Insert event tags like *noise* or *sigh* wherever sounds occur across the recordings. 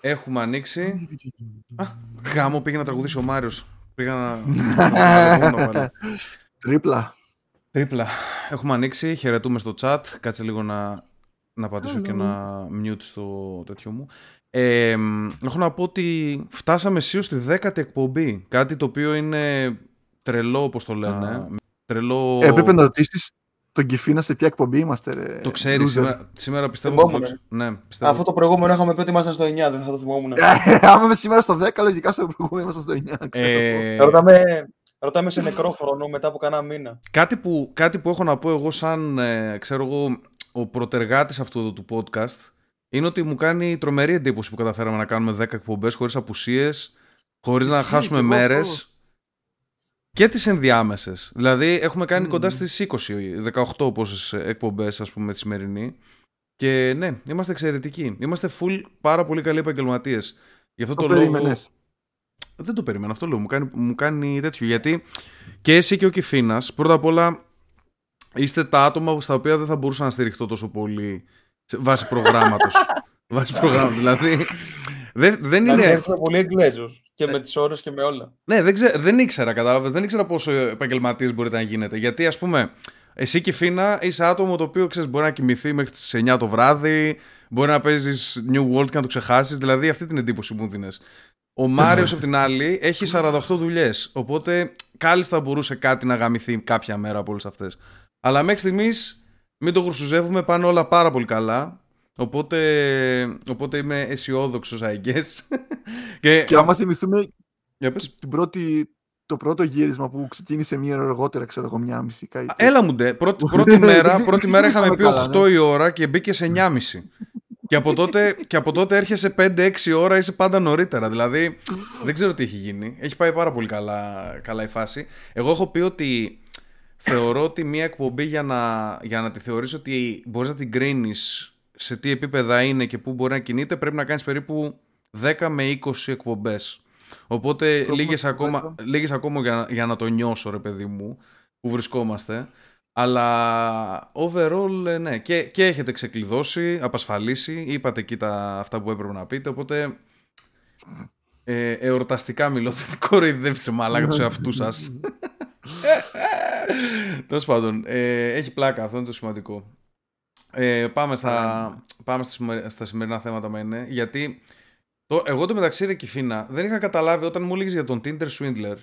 Έχουμε ανοίξει. Α, γάμο πήγε να τραγουδήσει ο Μάριος. Πήγα να... *laughs* Τρίπλα. Τρίπλα. Έχουμε ανοίξει, χαιρετούμε στο chat. Κάτσε λίγο να, να πατήσω και ένα mute στο τέτοιο μου. Ε, έχω να πω ότι φτάσαμε σίγουρα στη δέκατη εκπομπή. Κάτι το οποίο είναι τρελό, όπως το λένε. Τρελό... Ε, έπρεπε να ρωτήσεις τον Κιφίνα σε ποια εκπομπή είμαστε. Ρε. Το ξέρεις. Σήμερα, σήμερα πιστεύω ότι. Το... Ναι, πιστεύω... Αυτό το προηγούμενο είχαμε πει ότι ήμασταν στο 9, δεν θα το θυμόμουν. *laughs* Άμα είμαι σήμερα στο 10, λογικά στο προηγούμενο ήμασταν στο 9. Ε... Ρωτάμε, ρωτάμε σε νεκρό χρόνο μετά από κανένα μήνα. Κάτι που, κάτι που έχω να πω εγώ, σαν ε, ξέρω εγώ, ο προτεργάτης αυτού εδώ του podcast, είναι ότι μου κάνει τρομερή εντύπωση που καταφέραμε να κάνουμε 10 εκπομπές χωρίς απουσίες, χωρίς να χάσουμε μέρες και τις ενδιάμεσες. Δηλαδή έχουμε κάνει mm. κοντά στις 20, 18 πόσες εκπομπές ας πούμε τη σημερινή. Και ναι, είμαστε εξαιρετικοί. Είμαστε full πάρα πολύ καλοί επαγγελματίες. Γι' αυτό το, το λόγο... Δεν το περίμενα, αυτό λέω. Μου κάνει, μου κάνει τέτοιο. Γιατί και εσύ και ο Κιφίνας, πρώτα απ' όλα είστε τα άτομα στα οποία δεν θα μπορούσα να στηριχτώ τόσο πολύ βάσει προγράμματος. *laughs* βάσει προγράμματος. Δηλαδή, δεν, δεν είναι... Έχουμε πολύ Εγγλέζος. Και με τις ώρες και με όλα. Ναι, δεν, ξέ, δεν ήξερα, κατάλαβες. Δεν ήξερα πόσο επαγγελματίε μπορείτε να γίνετε. Γιατί, ας πούμε, εσύ και η Φίνα είσαι άτομο το οποίο ξέρεις, μπορεί να κοιμηθεί μέχρι τις 9 το βράδυ, μπορεί να παίζεις New World και να το ξεχάσεις. Δηλαδή, αυτή την εντύπωση μου δίνει. Ο Μάριος, απ' την άλλη, έχει 48 δουλειές. Οπότε, κάλλιστα μπορούσε κάτι να γαμηθεί κάποια μέρα από όλες αυτές. Αλλά μέχρι στιγμής, μην το γρουσουζεύουμε, πάνε όλα πάρα πολύ καλά. Οπότε, οπότε είμαι αισιόδοξος, I guess. *laughs* και, και άμα θυμηθούμε την πρώτη, το πρώτο γύρισμα που ξεκίνησε μία ώρα αργότερα, ξέρω εγώ, μία μισή. Κάτι. Έλα μου ντε. Πρώτη, πρώτη *laughs* μέρα, πρώτη μέρα είχαμε πει 8 ναι. η ώρα και μπήκε σε 9.30. και, από τότε, και από τότε έρχεσαι 5-6 ώρα, είσαι πάντα νωρίτερα. Δηλαδή, δεν ξέρω τι έχει γίνει. Έχει πάει πάρα πολύ καλά, καλά η φάση. Εγώ έχω πει ότι θεωρώ ότι μία εκπομπή για να, για να τη θεωρείς ότι μπορείς να την κρίνεις σε τι επίπεδα είναι και πού μπορεί να κινείται, πρέπει να κάνεις περίπου 10 με 20 εκπομπές. Οπότε λίγες ακόμα, λίγες ακόμα για, για να το νιώσω ρε παιδί μου που βρισκόμαστε. Αλλά overall ε, ναι και, και έχετε ξεκλειδώσει, απασφαλίσει, είπατε εκεί τα, αυτά που έπρεπε να πείτε οπότε ε, εορταστικά μιλώ *laughs* δεν κοροϊδεύει μαλάκα τους εαυτούς σας. *laughs* Τέλος πάντων, ε, έχει πλάκα, αυτό είναι το σημαντικό. Ε, πάμε στα, πάμε στα σημερινά θέματα με είναι. Γιατί το, εγώ το μεταξύ ρε Κιφίνα δεν είχα καταλάβει όταν μου έλεγες για τον Tinder Swindler.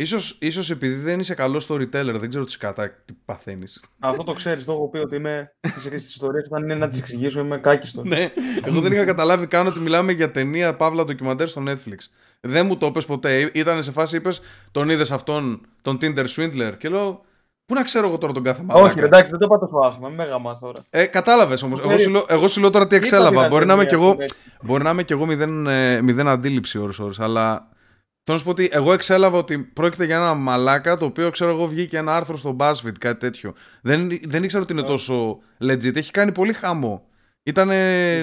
Ίσως, ίσως επειδή δεν είσαι καλό storyteller, δεν ξέρω τι κατά τι παθαίνεις. Αυτό το ξέρεις, το έχω πει ότι είμαι στις ιστορίες όταν είναι να τις εξηγήσω είμαι κάκιστος. *laughs* ναι, εγώ δεν είχα καταλάβει καν ότι μιλάμε για ταινία παύλα ντοκιμαντέρ στο Netflix. Δεν μου το είπες ποτέ, ήταν σε φάση είπες τον είδες αυτόν τον Tinder Swindler και λέω Πού να ξέρω εγώ τώρα τον κάθε μαλάκα; Όχι, εντάξει, δεν το είπα τόσο άσχημα. Μην με γαμάς τώρα. Ε, κατάλαβες όμως. Εγώ, σου λέω, εγώ σου λέω τώρα τι εξέλαβα. Μπορεί να είμαι κι εγώ, μπορεί να είμαι κι εγώ μηδέν, ε, μηδέν αντίληψη ώρε-ώρε. Αλλά θέλω να σου πω ότι εγώ εξέλαβα ότι πρόκειται για ένα μαλάκα το οποίο ξέρω εγώ βγήκε ένα άρθρο στο BuzzFeed, κάτι τέτοιο. Δεν, δεν ήξερα ότι είναι τόσο legit. Έχει κάνει πολύ χαμό. Ήταν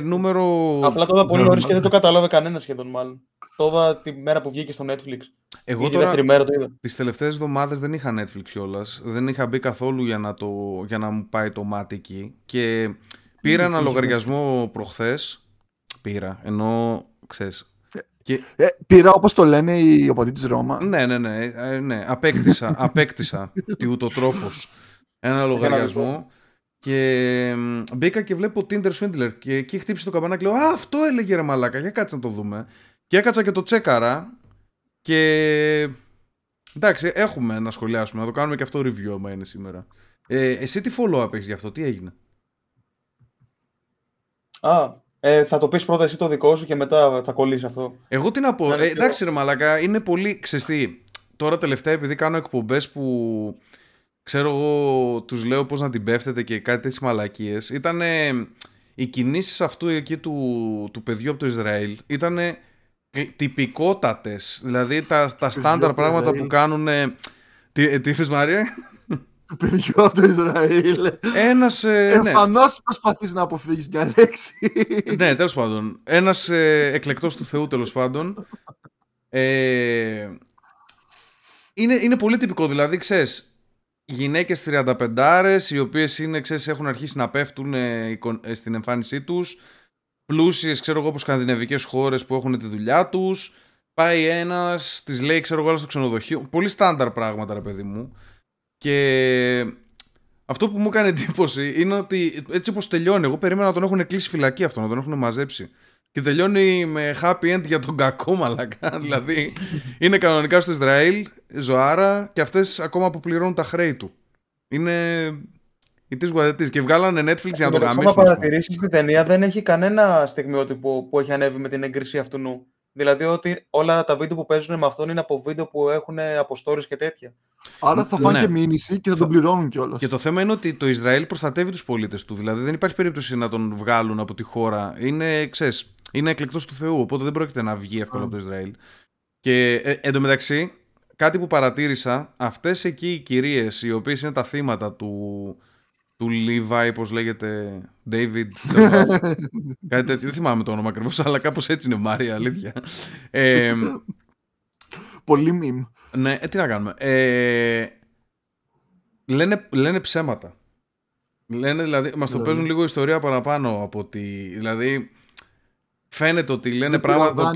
νούμερο. Απλά το είδα πολύ νωρίς και δεν το κατάλαβε κανένας σχεδόν μάλλον. Το είδα τη μέρα που βγήκε στο Netflix. Εγώ τώρα μέρα το είδα. Τις τελευταίες εβδομάδες δεν είχα Netflix κιόλας. Δεν είχα μπει καθόλου για να, το, για να μου πάει το μάτι εκεί. Και πήρα ένα λογαριασμό προχθές. Πήρα, ενώ ξέρεις, και... Ε, πήρα όπως το λένε οι οπαδοί της Ρώμα. Ναι, ναι, ναι. Ε, ναι. Απέκτησα, *laughs* απέκτησα τι ούτω τρόπος ένα λογαριασμό. Και μπήκα και βλέπω Tinder Swindler και εκεί χτύπησε το καμπανάκι. Λέω Α, αυτό έλεγε ρε Μαλάκα. Για κάτσε να το δούμε. Και έκατσα και το τσέκαρα και εντάξει, έχουμε να σχολιάσουμε, να το κάνουμε και αυτό review άμα είναι σήμερα. Ε, εσύ τι follow-up έχεις γι' αυτό, τι έγινε; Α, ε, θα το πεις πρώτα εσύ το δικό σου και μετά θα κολλήσει αυτό. Εγώ τι να πω, ε, εντάξει ρε μαλακά, είναι πολύ ξεστή. Τώρα τελευταία επειδή κάνω εκπομπές που ξέρω εγώ τους λέω πώς να την πέφτετε και κάτι τέτοιες μαλακίες. Ήτανε οι κινήσεις αυτού εκεί του, του παιδιού από το Ισραήλ ήτανε τυπικότατες. Δηλαδή τα, τα στάνταρ πράγματα που κάνουν. Τι, τι είπες Μάρια; Του παιδιού από το Ισραήλ. Ένας. Ε, ναι. Εμφανώς προσπαθείς να αποφύγεις μια λέξη. ναι, τέλος πάντων. Ένας ε, εκλεκτός του Θεού, τέλος πάντων. Ε, είναι, είναι πολύ τυπικό. Δηλαδή, ξέρεις, γυναίκες 35 οι οποίες ξέρεις, έχουν αρχίσει να πέφτουν ε, στην εμφάνισή τους πλούσιες, ξέρω εγώ, σκανδιναβικές χώρες που έχουν τη δουλειά τους. Πάει ένας, της λέει, ξέρω εγώ, στο ξενοδοχείο. Πολύ στάνταρ πράγματα, ρε παιδί μου. Και αυτό που μου έκανε εντύπωση είναι ότι έτσι όπως τελειώνει, εγώ περίμενα να τον έχουν κλείσει φυλακή αυτό, να τον έχουν μαζέψει. Και τελειώνει με happy end για τον κακό μαλακά. *laughs* δηλαδή είναι κανονικά στο Ισραήλ, ζωάρα και αυτές ακόμα αποπληρώνουν τα χρέη του. Είναι η της γουαδετής. Και βγάλανε Netflix για να το γαμίσουν. Αν παρατηρήσεις την ταινία, δεν έχει κανένα στιγμιότυπο που έχει ανέβει με την έγκριση αυτού νου. Δηλαδή ότι όλα τα βίντεο που παίζουν με αυτόν είναι από βίντεο που έχουν από και τέτοια. Άρα θα φάνε ναι. και μήνυση και θα τον πληρώνουν κιόλας. Και το θέμα είναι ότι το Ισραήλ προστατεύει τους πολίτες του. Δηλαδή δεν υπάρχει περίπτωση να τον βγάλουν από τη χώρα. Είναι, ξέρεις, είναι εκλεκτός του Θεού. Οπότε δεν πρόκειται να βγει εύκολα από το Ισραήλ. Και ε, εντωμεταξύ, κάτι που παρατήρησα, αυτές εκεί οι κυρίες οι οποίες είναι τα θύματα του, του Levi, πώς λέγεται, David, *laughs* κάτι τέτοιο, δεν θυμάμαι το όνομα ακριβώς, αλλά κάπως έτσι είναι Μάρια, αλήθεια. Ε, Πολύ μιμ. Ναι, ε, τι να κάνουμε. Ε, λένε, λένε ψέματα. Λένε, δηλαδή, μας το δηλαδή. παίζουν λίγο ιστορία παραπάνω από ότι, δηλαδή, φαίνεται ότι λένε πράγματα...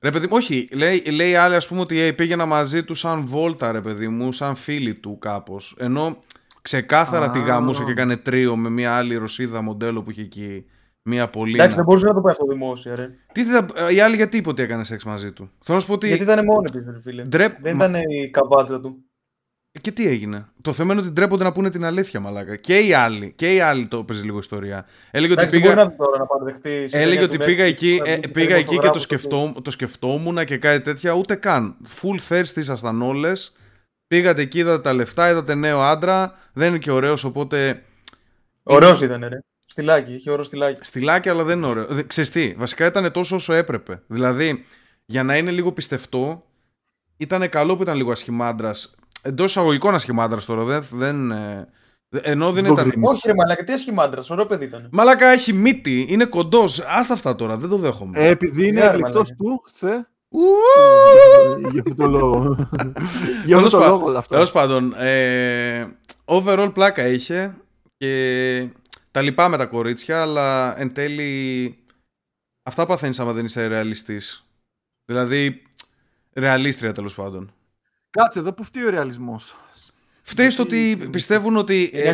Ρε παιδί μου, όχι, λέει, λέει άλλη ας πούμε ότι hey, πήγαινα μαζί του σαν βόλτα ρε παιδί μου, σαν φίλοι του κάπως. Ενώ ξεκάθαρα τη γαμούσε και έκανε τρίο με μια άλλη Ρωσίδα μοντέλο που είχε εκεί. Μια πολύ. Εντάξει, δεν μπορούσε να το πάει αυτό δημόσια, ρε. Τι θα... Η άλλη γιατί είπε ότι έκανε σεξ μαζί του; Θέλω να σου πω ότι. Γιατί ήταν μόνο της, φίλε. Ντρέπ... Δεν ήταν η καβάτζα του. Και τι έγινε; Το θέμα είναι ότι ντρέπονται να πούνε την αλήθεια, μαλάκα. Και οι άλλοι. Και οι άλλοι το παίζει λίγο ιστορία. Έλεγε ότι πήγα. Να τώρα να παραδεχτεί, Έλεγε ότι πήγα εκεί, ε, πήγα εκεί και το, σκεφτό, το σκεφτόμουν και κάτι τέτοια. Ούτε καν. Full thirsty ήσασταν όλες. Πήγατε εκεί, είδατε τα λεφτά, είδατε νέο άντρα. Δεν είναι και ωραίος, οπότε. Ωραίος ήταν, ρε. Στυλάκι, είχε ωραίο στυλάκι. Στυλάκι, αλλά δεν είναι ωραίο. Ξέρεις τι, βασικά ήταν τόσο όσο έπρεπε. Δηλαδή, για να είναι λίγο πιστευτό, ήταν καλό που ήταν λίγο ασχημάντρα. Εντός εισαγωγικών ασχημάντρα τώρα. Δεν, δεν, ε, ενώ δεν ήταν. Όχι, ρε Μαλάκα, τι ασχημάντρα, ωραίο παιδί ήταν. Μαλάκα έχει μύτη, είναι κοντός. Άστα αυτά τώρα, δεν το δέχομαι. Ε, επειδή είναι εκλεκτός του σε. Για αυτό το λόγο. *laughs* Για αυτό το λόγο αυτό. Τέλος πάντων, ε, overall πλάκα είχε και τα λυπάμαι τα κορίτσια, αλλά εν τέλει αυτά παθαίνεις άμα δεν είσαι ρεαλιστής. Δηλαδή, ρεαλίστρια τέλος πάντων. Κάτσε εδώ που φταίει ο ρεαλισμός; Φταίει στο ότι πιστεύουν ότι. Ε,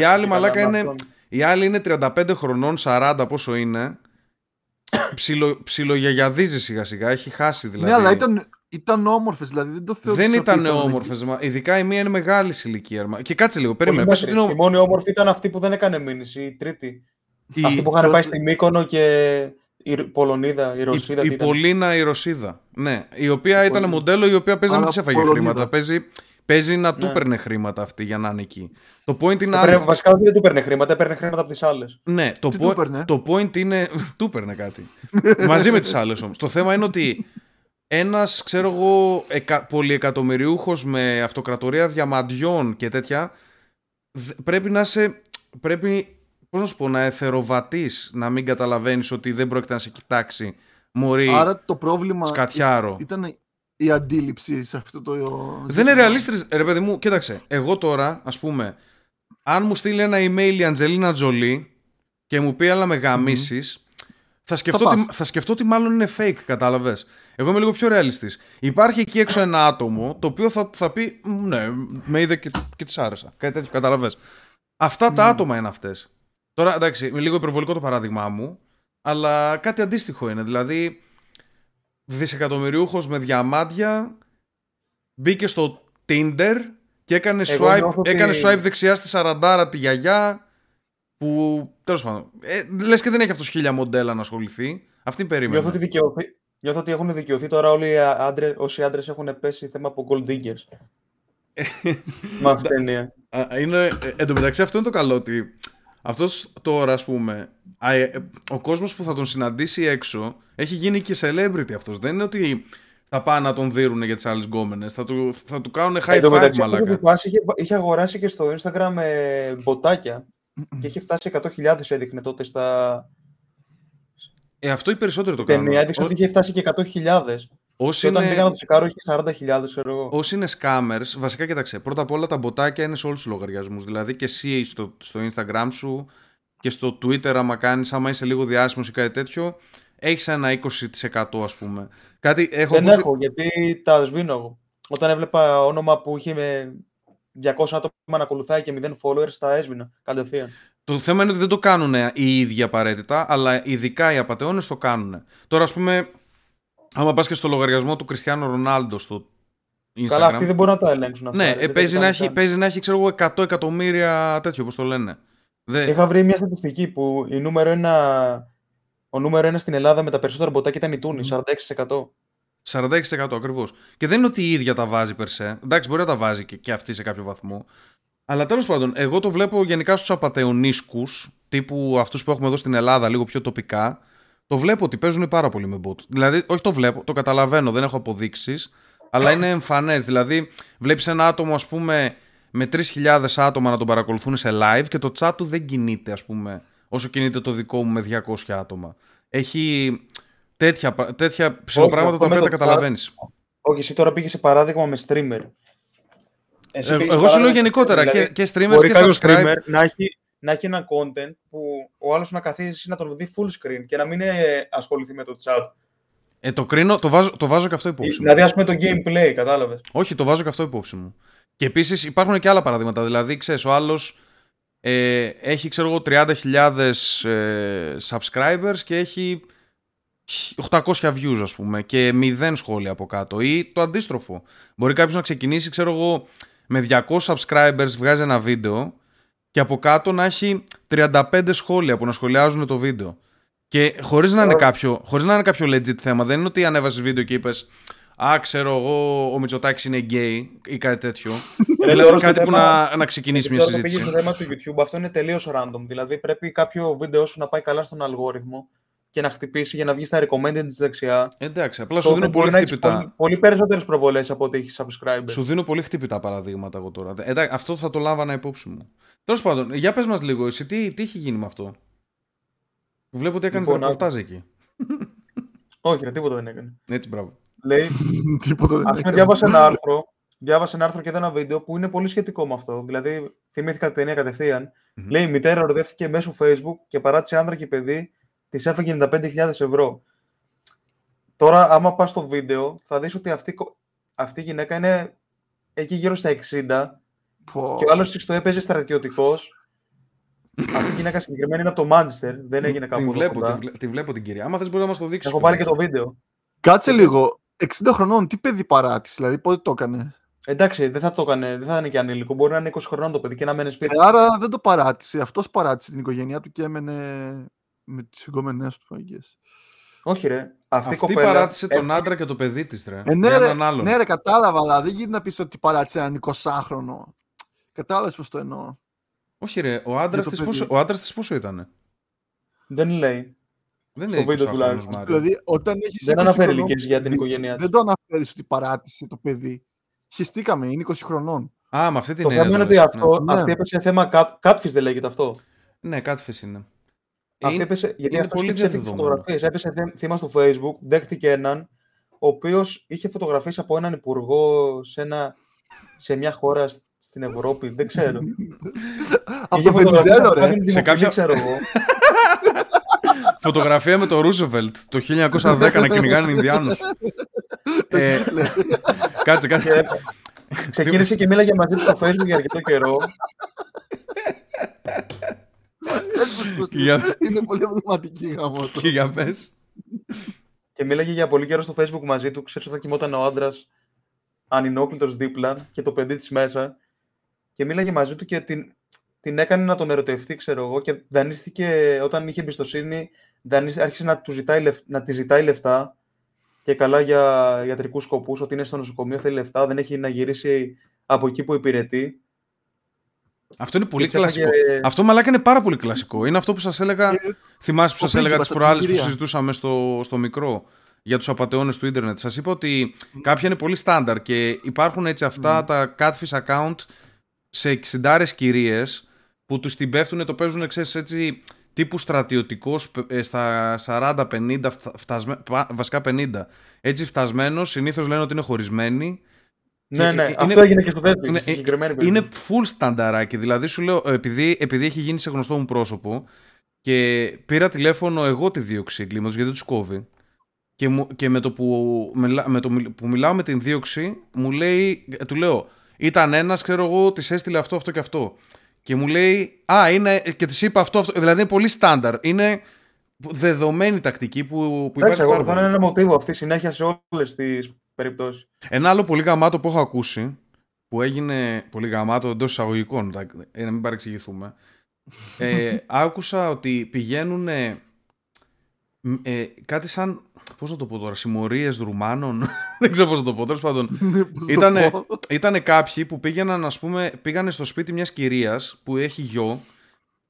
η άλλη μαλάκα είναι. Η άλλη είναι 35 χρονών, 40 πόσο είναι ψιλο, ψιλογιαγιαδίζει σιγά σιγά, έχει χάσει δηλαδή. Ναι, αλλά ήταν, ήταν όμορφες, δηλαδή δεν το θεωρώ. Δεν ήταν όμορφες. Ειδικά η μία είναι μεγάλη ηλικία. Και κάτσε λίγο, περίμενε. Πες την... Η μόνη όμορφη ήταν αυτή που δεν έκανε μήνυση, η τρίτη. Η... Αυτή που είχαν πάει στη Μύκονο και η Πολωνίδα, η Ρωσίδα. Η, η Πολίνα, η Ρωσίδα. Ναι, η οποία ήταν μοντέλο η οποία παίζει να μην τη έφαγε χρήματα. Παίζει Παίζει να του ναι. παίρνε χρήματα αυτή για να είναι εκεί. Το point είναι. Το Βασικά δεν του παίρνε χρήματα, έπαιρνε χρήματα από τις άλλες. Ναι, το, po... το point είναι. *laughs* του παίρνε κάτι. Μαζί με τις άλλες όμως. Το θέμα είναι ότι ένας, ξέρω εγώ, εκα... πολυεκατομμυριούχος με αυτοκρατορία διαμαντιών και τέτοια. Πρέπει να σε. Πρέπει, πώς να σου πω, να εθεροβατείς, να μην καταλαβαίνεις ότι δεν πρόκειται να σε κοιτάξει. Μωρή, Άρα το πρόβλημα σκατιάρο. ήταν η αντίληψη σε αυτό το. Δεν είναι ρεαλίστρες, ρε παιδί μου, κοίταξε. Εγώ τώρα, ας πούμε, αν μου στείλει ένα email η Αντζελίνα Τζολί και μου πει αλλά με γαμίσεις, θα, σκεφτώ θα, ότι, θα σκεφτώ ότι μάλλον είναι fake, κατάλαβες. Εγώ είμαι λίγο πιο ρεαλιστής. Υπάρχει εκεί έξω ένα άτομο το οποίο θα, θα πει Ναι, με είδε και, και της άρεσα. Κάτι τέτοιο, κατάλαβες. Αυτά τα άτομα είναι αυτές. Τώρα εντάξει, είναι λίγο υπερβολικό το παράδειγμά μου, αλλά κάτι αντίστοιχο είναι. Δηλαδή, δισεκατομμυριούχος με διαμάντια μπήκε στο Tinder και έκανε swipe, έκανε swipe δεξιά στη Σαραντάρα τη γιαγιά που τέλος πάντων ε, λες και δεν έχει αυτός χίλια μοντέλα να ασχοληθεί. Αυτή περίμενε Νιώθω ότι, δικαιωθεί, νιώθω ότι έχουν δικαιωθεί τώρα όλοι οι άντρες, όσοι άντρες έχουν πέσει θέμα από gold diggers. Με αυτή την ταινία. Είναι, ε, εν τω μεταξύ αυτό είναι το καλό ότι αυτός τώρα ας πούμε ε, ο κόσμος που θα τον συναντήσει έξω έχει γίνει και celebrity αυτός. Δεν είναι ότι θα πάνε να τον δίνουν για τις άλλες γκόμενες. Θα του, θα του κάνουν high five μεταξύ, μαλάκα. Είχε, είχε αγοράσει και στο Instagram ε, μποτάκια και είχε φτάσει 100.000 έδειχνε τότε στα... Ε, αυτό οι περισσότεροι το κάνουν. Ταινία έδειξε ότι είχε φτάσει και 100.000. Όσοι όταν είναι... πήγα να το τσεκάρω είχε 40.000 ξέρω εγώ. Όσοι είναι scammers, βασικά κοίταξε. Πρώτα απ' όλα τα μποτάκια είναι σε όλους τους λογαριασμούς. Δηλαδή και εσύ στο, στο Instagram σου και στο Twitter άμα κάνεις, άμα είσαι λίγο διάσημος ή κάτι τέτοιο, έχεις ένα 20% ας πούμε. Κάτι έχω Δεν έχω, γιατί τα σβήνω εγώ. Όταν έβλεπα όνομα που είχε με 200 άτομα να ακολουθάει και 0 followers, τα έσβηνα κατευθείαν. Το θέμα είναι ότι δεν το κάνουν οι ίδιοι απαραίτητα, αλλά ειδικά οι απαταιώνες το κάνουν. Τώρα, ας πούμε, άμα πας και στο λογαριασμό του Κριστιανού Ρονάλντο στο Instagram. Καλά, αυτοί δεν μπορούν να το ελέγξουν. Ναι, ε, παίζει, να έχει, παίζει να έχει, ξέρω εγώ, 100 εκατομμύρια τέτοιο, όπως το λένε. Δεν... Είχα βρει μια στατιστική που η νούμερο ένα, ο νούμερο ένα στην Ελλάδα με τα περισσότερα μποτάκια ήταν η Τούνη, 46%. 46% ακριβώς. Και δεν είναι ότι η ίδια τα βάζει περσέ. Εντάξει, μπορεί να τα βάζει και, και αυτή σε κάποιο βαθμό. Αλλά τέλος πάντων, εγώ το βλέπω γενικά στους απαταιωνίσκου, τύπου αυτούς που έχουμε εδώ στην Ελλάδα, λίγο πιο τοπικά. Το βλέπω ότι παίζουν πάρα πολύ με bot. Δηλαδή, όχι το βλέπω, το καταλαβαίνω, δεν έχω αποδείξεις, αλλά είναι εμφανές. Δηλαδή, βλέπεις ένα άτομο, ας πούμε, με 3.000 άτομα να τον παρακολουθούν σε live και το chat του δεν κινείται, ας πούμε, όσο κινείται το δικό μου με 200 άτομα. Έχει τέτοια, τέτοια ψηλοπράγματα τα οποία τα καταλαβαίνεις. Όχι, εσύ τώρα πήγες σε παράδειγμα με streamer. Εσύ ε, εγώ σου λέω γενικότερα δηλαδή, και, και streamers και subscribe. Streamer να έχει, να έχει ένα content που ο άλλος να καθίσει να τον δει full screen και να μην ασχοληθεί με το chat. Ε, το κρίνω, το βάζω, το βάζω και αυτό υπόψη μου. Δηλαδή, ας πούμε το gameplay, κατάλαβες. Όχι, το βάζω και αυτό υπόψη μου. Και επίσης υπάρχουν και άλλα παραδείγματα. Δηλαδή, ξέρεις, ο άλλος ε, έχει, ξέρω εγώ, 30.000 ε, subscribers και έχει 800 views, ας πούμε, και 0 σχόλια από κάτω. Ή το αντίστροφο. Μπορεί κάποιος να ξεκινήσει, ξέρω εγώ, με 200 subscribers βγάζει ένα βίντεο και από κάτω να έχει 35 σχόλια που να σχολιάζουν το βίντεο. Και χωρίς να, είναι κάποιο, χωρίς να είναι κάποιο legit θέμα, δεν είναι ότι ανέβασες βίντεο και είπες Α, ξέρω εγώ, ο Μητσοτάκης είναι gay ή κάτι τέτοιο. *laughs* δηλαδή κάτι που να, να ξεκινήσει μια συζήτηση. Πήγε στο θέμα του YouTube, αυτό είναι τελείως random. Δηλαδή πρέπει κάποιο βίντεο σου να πάει καλά στον αλγόριθμο και να χτυπήσει για να βγει στα recommended της δεξιά. Εντάξει, απλά σου δίνω πολύ χτυπητά. Πολύ, πολύ περισσότερες προβολές από ότι έχεις subscribers. Σου δίνω πολύ χτυπητά παραδείγματα εγώ τώρα. Εντάξει, αυτό θα το λάβανα υπόψη μου. Τέλος πάντων, για πες μας λίγο, εσύ τι, τι έχει γίνει με αυτό; Βλέπω ότι έκανες λοιπόν, ρεπορτάζ εκεί. Όχι, ρε, τίποτα δεν έκανε. Έτσι, μπράβο. Λέει. *laughs* τίποτα δεν έκανε. Διάβασε ένα άρθρο. Διάβασε ένα άρθρο και ένα βίντεο που είναι πολύ σχετικό με αυτό. Δηλαδή, θυμήθηκα την ταινία κατευθείαν. Mm-hmm. Λέει η μητέρα ορδεύτηκε μέσω Facebook και παράτησε άνδρα και παιδί της έφεγε 95.000 ευρώ. Τώρα, άμα πας στο βίντεο, θα δεις ότι αυτή, αυτή η γυναίκα είναι εκεί γύρω στα 60 και ο άλλος το έπαιζε στρατιωτικός. αυτή η γυναίκα συγκεκριμένη είναι από το Manchester, δεν έγινε κάπου την βλέπω, την, την, βλέπω την κυρία. Άμα θες μπορείς να μας το δείξεις. Έχω πάρει και το βίντεο. Κάτσε λίγο. 60 χρονών, τι παιδί παράτηση, δηλαδή πότε το έκανε; Εντάξει, δεν θα το έκανε, δεν θα είναι και ανήλικο. Μπορεί να είναι 20 χρονών το παιδί και να μένει σπίτι. Ε, άρα δεν το παράτησε. Αυτός παράτησε την οικογένειά του και έμενε με τις εγκόμενέ του, αγγέ. Όχι, ρε. Αυτή, Αυτή κοπέλα... παράτησε τον άντρα και το παιδί της, ρε. Ε, ναι, ρε, ναι, ρε, κατάλαβα, αλλά δεν γίνεται να πεις ότι παράτησε έναν 20χρονο. Κατάλαβες πώς το εννοώ. Όχι, ρε. Ο άντρας της πόσο, ο άντρας της πόσο ήταν. Δεν λέει. Δεν λέει βίντεο τουλάχιστον. Δηλαδή, όταν έχεις δεν αναφέρει ηλικίες για την οικογένειά Δεν το αναφέρεις ότι παράτησε το παιδί. Χεστήκαμε, είναι 20 χρονών. Α, με αυτή την Το θέμα είναι ότι αυτό, ναι. αυτή έπεσε θέμα catfish, δεν λέγεται αυτό. Ναι, catfish είναι. Αυτή έπεσε, γιατί αυτό πολύ είχε φωτογραφίες. Έπεσε θύμα στο facebook, δέχτηκε έναν, ο οποίος είχε φωτογραφίες από έναν υπουργό σε, ένα, σε μια χώρα στην Ευρώπη, δεν ξέρω. *laughs* Από το Βενιζέλο, ρε. Σε κάποια... ξέρω εγώ. *laughs* Φωτογραφία με το Ρούσεβελτ το 1910 να κυνηγάνε Ινδιάνους. *laughs* ε, κάτσε, κάτσε. Ξεκίνησε και μίλαγε μαζί του στο Facebook για αρκετό καιρό. Είναι πολύ εμβληματική γάμο. *laughs* Και για πες. Και μίλαγε για πολύ καιρό στο facebook μαζί του. Ξέρεις όταν κοιμόταν ο άντρας ανινόκλητος δίπλα και το παιδί της μέσα. Και μίλαγε μαζί του και την, την έκανε να τον ερωτευτεί, ξέρω εγώ. Και δανείστηκε όταν είχε εμπιστοσύνη, άρχισε να, του ζητάει, να τη ζητάει λεφτά και καλά για ιατρικούς σκοπούς, ότι είναι στο νοσοκομείο, θέλει λεφτά, δεν έχει να γυρίσει από εκεί που υπηρετεί. Αυτό είναι πολύ κλασικό. Αυτό μαλάκα είναι πάρα πολύ κλασικό. Είναι αυτό που σας έλεγα. Ε, θυμάσαι που σας έλεγα τις προάλλες που συζητούσαμε στο, στο μικρό για τους απαταιώνες του ίντερνετ. Σας είπα ότι κάποια είναι πολύ στάνταρ και υπάρχουν έτσι αυτά τα catfish account σε 60 κυρίες που τους την πέφτουν, το παίζουν ξέρεις, έτσι τύπου στρατιωτικός ε, στα 40-50, βασικά 50. Έτσι φτασμένος, συνήθως λένε ότι είναι χωρισμένοι Ναι, ναι, είναι, αυτό έγινε και στο δεύτερο. Είναι, συγκεκριμένη είναι full στανταράκι. Δηλαδή σου λέω, επειδή, επειδή έχει γίνει σε γνωστό μου πρόσωπο και πήρα τηλέφωνο εγώ τη δίωξη εγκλήματος γιατί τους κόβει. Και, μου, και με, το που, με το που μιλάω με την δίωξη, μου λέει, του λέω, ήταν ένας, ξέρω εγώ, της έστειλε αυτό, αυτό και αυτό. Και μου λέει, Α, είναι. και της είπα αυτό, αυτό. Δηλαδή είναι πολύ στάνταρ. Είναι δεδομένη τακτική που, που υπάρχει. Εγώ θα είναι ένα μοτίβο αυτή συνέχεια σε όλες τις περιπτώσει. Ένα άλλο πολύ γαμάτο που έχω ακούσει, που έγινε πολύ γαμάτο εντός εισαγωγικών, ε, να μην παρεξηγηθούμε. ε, *laughs* άκουσα ότι πηγαίνουν ε, κάτι σαν Πώς να το πω τώρα, συμμορίες Ρουμάνων. *laughs* δεν ξέρω πώς να το πω. Τέλος πάντων. *laughs* Ναι, ήτανε, κάποιοι που πήγαιναν, ας πούμε, πήγανε στο σπίτι μιας κυρίας που έχει γιο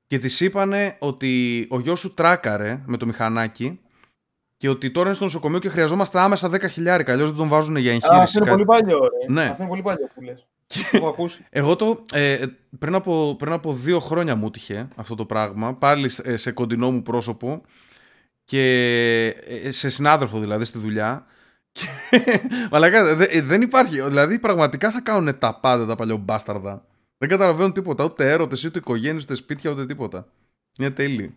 και της είπανε ότι ο γιος σου τράκαρε με το μηχανάκι και ότι τώρα είναι στο νοσοκομείο και χρειαζόμαστε άμεσα 10 χιλιάρικα. Αλλιώς δεν τον βάζουν για εγχείρηση. Αυτό είναι πολύ παλιό, ρε. Ναι. Αυτό είναι πολύ παλιό που λες. *laughs* Εγώ το ε, πριν, από, πριν από δύο χρόνια μου τυχε αυτό το πράγμα, πάλι σε κοντινό μου πρόσωπο και ε, σε συνάδελφο δηλαδή στη δουλειά. *laughs* Μαλάκα, δεν υπάρχει. Δηλαδή πραγματικά θα κάνουν τα πάντα τα παλιό Δεν καταλαβαίνουν τίποτα. Ούτε έρωτες, ούτε οικογένειες, ούτε σπίτια, ούτε τίποτα. Είναι τέλειο.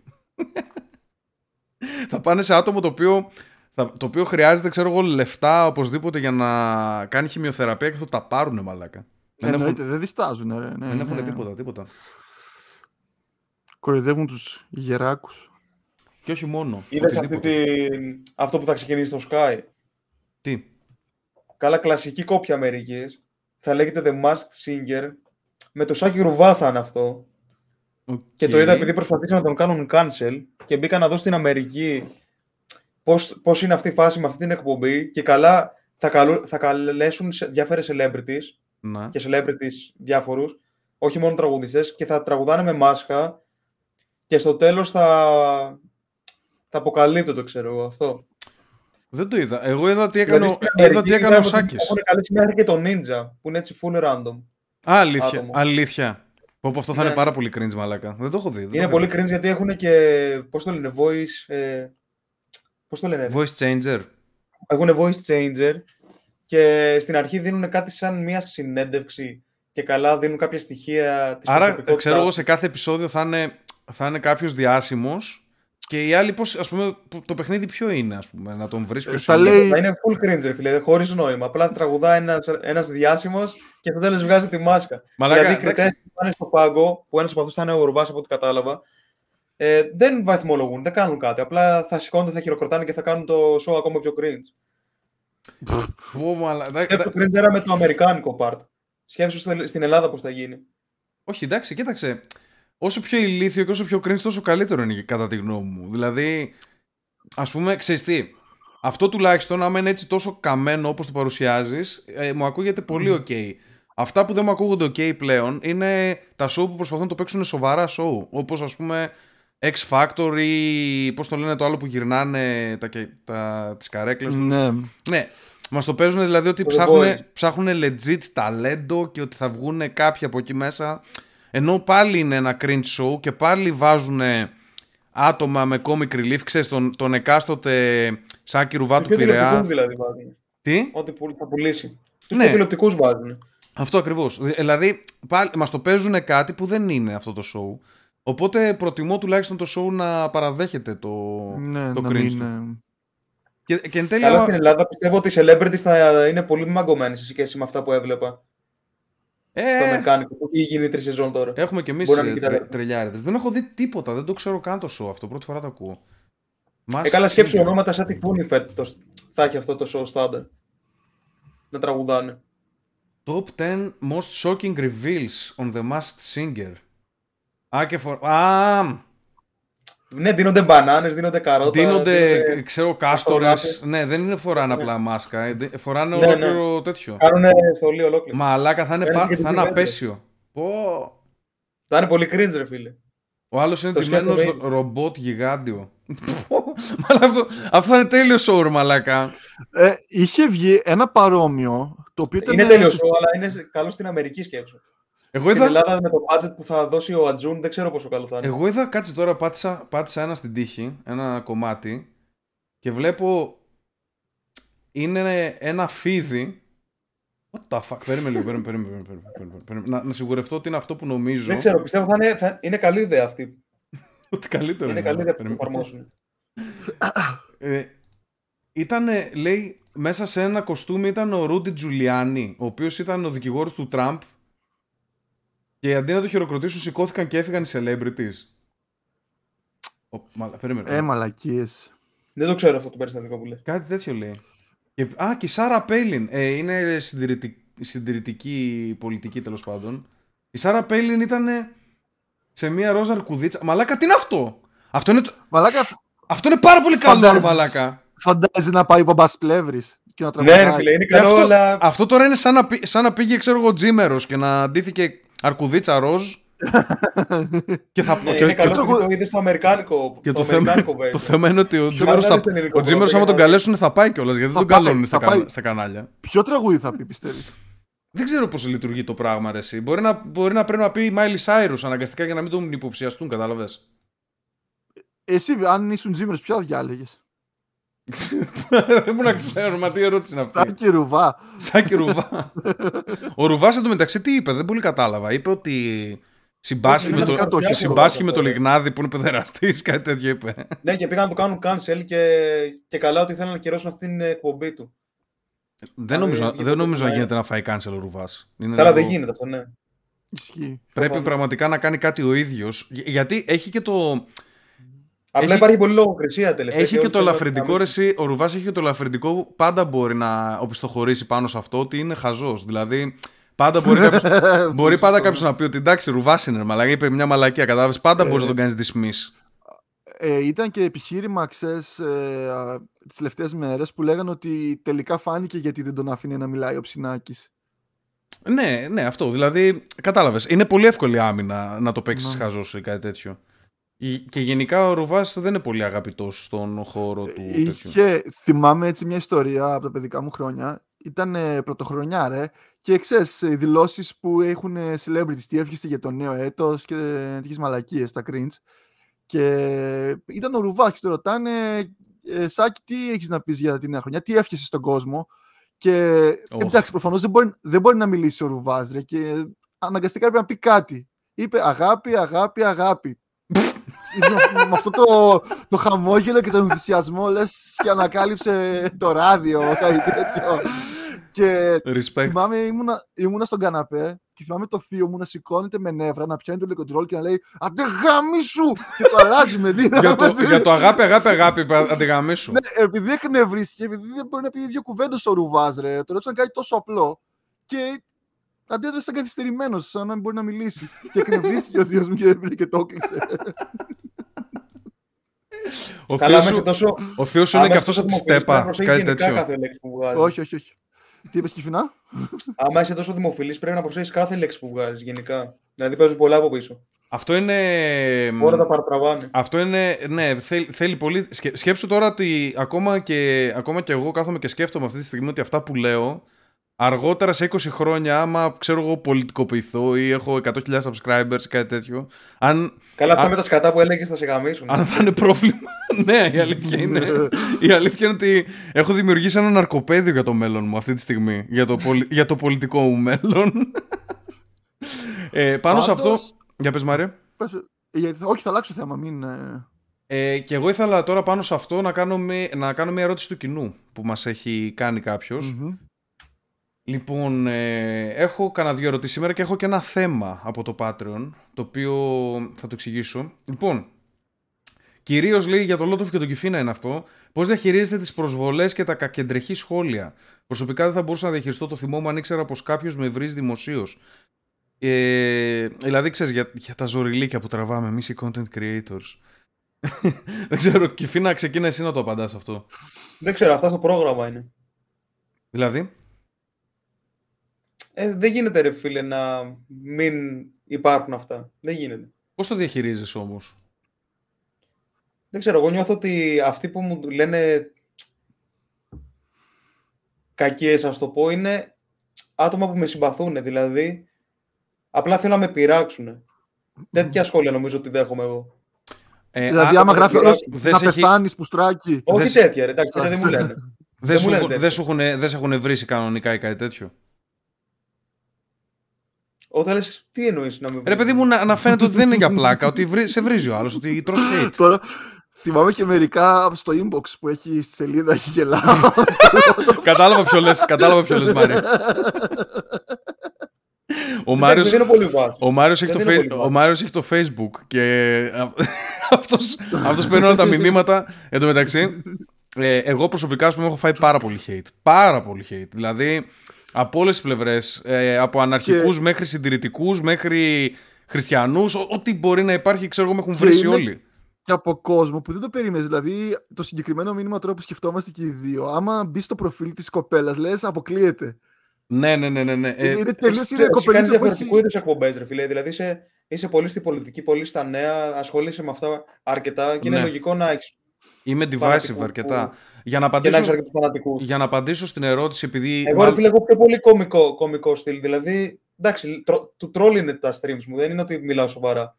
Θα πάνε σε άτομο το οποίο, το οποίο χρειάζεται, ξέρω εγώ, λεφτά οπωσδήποτε για να κάνει χημειοθεραπεία και θα τα πάρουν, μαλάκα. δεν, έχουν... δεν διστάζουν, Ναι, δεν ναι. έχουν τίποτα, τίποτα. Κοροϊδεύουν τους γεράκους. Και όχι μόνο. Είδες αυτό που θα ξεκινήσει στο Sky; Τι; Καλά κλασική κόπια Αμερικής. Θα λέγεται The Masked Singer. Με το Σάκη Ρουβά θα είναι αυτό. Και το είδα επειδή προσπαθήσαν να τον κάνουν cancel και μπήκα να δω στην Αμερική πώς, πώς είναι αυτή η φάση με αυτή την εκπομπή και καλά θα, καλού, θα καλέσουν διάφορες celebrities να. και celebrities διάφορους, όχι μόνο τραγουδιστές και θα τραγουδάνε με μάσκα και στο τέλος θα τα αποκαλύπτω το ξέρω εγώ αυτό. Δεν το είδα. Εγώ είδα τι έκανε, δηλαδή, είδα τι έκανε ο Σάκης. Έχουν καλέσει μέχρι και το Ninja που είναι έτσι full random. Α, αλήθεια. αλήθεια. Πω, αυτό θα είναι ναι. πάρα πολύ cringe, μαλάκα. Δεν το έχω δει. είναι πολύ cringe γιατί έχουν και. Πώς το λένε, voice. Ε, Πώς το λένε, Voice changer. Έχουν voice changer και στην αρχή δίνουν κάτι σαν μια συνέντευξη και καλά δίνουν κάποια στοιχεία της Άρα, ξέρω εγώ, σε κάθε επεισόδιο θα είναι, θα είναι κάποιος διάσημος και οι άλλοι, πώς, ας πούμε, το παιχνίδι ποιο είναι, ας πούμε, να τον βρεις ποιος θα είναι. Λέει... Θα είναι full cringe, φίλε, χωρίς νόημα. Απλά τραγουδά ένας, ένας διάσημος και στο τέλος βγάζει τη μάσκα. Μαλάκα, δηλαδή, οι κριτές που πάνε στο πάγκο, που ένας από αυτούς θα είναι ο Ρουβάς, από ό,τι κατάλαβα, ε, δεν βαθμολογούν, δεν κάνουν κάτι. Απλά θα σηκώνονται, θα χειροκροτάνε και θα κάνουν το show ακόμα πιο cringe. Σκέψου το cringe era με το αμερικάνικο part. Σκέψου στην Ελλάδα πώς θα γίνει. Όχι, εντάξει, κοίταξε όσο πιο ηλίθιο και όσο πιο cringe, τόσο καλύτερο είναι κατά τη γνώμη μου. Δηλαδή, ας πούμε, ξέρεις τι, αυτό τουλάχιστον, άμα είναι έτσι τόσο καμένο όπως το παρουσιάζεις, ε, μου ακούγεται πολύ ok. Αυτά που δεν μου ακούγονται ok πλέον είναι τα show που προσπαθούν να το παίξουν σοβαρά show. Όπως ας πούμε X Factor ή πώς το λένε το άλλο που γυρνάνε τα, τα, τις καρέκλες τους. Ναι. ναι. Μας το παίζουν δηλαδή ότι ψάχνουν, ψάχνουν legit ταλέντο και ότι θα βγουν κάποιοι από εκεί μέσα ενώ πάλι είναι ένα cringe show και πάλι βάζουν άτομα με comic relief, ξέρεις, τον, τον εκάστοτε Σάκη Ρουβά του Πειραιά. δηλαδή βάζουν. Τι; Ό,τι θα πουλήσει. Τους ναι. τηλεοπτικούς βάζουν. Αυτό ακριβώς. Δηλαδή, πάλι, μας το παίζουν κάτι που δεν είναι αυτό το show. Οπότε προτιμώ τουλάχιστον το show να παραδέχεται το, ναι, το cringe του. Και, και εν τέλει, Αλλά στην Ελλάδα πιστεύω ότι οι celebrities θα είναι πολύ μαγκωμένοι σε σχέση με αυτά που έβλεπα. Ε, στο μεκάνικο που έχει γίνει τρεις σεζόν τώρα. Έχουμε κι εμείς τρε, τρελιάριδες. Δεν έχω δει τίποτα, δεν το ξέρω καν το show αυτό. Πρώτη φορά το ακούω. Ε, καλά σκέψου ονόματα σαν τη Πούνιφετ θα έχει αυτό το show standard. Να τραγουδάνε. Top 10 most shocking reveals on the Masked Singer. Α, και for... Α, ναι, δίνονται μπανάνες, δίνονται καρότα. Δίνονται, δίνονται... ξέρω, κάστορες. Ναι, δεν είναι φοράνε ναι. απλά μάσκα. Ε, φοράνε ναι, ολόκληρο ναι. τέτοιο. Κάνουν στολή ολόκληρο. Μαλάκα θα είναι, πα... θα είναι απέσιο. Πω. Θα είναι πολύ cringe, ρε φίλε. Ο άλλος είναι τιμένο ρομπότ γιγάντιο. *laughs* αυτό, αυτό θα είναι τέλειο σοουρ, μαλάκα. Ε, είχε βγει ένα παρόμοιο. Το οποίο είναι τέλειο σοουρ, αλλά είναι καλό στην Αμερική σκέψη. Εγώ είδα... Στην Ελλάδα με το budget που θα δώσει ο Ατζούν δεν ξέρω πόσο καλό θα είναι. Εγώ είδα, κάτσε τώρα, πάτησα, πάτησα ένα στην τύχη, ένα κομμάτι και βλέπω είναι ένα φίδι What the fuck. Περίμενε λίγο, περίμενε, περίμενε, να, να σιγουρευτώ ότι είναι αυτό που νομίζω. Δεν ξέρω, πιστεύω θα είναι, θα είναι καλή ιδέα αυτή. *laughs* Ότι καλύτερο είναι. Είναι καλή ιδέα που εφαρμόσουν. Ε, ήταν, λέει, μέσα σε ένα κοστούμι ήταν ο Ρούντι Τζουλιάνι, ο οποίος ήταν ο δικηγόρος του Τραμπ και αντί να το χειροκροτήσουν σηκώθηκαν και έφυγαν οι celebrities. Ο, μα, περίμενε. Ε, μαλακίες. Δεν το ξέρω αυτό το περιστατικό που λέει. Κάτι τέτοιο λέει. Και, α, και η Σάρα Πέιλιν. Ε, είναι συντηρητική, συντηρητική πολιτική τέλος πάντων. Η Σάρα Πέιλιν ήταν σε μία ροζα αρκουδίτσα. Μαλάκα, τι είναι αυτό! Αυτό είναι, μαλάκα... αυτό είναι πάρα πολύ καλό, μαλάκα. Φαντάζει να πάει ο μπαμπάς πλεύρης και να τραγουδάει. Ναι, φίλε, είναι καλό, αυτό, αλλά... αυτό τώρα είναι σαν να, σαν να πήγε, ξέρω εγώ, τζίμερος και να αντίθηκε αρκουδίτσα ροζ. *laughs* και θα ναι, και, είναι καλό το είδε στο Αμερικάνικο. Και το, θέμα, το θέμα είναι ότι ο Τζίμερος, θα, ο Τζίμερος άμα τον καλέσουν θα πάει κιόλας γιατί δεν τον καλούν στα, στα κανάλια. Ποιο τραγούδι θα πει, πιστεύεις; Δεν ξέρω πώς λειτουργεί το πράγμα, ρε, εσύ. Μπορεί να, μπορεί να πρέπει να πει Μάιλι Σάιρους αναγκαστικά για να μην τον υποψιαστούν, κατάλαβες; Εσύ, αν ήσουν Τζίμερο, ποια διάλεγες; Δεν μπορώ να ξέρω, μα τι ερώτηση είναι αυτή. Σάκη Ρουβά. Σάκη Ρουβά. Ο Ρουβάς εντωμεταξύ τι είπε, δεν πολύ κατάλαβα. Είπε ότι συμπάσχει με, το, συμπάσχει με το Λιγνάδι που είναι παιδεραστής, κάτι τέτοιο είπε. Ναι, και πήγαν να το κάνουν cancel και, και καλά ότι θέλουν να κυρώσουν αυτή την εκπομπή του. Δεν νομίζω, δεν νομίζω να γίνεται να φάει cancel ο Ρουβάς. Καλά, δεν γίνεται αυτό, ναι. Πρέπει πραγματικά να κάνει κάτι ο ίδιος. Γιατί έχει και το. Απλά έχει... υπάρχει πολύ λογοκρισία τελευταία. Έχει και, το ελαφρυντικό ρεσί, ο Ρουβάς έχει και το ελαφρυντικό, πάντα μπορεί να οπισθοχωρήσει πάνω σε αυτό ότι είναι χαζός. Δηλαδή, πάντα μπορεί, κάποιος, *laughs* μπορεί πάντα κάποιος να πει ότι εντάξει, Ρουβάς είναι, μαλακά, είπε μια μαλακία, κατάλαβες. Πάντα μπορείς να τον κάνεις dismiss. Ε, ήταν και επιχείρημα, ξέρεις, ε, τις τελευταίες μέρες που λέγανε ότι τελικά φάνηκε γιατί δεν τον αφήνει να μιλάει ο Ψινάκης. Ναι, ναι, αυτό. Δηλαδή, κατάλαβες. Είναι πολύ εύκολη άμυνα να το παίξεις ναι. χαζός ή κάτι τέτοιο. Και γενικά ο Ρουβάς δεν είναι πολύ αγαπητός στον χώρο του. Είχε, θυμάμαι έτσι μια ιστορία από τα παιδικά μου χρόνια. Ήταν πρωτοχρονιά, ρε. Και ξέρεις, δηλώσεις που έχουν celebrities. Τι εύχεστε για το νέο έτος και τέτοιες μαλακίες, τα cringe. Και ήταν ο Ρουβάς και του ρωτάνε, ε, Σάκη, τι έχεις να πεις για την νέα χρονιά, τι εύχεσαι στον κόσμο; Και oh. εντάξει, προφανώς δεν, μπορεί, δεν μπορεί να μιλήσει ο Ρουβάς, ρε. Και αναγκαστικά έπρεπε να πει κάτι. Είπε αγάπη, αγάπη, αγάπη με αυτό το, το χαμόγελο και τον ενθουσιασμό λες και ανακάλυψε το ράδιο κάτι τέτοιο και Respect. θυμάμαι ήμουνα, ήμουνα στον καναπέ και θυμάμαι το θείο μου να σηκώνεται με νεύρα, να πιάνει το λεκοντρόλ και να λέει Αντε σου! και το αλλάζει με δύναμη. για, το, για το αγάπη, αγάπη, αγάπη, αντε σου. Ναι, επειδή εκνευρίστηκε, επειδή δεν μπορεί να πει δύο κουβέντε ο Ρουβάζ, ρε, το ρώτησαν κάτι τόσο απλό. Και αντέδρασε σαν καθυστερημένος, σαν να μην μπορεί να μιλήσει. και εκνευρίστηκε ο θείος μου και και το έκλεισε. Ο Καλά, θεός, τόσο... ο θεός είναι και αυτός από τη στέπα, κάτι τέτοιο. Όχι, όχι, όχι. Τι είπες Κυφινά; Άμα είσαι τόσο δημοφιλής πρέπει να προσέχεις κάθε λέξη που βγάζεις γενικά. Δηλαδή παίζουν πολλά από πίσω. Αυτό είναι. Όλα τα παρατραβάνε. Αυτό είναι. Ναι, θέλει, θέλει πολύ. Σκέψου τώρα ότι ακόμα και, ακόμα και εγώ κάθομαι και σκέφτομαι αυτή τη στιγμή ότι αυτά που λέω αργότερα σε 20 χρόνια, άμα ξέρω εγώ πολιτικοποιηθώ ή έχω 100.000 subscribers ή κάτι τέτοιο. Αν, Καλά, αυτά με τα σκατά που έλεγες θα σε γαμίσουν. Αν θα είναι πρόβλημα. *laughs* ναι, η αλήθεια είναι. *laughs* η αλήθεια είναι ότι έχω δημιουργήσει ένα ναρκοπαίδιο για το μέλλον μου αυτή τη στιγμή. Για το, για το πολιτικό μου μέλλον. ε, πάνω σε αυτό. Για πες Μάρια. Ε, όχι, θα αλλάξω θέμα. Μην... Ε, ε, και εγώ ήθελα τώρα πάνω σε αυτό να κάνω, να κάνω μια ερώτηση του κοινού που μας έχει κάνει Λοιπόν, ε, έχω κανένα δύο ερωτήσεις σήμερα και έχω και ένα θέμα από το Patreon, το οποίο θα το εξηγήσω. Λοιπόν, κυρίως λέει για το Λότοφ και τον Κιφίνα είναι αυτό, πώς διαχειρίζετε τις προσβολές και τα κακεντρεχή σχόλια. Προσωπικά δεν θα μπορούσα να διαχειριστώ το θυμό μου αν ήξερα πως κάποιος με βρίζει δημοσίως. Ε, δηλαδή, ξέρεις, για, για τα ζωριλίκια που τραβάμε εμείς οι content creators. *laughs* δεν ξέρω, Κιφίνα, ξεκίνα εσύ να το απαντάς αυτό. Δεν ξέρω, αυτά στο πρόγραμμα είναι. Δηλαδή; Ε, δεν γίνεται ρε φίλε να μην υπάρχουν αυτά. Δεν γίνεται. Πώς το διαχειρίζεσαι όμως; Δεν ξέρω, εγώ νιώθω ότι αυτοί που μου λένε κακίες, ας το πω, είναι άτομα που με συμπαθούν. Δηλαδή, απλά θέλω να με πειράξουν. Τέτοια σχόλια νομίζω ότι δέχομαι εγώ. Ε, δηλαδή, άμα γράφει όλος να έχει... πεθάνεις που στράκι. Όχι τέτοια, ρε, εντάξει, δεν μου λένε. Δεν, σου, έχουν, δεν σε έχουν βρήσει κανονικά ή κάτι τέτοιο; Όταν λες, τι εννοείς να μην Ρε παιδί μου, να, να φαίνεται ότι δεν είναι για πλάκα, ότι βρει, σε βρίζει ο άλλος, ότι τρως *laughs* hate. Τώρα θυμάμαι και μερικά στο inbox που έχει στη σελίδα έχει γελάω. *laughs* κατάλαβα ποιο λες, κατάλαβα ποιο λες Μάρια. Ο Μάριος, Δεν είναι πολύ βάσο. ο, Μάριος έχει το Δεν είναι face- πολύ ο Μάριος έχει το facebook και α- *laughs* αυτός, αυτός παίρνει όλα τα μηνύματα. Εν τω μεταξύ, ε, εγώ προσωπικά ας πούμε, έχω φάει πάρα πολύ hate. Πάρα πολύ hate. Δηλαδή, από όλες τις πλευρές, ε, από αναρχικούς μέχρι συντηρητικούς, μέχρι χριστιανούς, ό- ό,τι μπορεί να υπάρχει, ξέρω εγώ, με έχουν Και βρήσει είναι- όλοι. και από κόσμο που δεν το περίμενες. Δηλαδή, το συγκεκριμένο μήνυμα τώρα που σκεφτόμαστε και οι δύο, άμα μπει στο προφίλ της κοπέλας, λες, αποκλείεται. Ναι, ναι, ναι, ναι. ναι. Ε, είναι είναι τελείως Εσύ είναι κάνει κοπελίτσα που έχει. διαφορετικού είδους εκπομπές, ρε φίλε. Δηλαδή είσαι, είσαι πολύ στην πολιτική, πολύ στα νέα, ασχολείσαι με αυτά αρκετά και είναι Ναι. λογικό να έχεις Είμαι divisive φανατικού αρκετά. που- Για να, και να απαντήσω, έχεις αρκετούς φανατικούς. για να απαντήσω στην ερώτηση, επειδή. Εγώ, ρε μάλλον- φίλε, έχω πιο πολύ κωμικό, κωμικό στυλ. Δηλαδή, εντάξει, τρο, του τρόλ είναι τα streams μου, δεν είναι ότι μιλάω σοβαρά.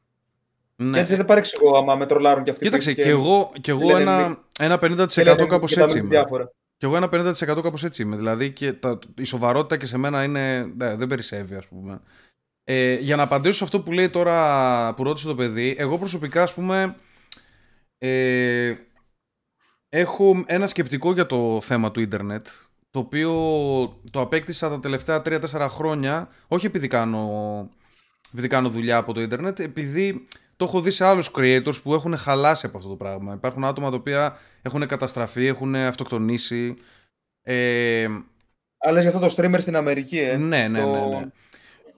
ναι. Και έτσι δεν παρεξηγώ άμα με τρολάρουν και αυτοί. Κοίταξε, που- και εγώ, και εγώ λένε ένα, μη- ένα 50% και λένε- κάπως και τα έτσι μη είμαι. διάφορα. Και εγώ ένα 50% κάπως έτσι είμαι. Δηλαδή και τα, η σοβαρότητα και σε μένα είναι, ναι, δεν περισσεύει ας πούμε. Ε, για να απαντήσω σε αυτό που λέει τώρα που ρώτησε το παιδί, εγώ προσωπικά ας πούμε ε, έχω ένα σκεπτικό για το θέμα του ίντερνετ το οποίο το απέκτησα τα τελευταία 3-4 χρόνια όχι επειδή κάνω, επειδή κάνω δουλειά από το ίντερνετ επειδή το έχω δει σε άλλους creators που έχουν χαλάσει από αυτό το πράγμα. Υπάρχουν άτομα τα οποία έχουν καταστραφεί, έχουν αυτοκτονήσει. Ε, Αλλά για αυτό το streamer στην Αμερική, ε. ναι, ναι, το- ναι, ναι.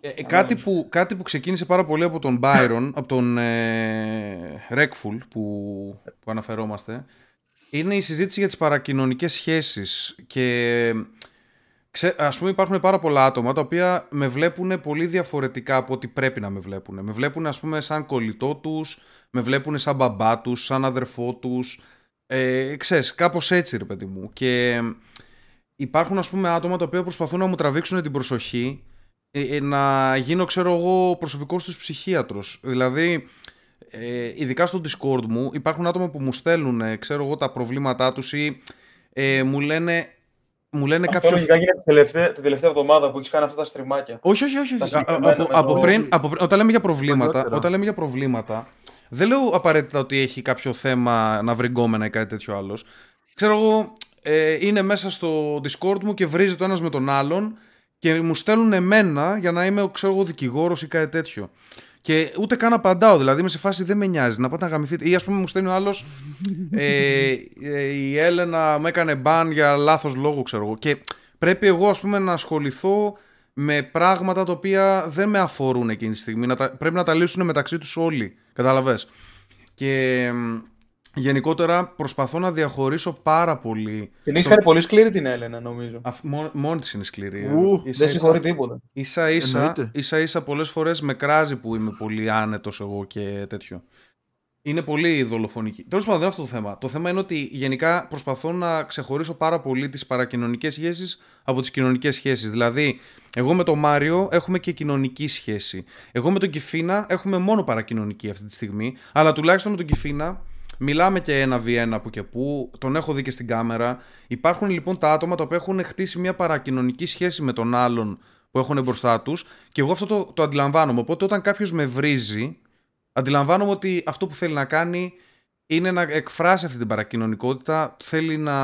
Ε, ε, κάτι, που, κάτι που ξεκίνησε πάρα πολύ από τον Byron, από τον ε, Rekful που, που αναφερόμαστε, είναι η συζήτηση για τις παρακοινωνικές σχέσεις και ξέ, ας πούμε υπάρχουν πάρα πολλά άτομα τα οποία με βλέπουν πολύ διαφορετικά από ό,τι πρέπει να με βλέπουν. Με βλέπουν ας πούμε σαν κολλητό τους, με βλέπουν σαν μπαμπά τους, σαν αδερφό τους, ε, ξέρεις, κάπως έτσι ρε παιδί μου. Και υπάρχουν ας πούμε άτομα τα οποία προσπαθούν να μου τραβήξουν την προσοχή ε, ε, να γίνω ξέρω εγώ προσωπικός τους ψυχίατρος. Δηλαδή ε, ειδικά στο Discord μου υπάρχουν άτομα που μου στέλνουν ε, ξέρω εγώ τα προβλήματά τους ή ε, μου λένε, μου λένε Αυτό κάποιο... λογικά γίνεται την τελευταία, την τελευταία εβδομάδα που έχεις κάνει αυτά τα στριμάκια. Όχι, όχι, όχι. Τα όχι. Α, α, συγκεκριμένα Από, με από το- πριν, από πριν- όταν λέμε για προβλήματα, Παλιότερα. όταν λέμε για προβλήματα, δεν λέω απαραίτητα ότι έχει κάποιο θέμα να βρει γκόμενα ή κάτι τέτοιο άλλος. Ξέρω εγώ, ε, είναι μέσα στο Discord μου και βρίζει το ένας με τον άλλον και μου στέλνουν εμένα για να είμαι, ξέρω εγώ, δικηγόρος ή κάτι τέτοιο. Και ούτε καν απαντάω, δηλαδή είμαι σε φάση δεν με νοιάζει να πάτε να γαμηθείτε. Ή ας πούμε μου στέλνει ο άλλος, *laughs* ε, ε, η Έλενα μου έκανε μπαν για λάθος λόγο, ξέρω εγώ. Και πρέπει εγώ, ας πούμε, να ασχοληθώ με πράγματα τα οποία δεν με αφορούν εκείνη τη στιγμή. Να τα, πρέπει να τα λύσουν μεταξύ τους όλοι. Κατάλαβε. Και μ, γενικότερα προσπαθώ να διαχωρίσω πάρα πολύ. Την έχεις το- κάνει πολύ σκληρή την Έλενα, νομίζω. Αφ- μο- μόνη της είναι σκληρή. Ου, Ίσα- Δεν ίσα- συγχωρεί τίποτα. Ίσα ίσα, Εννοείται. ίσα, ίσα πολλές φορές με κράζει που είμαι πολύ άνετος εγώ και τέτοιο. Είναι πολύ δολοφονική. Τέλος πάντων δεν είναι αυτό το θέμα. Το θέμα είναι ότι γενικά προσπαθώ να ξεχωρίσω πάρα πολύ τις παρακοινωνικές σχέσεις από τις κοινωνικές σχέσεις. Δηλαδή, εγώ με τον Μάριο έχουμε και κοινωνική σχέση. Εγώ με τον Κιφίνα έχουμε μόνο παρακοινωνική αυτή τη στιγμή. Αλλά τουλάχιστον με τον Κιφίνα μιλάμε και ένα β1 που και που. Τον έχω δει και στην κάμερα. Υπάρχουν λοιπόν τα άτομα τα οποία έχουν χτίσει μια παρακοινωνική σχέση με τον άλλον που έχουν μπροστά τους και εγώ αυτό το, το αντιλαμβάνομαι. Οπότε όταν κάποιος με βρίζει, αντιλαμβάνομαι ότι αυτό που θέλει να κάνει είναι να εκφράσει αυτή την παρακοινωνικότητα, θέλει να,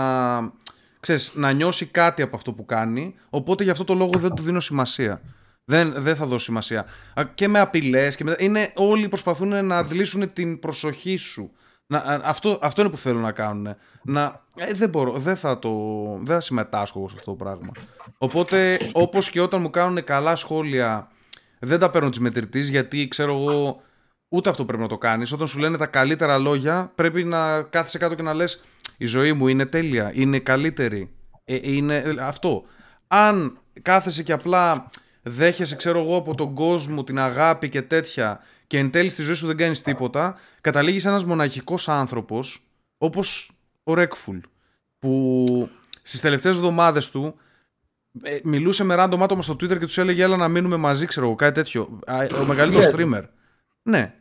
ξέρεις, να νιώσει κάτι από αυτό που κάνει, οπότε γι' αυτό το λόγο δεν του δίνω σημασία. Δεν, δεν θα δώσω σημασία. Α, Και με απειλές και με... είναι, όλοι προσπαθούν να αντλήσουν την προσοχή σου. Να, α, αυτό, αυτό είναι που θέλουν να κάνουν. Να, ε, δεν μπορώ, δεν θα, το, δεν θα συμμετάσχω εγώ σε αυτό το πράγμα. Οπότε, όπως και όταν μου κάνουν καλά σχόλια, δεν τα παίρνω της μετρητής γιατί ξέρω εγώ ούτε αυτό πρέπει να το κάνεις. Όταν σου λένε τα καλύτερα λόγια, πρέπει να κάθεσαι κάτω και να λες η ζωή μου είναι τέλεια, είναι καλύτερη. Ε, είναι ε, αυτό. Αν κάθεσαι και απλά δέχεσαι, ξέρω εγώ, από τον κόσμο την αγάπη και τέτοια και εν τέλει στη ζωή σου δεν κάνεις τίποτα, καταλήγεις ένας μοναχικός άνθρωπος όπως ο Ρέκφουλ που στις τελευταίες εβδομάδες του ε, μιλούσε με random άτομα στο Twitter και τους έλεγε έλα να μείνουμε μαζί, ξέρω εγώ, κάτι τέτοιο. Α, Ο μεγαλύτερος streamer. Ναι.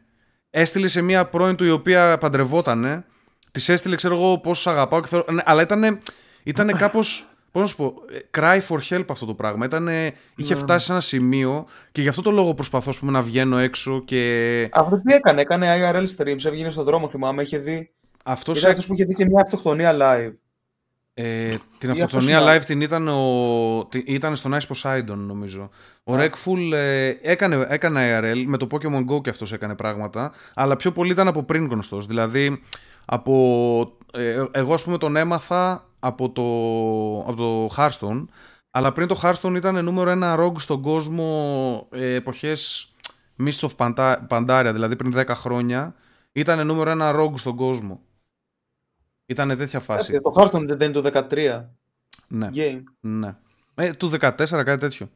Έστειλε σε μία πρώην του η οποία παντρευότανε, της έστειλε, ξέρω εγώ, πόσο σ' αγαπάω και θέλω... ναι, αλλά ήταν, ήτανε *clears throat* κάπως, Πώς να σου πω, cry for help αυτό το πράγμα. Ήτανε, είχε ναι. φτάσει σε ένα σημείο και γι' αυτό το λόγο προσπαθώ πούμε, να βγαίνω έξω και. Αυτό τι έκανε, έκανε IRL streams, έβγαινε στον δρόμο, θυμάμαι, είχε δει. Αυτός Ήταν αυτός που είχε δει και μια αυτοκτονία live. Ε, την αυτοκτονία live την ήταν, ο, ήταν στον Ice Poseidon νομίζω. Ο yeah. Rekful ε, έκανε, έκανε IRL, με το Pokemon Go και αυτός έκανε πράγματα, αλλά πιο πολύ ήταν από πριν γνωστός. Δηλαδή, από, ε, εγώ ας πούμε τον έμαθα από το, από το Hearthstone, αλλά πριν το Hearthstone ήταν νούμερο ένα rogue στον κόσμο ε, εποχές Mists of Pandaria, δηλαδή πριν 10 χρόνια, ήταν νούμερο ένα rogue στον κόσμο. Ήταν τέτοια φάση. το Hearthstone δεν είναι το 13. Ναι. Game. ναι. Ε, του 14 κάτι τέτοιο.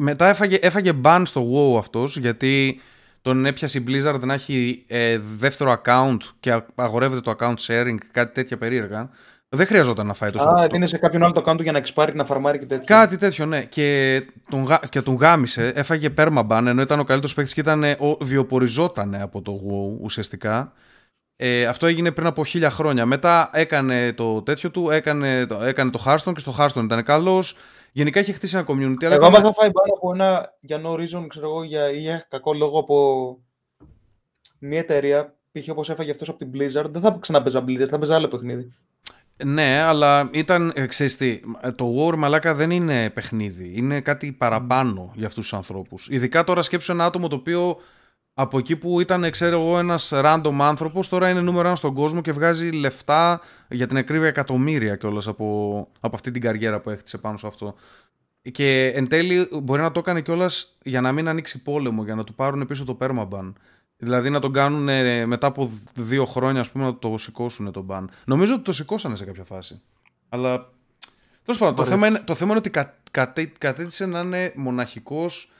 Μετά έφαγε, έφαγε ban στο WoW αυτός γιατί τον έπιασε η Blizzard να έχει ε, δεύτερο account και αγορεύεται το account sharing, κάτι τέτοια περίεργα. Δεν χρειαζόταν να φάει τόσο. Α, είναι σε κάποιον άλλο το account για να εξπάρει, να φαρμάρει και τέτοιο. Κάτι τέτοιο, ναι. Και τον, και τον γάμισε, έφαγε permaban ενώ ήταν ο καλύτερος παίκτης και ήταν, ο, βιοποριζόταν από το WoW ουσιαστικά. Ε, αυτό έγινε πριν από χίλια χρόνια. Μετά έκανε το τέτοιο του, έκανε, το, έκανε το Hearthstone και στο Hearthstone ήταν καλός. Γενικά είχε χτίσει ένα community. Εγώ, άμα θα φάει πάνω από ένα για no reason, ξέρω εγώ, για, ή για κακό λόγο από μια εταιρεία, π.χ. όπως έφαγε αυτός από την Blizzard, δεν θα ξαναπέζα Blizzard, θα παίζα άλλο παιχνίδι. Ναι, αλλά ήταν, ε, ξέρεις τι, το War μαλάκα δεν είναι παιχνίδι, είναι κάτι παραπάνω για αυτούς τους ανθρώπους. Ειδικά τώρα σκέψου ένα άτομο το οποίο από εκεί που ήταν, ξέρω εγώ, ένας random άνθρωπος, τώρα είναι νούμερο ένα στον κόσμο και βγάζει λεφτά για την ακρίβεια εκατομμύρια κιόλας από, από αυτή την καριέρα που έχτισε πάνω σε αυτό. Και εν τέλει μπορεί να το έκανε κιόλας για να μην ανοίξει πόλεμο, για να του πάρουν πίσω το permaban. Δηλαδή να τον κάνουν μετά από δύο χρόνια, ας πούμε, να το σηκώσουν τον ban. Νομίζω ότι το σηκώσανε σε κάποια φάση. Αλλά. Τέλος πάντων, το θέμα, είναι, το θέμα είναι ότι κα, κατέτησε να είναι μοναχικός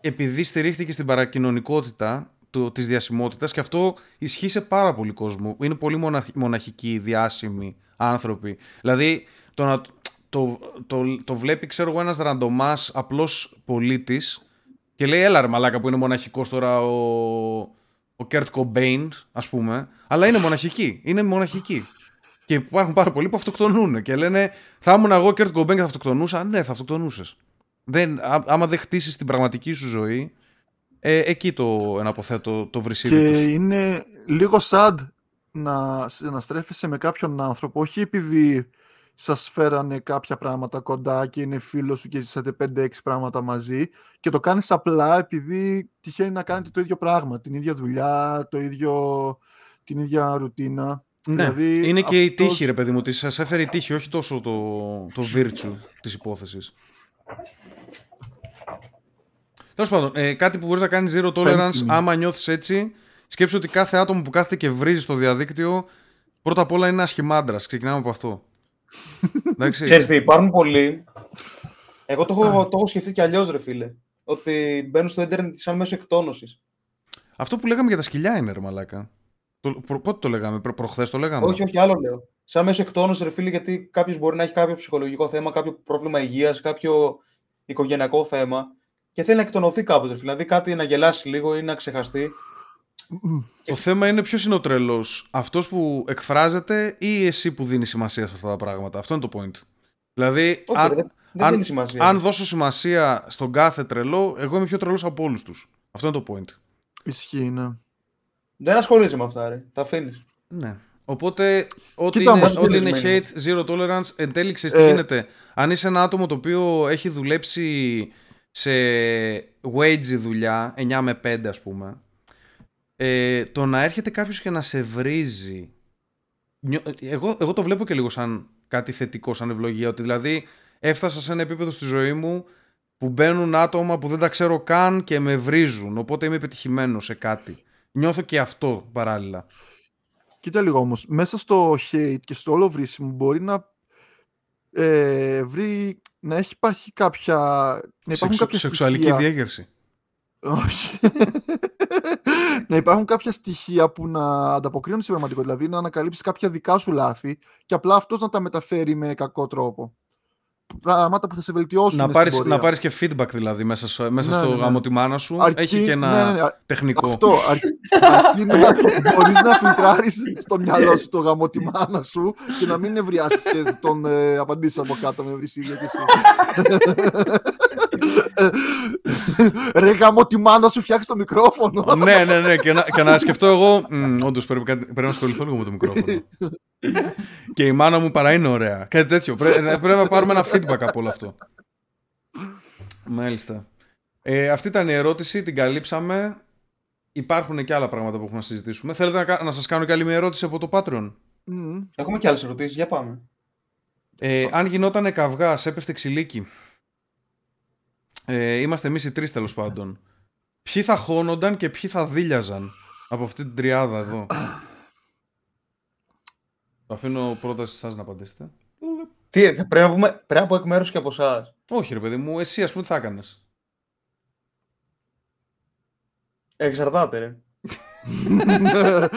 επειδή στηρίχθηκε στην παρακοινωνικότητα της διασημότητας και αυτό ισχύει σε πάρα πολύ κόσμο. Είναι πολύ μοναχικοί, διάσημοι άνθρωποι. Δηλαδή, το, να, το, το, το, βλέπει, ξέρω εγώ, ένας ραντομάς απλός πολίτης και λέει, έλα ρε μαλάκα που είναι μοναχικός τώρα ο, ο Κερτ Κομπέιν, ας πούμε. Αλλά είναι μοναχική. Είναι μοναχική. Και υπάρχουν πάρα πολλοί που αυτοκτονούν και λένε, θα ήμουν εγώ Κερτ Κομπέιν και θα αυτοκτονούσα. Ναι, θα αυτοκτονούσες. Δεν, άμα δεν χτίσεις την πραγματική σου ζωή, ε, εκεί το εναποθέτω το βρυσίδι Και τους. είναι λίγο sad να, να στρέφεσαι με κάποιον άνθρωπο, όχι επειδή σας φέρανε κάποια πράγματα κοντά και είναι φίλος σου και ζήσατε 5-6 πράγματα μαζί και το κάνεις απλά επειδή τυχαίνει να κάνετε το ίδιο πράγμα, την ίδια δουλειά, το ίδιο, την ίδια ρουτίνα. Ναι, δηλαδή, είναι και η τύχη ρε παιδί μου, ότι σας έφερε η τύχη, όχι τόσο το, το virtue της υπόθεσης. Τέλος πάντων, ε, κάτι που μπορείς να κάνεις zero tolerance άμα νιώθεις έτσι. Σκέψου ότι κάθε άτομο που κάθεται και βρίζει στο διαδίκτυο πρώτα απ' όλα είναι ένα σχημάντρα. Ξεκινάμε από αυτό. Ξέρεις τι, υπάρχουν πολλοί. Εγώ το έχω, το έχω σκεφτεί και αλλιώς, ρε φίλε. Ότι μπαίνουν στο Ιντερνετ σαν μέσο εκτόνωσης. Αυτό που λέγαμε για τα σκυλιά είναι, ρε Μαλάκα. Το, προ, πότε το λέγαμε, προ, προχθές το λέγαμε; Όχι, όχι, άλλο λέω. Σαν μέσο εκτόνωσης, ρε φίλε, γιατί κάποιος μπορεί να έχει κάποιο ψυχολογικό θέμα, κάποιο πρόβλημα υγείας, κάποιο οικογενειακό θέμα και θέλει να εκτονωθεί κάπως, ρε φίλε. Δηλαδή κάτι να γελάσει λίγο ή να ξεχαστεί. Το θέμα είναι ποιος είναι ο τρελός. Αυτός που εκφράζεται ή εσύ που δίνεις σημασία σε αυτά τα πράγματα. Αυτό είναι το point. Δηλαδή, Όχι, αν, δεν, δεν αν, σημασία, αν δώσω σημασία στον κάθε τρελό, εγώ είμαι πιο τρελός από όλους τους. Αυτό είναι το point. Ισχύει, ναι. Δεν ασχολείσαι με αυτά, ρε. Τα αφήνεις. Ναι. Οπότε, ό,τι είναι, ό,τι είναι hate, zero tolerance, εν τέλει ξέρεις τι ε. γίνεται. Αν είσαι ένα άτομο το οποίο έχει δουλέψει σε wage δουλειά, 9 με 5 ας πούμε, ε, το να έρχεται κάποιος και να σε βρίζει, εγώ, εγώ το βλέπω και λίγο σαν κάτι θετικό, σαν ευλογία, ότι δηλαδή έφτασα σε ένα επίπεδο στη ζωή μου που μπαίνουν άτομα που δεν τα ξέρω καν και με βρίζουν, οπότε είμαι επιτυχημένο σε κάτι. Νιώθω και αυτό παράλληλα. Κοίτα λίγο όμως, μέσα στο hate και στο όλο βρίσιμο μπορεί να ε, βρει να έχει υπάρχει κάποια. Να υπάρχουν κάποια σεξουαλική στοιχεία... διέγερση. Όχι. *laughs* να υπάρχουν κάποια στοιχεία που να ανταποκρίνουν στην πραγματικότητα. Δηλαδή να ανακαλύψεις κάποια δικά σου λάθη και απλά αυτός να τα μεταφέρει με κακό τρόπο. πράγματα που θα σε βελτιώσουν. Να πάρει να πάρεις και feedback δηλαδή μέσα, μέσα ναι, στο ναι, ναι. γάμο τη μάνα σου. Αρκεί, Έχει και ένα ναι, ναι, ναι. τεχνικό. Αυτό. αρκεί να μπορείς να φιλτράρεις στο μυαλό σου το γάμο τη μάνα σου και να μην νευριάσει και τον ε, απαντήσεις από κάτω με βρυσίδια και εσύ. *laughs* Ρε γάμο τη μάνα σου φτιάξει το μικρόφωνο. ναι, ναι, ναι. Και να, και να σκεφτώ εγώ. Όντως πρέπει, πρέπει να ασχοληθώ λίγο με το μικρόφωνο. και η μάνα μου παρά είναι ωραία. Κάτι τέτοιο. Πρέπει, πρέπει να πάρουμε ένα feedback από όλο αυτό. Μάλιστα. Ε, αυτή ήταν η ερώτηση, την καλύψαμε. Υπάρχουν και άλλα πράγματα που έχουμε να συζητήσουμε. Θέλετε να, να σας κάνω και άλλη μια ερώτηση από το Patreon; Mm. Έχουμε και άλλες ερωτήσεις, για πάμε. Ε, αν γινόταν καυγά, έπεφτε ξυλίκι. Ε, είμαστε εμείς οι τρεις τέλος πάντων. Ποιοι θα χώνονταν και ποιοι θα δίλιαζαν από αυτή την τριάδα εδώ; Το αφήνω πρώτα σε εσάς να απαντήσετε. Τι, πρέπει να, πούμε, πρέπει να πω εκ μέρους και από εσάς. Όχι, ρε παιδί μου, εσύ ας πούμε τι θα έκανες; Εξαρτάται, ρε. *laughs*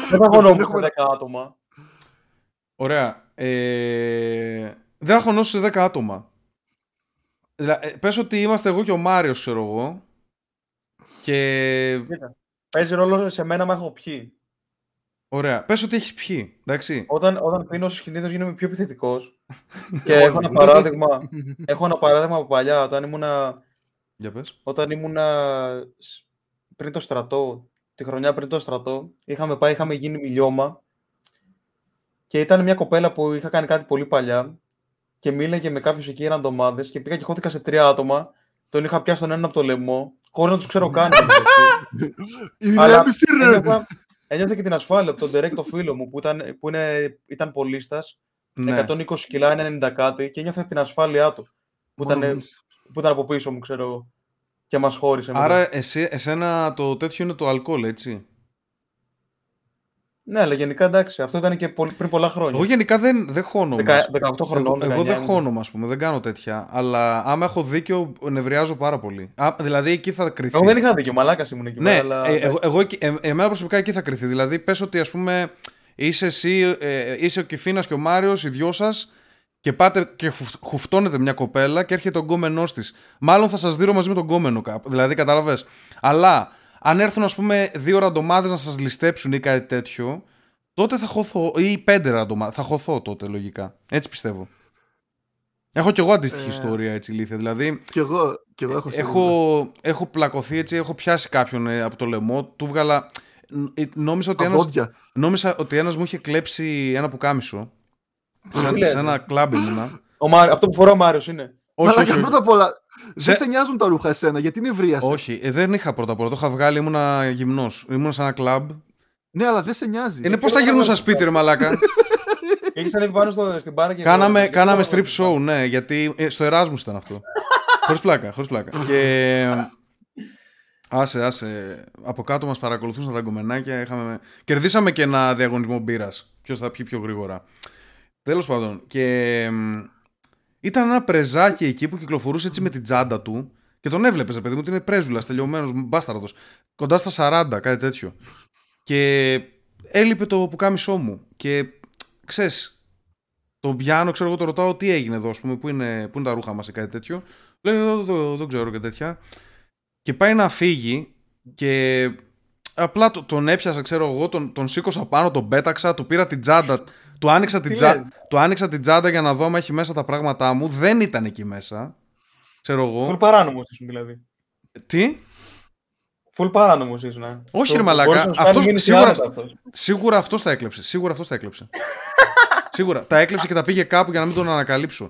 Δεν θα χωνόμουν σε 10 άτομα. Ωραία. Ε... Δεν θα χωνώσω σε 10 άτομα. Δηλαδή, ε, πες ότι είμαστε εγώ και ο Μάριος, ξέρω εγώ. Και... Παίζει ρόλο σε μένα, μα έχω πιει. Ωραία. Πες ότι έχεις πιει. Εντάξει. Όταν, όταν πίνω συνήθω γίνομαι πιο επιθετικός. *laughs* και έχω ένα παράδειγμα. έχω ένα παράδειγμα από παλιά. Όταν ήμουνα. Για πες. Όταν ήμουνα πριν το στρατό, τη χρονιά πριν το στρατό, είχαμε πάει, είχαμε γίνει μιλιώμα. Και ήταν μια κοπέλα που είχα κάνει κάτι πολύ παλιά και μίλαγε με κάποιους εκεί ραντομάδε και πήγα και χώθηκα σε τρία άτομα. Τον είχα πιάσει τον ένα από το λαιμό, χωρίς να τους ξέρω καν. Ηρέμηση, ρε! *laughs* Ένιωθα και την ασφάλεια από τον Derek το φίλο μου που ήταν, που είναι, ήταν πολίστας, ναι. 120 κιλά, 90 κάτι και ένιωθα την ασφάλειά του που ήταν, που ήταν από πίσω μου, ξέρω και μας χώρισε. Άρα εσύ, εσένα το τέτοιο είναι το αλκοόλ, έτσι. Ναι, αλλά γενικά εντάξει, αυτό ήταν και πριν πολλά χρόνια. Εγώ γενικά δεν, δεν χώνομαι. 18 χρονών. Εγώ, εγώ δεν χώνομαι, ας πούμε, δεν κάνω τέτοια. Αλλά άμα έχω δίκιο, νευριάζω πάρα πολύ. Α, δηλαδή εκεί θα κρυθεί. Εγώ δεν είχα δίκιο, μαλάκας ήμουν εκεί. Ναι, αλλά... ε, εγώ, εγώ, ε, εμένα προσωπικά εκεί θα κρυθεί. Δηλαδή, πες ότι ας πούμε είσαι εσύ, ε, είσαι ο Κυφίνα και ο Μάριος, οι δυο σας, και πάτε και χουφτώνετε μια κοπέλα και έρχεται ο γκόμενός της. Μάλλον θα σας δίνω μαζί με τον γκόμενο κάπου. Δηλαδή, κατάλαβες. Αλλά αν έρθουν, ας πούμε, δύο ραντομάδες να σας ληστέψουν ή κάτι τέτοιο, τότε θα χωθώ. ή πέντε ραντομάδες. Θα χωθώ τότε, λογικά. Έτσι πιστεύω. Έχω κι εγώ αντίστοιχη ε... ιστορία έτσι ηλίθεια. Δηλαδή. Κι εγώ, κι εγώ έχω, έχω, έχω πλακωθεί έτσι, έχω πιάσει κάποιον ε, από το λαιμό, του βγάλα. Ε, νόμιζα ότι, ένας, νόμιζα ότι ένας μου είχε κλέψει ένα πουκάμισο. σε, σε ένα κλαμπ ήμουνα. Αυτό που φορά ο Μάριος είναι. Όχι, όχι, πρώτα απ' όλα, δεν σε νοιάζουν τα ρούχα εσένα, γιατί είναι ευρεία. Όχι, ε, δεν είχα πρώτα απ' όλα. Το είχα βγάλει, ήμουνα γυμνός. Ήμουνα σε ένα κλαμπ. Ναι, αλλά δεν σε νοιάζει. Είναι πώς θα γυρνούσα σαν σπίτι, ρε Μαλάκα. *laughs* Έχεις ανέβει πάνω στο, στην μπάρα και. Κάναμε, κάναμε strip show, ναι, γιατί ε, στο Εράσμου ήταν αυτό. *laughs* χωρίς πλάκα, χωρίς πλάκα. *laughs* και. Άσε, άσε. Από κάτω μας παρακολουθούσαν τα γκομενάκια. Είχαμε... Κερδίσαμε και ένα διαγωνισμό μπύρας. Ποιος θα πιει πιο γρήγορα. Τέλος πάντων. Και ήταν ένα πρεζάκι εκεί που κυκλοφορούσε έτσι με την τσάντα του και τον έβλεπες, παιδί μου, ότι είναι πρέζουλας, τελειωμένος, μπάσταρδος. Κοντά στα 40, κάτι τέτοιο. Και έλειπε το πουκάμισό μου. Και ξέρεις, τον πιάνω, ξέρω εγώ, το ρωτάω τι έγινε εδώ, ας πούμε, πού είναι, πού είναι τα ρούχα μας ή κάτι τέτοιο. Λέει, δεν ξέρω και τέτοια. Και πάει να φύγει και απλά τον έπιασα, ξέρω εγώ, τον, τον σήκωσα πάνω, τον πέταξα, του πήρα την τσάντα, του άνοιξα, την τσα... του άνοιξα την τσάντα για να δω αν έχει μέσα τα πράγματά μου. Δεν ήταν εκεί μέσα. Ξέρω εγώ. Φουλ παράνομος ήσουν δηλαδή. Τι; Φουλ παράνομος ήσουν. Ναι. Όχι, ρε Μαλάκα. Αυτός, σίγουρα, σίγουρα αυτός τα έκλεψε. Σίγουρα αυτός τα έκλεψε. *laughs* σίγουρα. Τα έκλεψε και τα πήγε κάπου για να μην τον ανακαλύψω.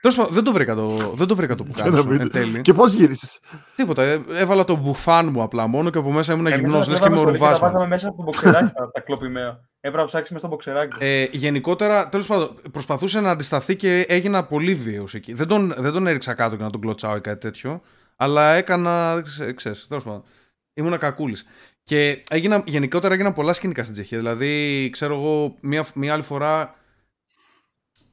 Τέλος πάντων, δεν το βρήκα το, δεν το, βρήκα το που *laughs* κάνω. Και πώς γύρισες; Τίποτα. Ε, έβαλα το μπουφάν μου απλά μόνο και από μέσα ήμουν γυμνός. Λες και με ορουβάσμα. Τα βάζαμε μέσα από το μποξεράκι τα κλοπημαία. Έπρεπε να ψάξεις μέσα στο μποξεράκι. Ε, γενικότερα, τέλος πάντων, προσπαθούσε να αντισταθεί και έγινα πολύ βίαιος εκεί. Δεν τον, δεν τον έριξα κάτω και να τον κλωτσάω ή κάτι τέτοιο. Αλλά έκανα. ξέρεις, τέλος πάντων. Ήμουν κακούλης. Και έγινα, γενικότερα έγιναν πολλά σκηνικά στην Τσεχία. Δηλαδή, ξέρω εγώ, μία, μία άλλη φορά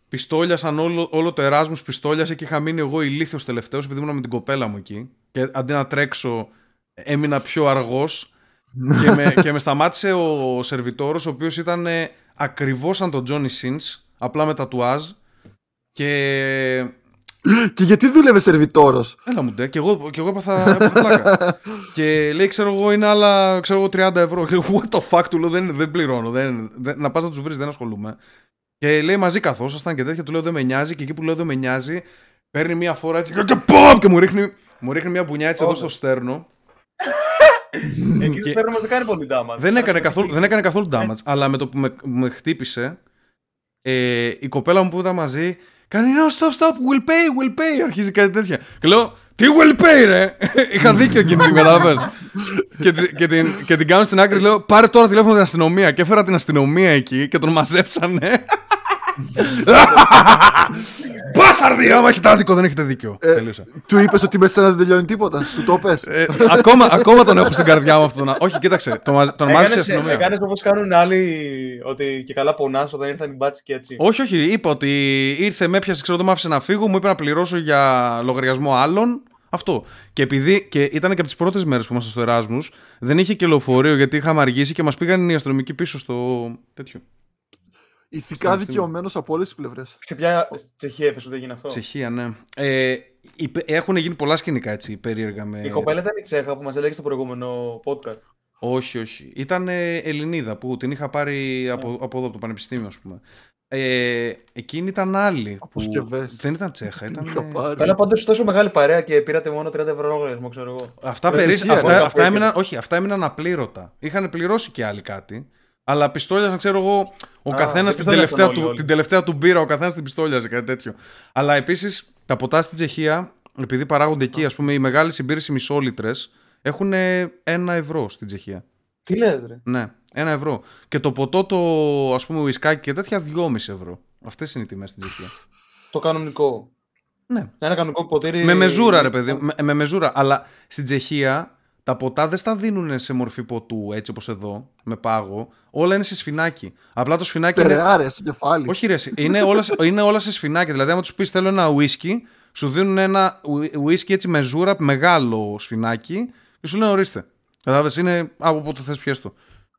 πιστόλιασαν όλο, όλο το Εράσμους πιστόλιασε και είχα μείνει εγώ ηλίθιος τελευταίος επειδή ήμουν με την κοπέλα μου εκεί και αντί να τρέξω έμεινα πιο αργός και, με, και με σταμάτησε ο σερβιτόρος ο οποίος ήταν ε, ακριβώς σαν τον Johnny Sins απλά με τατουάζ και και γιατί δούλευε σερβιτόρος; Έλα μου ντε, και εγώ, και εγώ έπαθα, έπαθα πλάκα. *laughs* και λέει, ξέρω εγώ, είναι άλλα ξέρω εγώ, 30 ευρώ. What the fuck, του λέω, δεν, δεν πληρώνω. Δεν, δεν, να πας να τους βρεις, δεν ασχολούμαι. Και λέει μαζί καθόσασταν και τέτοια, του λέω δεν με νοιάζει. Και εκεί που λέω δεν με νοιάζει, παίρνει μία φορά έτσι και, ποπ, και μου ρίχνει, μου ρίχνει μια μπουνιά έτσι εδώ στο στέρνο. *laughs* Εκεί το στέρνο δεν κάνει πολύ damage. Δεν έκανε καθόλου, δεν έκανε καθόλου damage, αλλά με το που με, με χτύπησε, ε, η κοπέλα μου που ήταν μαζί, κάνει no stop stop, will pay, will pay, αρχίζει κάτι τέτοια. Και λέω, τι will pay ρε, *laughs* είχα δίκιο εκείνη την κατάλαβες. και, και, την, και την κάνω στην άκρη, λέω, πάρε τώρα τηλέφωνο την αστυνομία. Και έφερα την αστυνομία εκεί και τον μαζέψανε. Μπάσταρδι! Άμα έχετε άδικο, δεν έχετε δίκιο. Ε, του είπες ότι μέσα δεν τελειώνει τίποτα. Του το πες. Ε, ακόμα, ακόμα τον έχω στην καρδιά μου αυτόν. Όχι, κοίταξε. Τον, τον μάζεψε η αστυνομία. Έκανες όπως κάνουν άλλοι ότι και καλά πονάς όταν ήρθαν οι μπάτσε και έτσι. Όχι, όχι. Είπα ότι ήρθε, με έπιασε, ξέρω, το μ' άφησε να φύγω, μου είπε να πληρώσω για λογαριασμό άλλων. Αυτό. Και επειδή και ήταν και από τις πρώτες μέρες που ήμασταν στο Εράσμου, δεν είχε και λεωφορείο γιατί είχαμε αργήσει και μας πήγαν οι αστυνομικοί πίσω στο τέτοιο. Ηθικά δικαιωμένος από όλες τις πλευρές. Σε ποια Τσεχία είπες ότι έγινε αυτό; Τσεχία, ναι. Ε, έχουν γίνει πολλά σκηνικά έτσι περίεργα. Με... Η κοπέλα ήταν η Τσέχα που μας έλεγε στο προηγούμενο podcast. Όχι, όχι. Ήταν Ελληνίδα που την είχα πάρει από, yeah. από εδώ, από το Πανεπιστήμιο, ας πούμε. Ε, εκείνη ήταν άλλη. Που δεν ήταν Τσέχα. Ήταν... Καλά, πάντως τόσο μεγάλη παρέα και πήρατε μόνο 30 ευρώ λογαριασμό, ξέρω εγώ. Αυτά, περί... αυτά, αυτά, έμειναν, όχι, αυτά έμειναν απλήρωτα. Είχαν πληρώσει και άλλοι κάτι. Αλλά πιστόλιαζαν, ξέρω εγώ, ο καθένας την, τελευταία του, την τελευταία του μπύρα, ο καθένας την πιστόλιαζε, κάτι τέτοιο. Αλλά επίσης τα ποτά στην Τσεχία, επειδή παράγονται εκεί, ας πούμε, οι μεγάλες συμπήρες μισόλιτρες έχουν ένα ευρώ στην Τσεχία. Τι λες, ρε; Ναι, ένα ευρώ. Και το ποτό, το ας πούμε, ουισκάκι και τέτοια, δυόμιση ευρώ. Αυτές είναι οι τιμές στην Τσεχία. Το κανονικό. Ναι. Ένα κανονικό ποτήρι. Με μεζούρα, ρε παιδί. Με, με μεζούρα. Αλλά στην Τσεχία τα ποτά δεν στα δίνουν σε μορφή ποτού, έτσι όπως εδώ, με πάγο. Όλα είναι σε σφινάκι. Απλά το σφινάκι. είναι... στο κεφάλι. Όχι, ρε, είναι, όλα, είναι όλα σε σφινάκι. Δηλαδή, άμα τους πεις θέλω ένα whisky, σου δίνουν ένα whisky έτσι με ζούρα, μεγάλο σφινάκι και σου λένε ορίστε. Κατάλαβες, είναι από πότε θες πιέστο.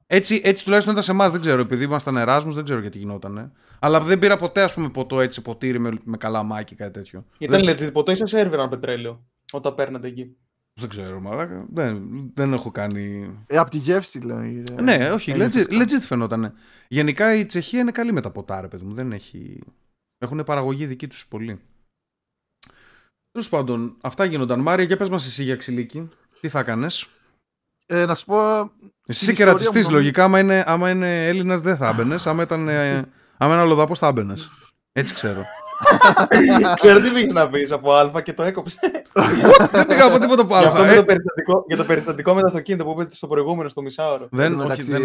Έτσι, έτσι τουλάχιστον ήταν σε εμάς, δεν ξέρω. Επειδή ήμασταν Εράσμους, δεν ξέρω γιατί γινόταν. Αλλά δεν πήρα ποτέ, ας πούμε, ποτό έτσι, ποτήρι με, με καλά μάκι, κάτι τέτοιο. Ήταν δεν... legit, ποτέ είσαι ένα πετρέλαιο όταν παίρνατε εκεί. Δεν ξέρω, μαλάκα. Δεν, δεν έχω κάνει. Ε, από τη γεύση, λέει. Ναι, όχι, legit, legit φαινόταν. Γενικά η Τσεχία είναι καλή με τα ποτά, ρε παιδί μου. Δεν έχει. Έχουν παραγωγή δική τους πολύ. Τέλος πάντων, αυτά γίνονταν. Μάρια, για πες μας εσύ για ξυλίκι. Τι θα έκανες; Ε, να σου πω. Εσύ είσαι και ρατσιστής. Λογικά, άμα είναι, άμα είναι Έλληνας, δεν θα έμπαινε. Άμα ήταν. Ε, άμα είναι αλλοδαπό, θα έμπαινε. Έτσι ξέρω. *laughs* Ξέρω τι πήγες να πεις από Α και το έκοψες. *laughs* Δεν πήγα από τίποτα από Α. Για, το ε. περιστατικό, για το περιστατικό με το αυτοκίνητο που είπε στο προηγούμενο, στο μισάωρο. Δεν, όχι, δεν,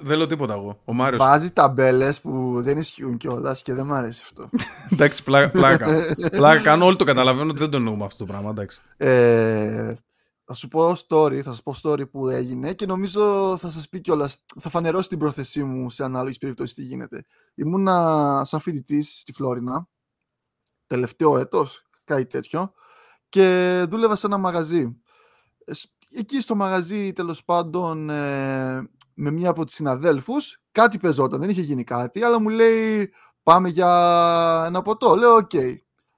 δεν, λέω τίποτα εγώ. Ο Μάριος. Βάζεις ταμπέλες που δεν ισχύουν κιόλας και δεν μου αρέσει αυτό. *laughs* εντάξει, πλάκα. πλάκα κάνω. Όλοι το καταλαβαίνουν ότι δεν το εννοούμε αυτό το πράγμα. Εντάξει. Ε, θα σου πω story, θα σας πω story που έγινε και νομίζω θα σας πει κιόλας, θα φανερώσει την πρόθεσή μου σε ανάλογη περίπτωση τι γίνεται. Ήμουνα σαν φοιτητής στη Φλόρινα, τελευταίο έτος, κάτι τέτοιο, και δούλευα σε ένα μαγαζί. Εκεί στο μαγαζί, τέλος πάντων, ε, με μία από τις συναδέλφους, κάτι παιζόταν, δεν είχε γίνει κάτι, αλλά μου λέει πάμε για ένα ποτό. Λέω, οκ.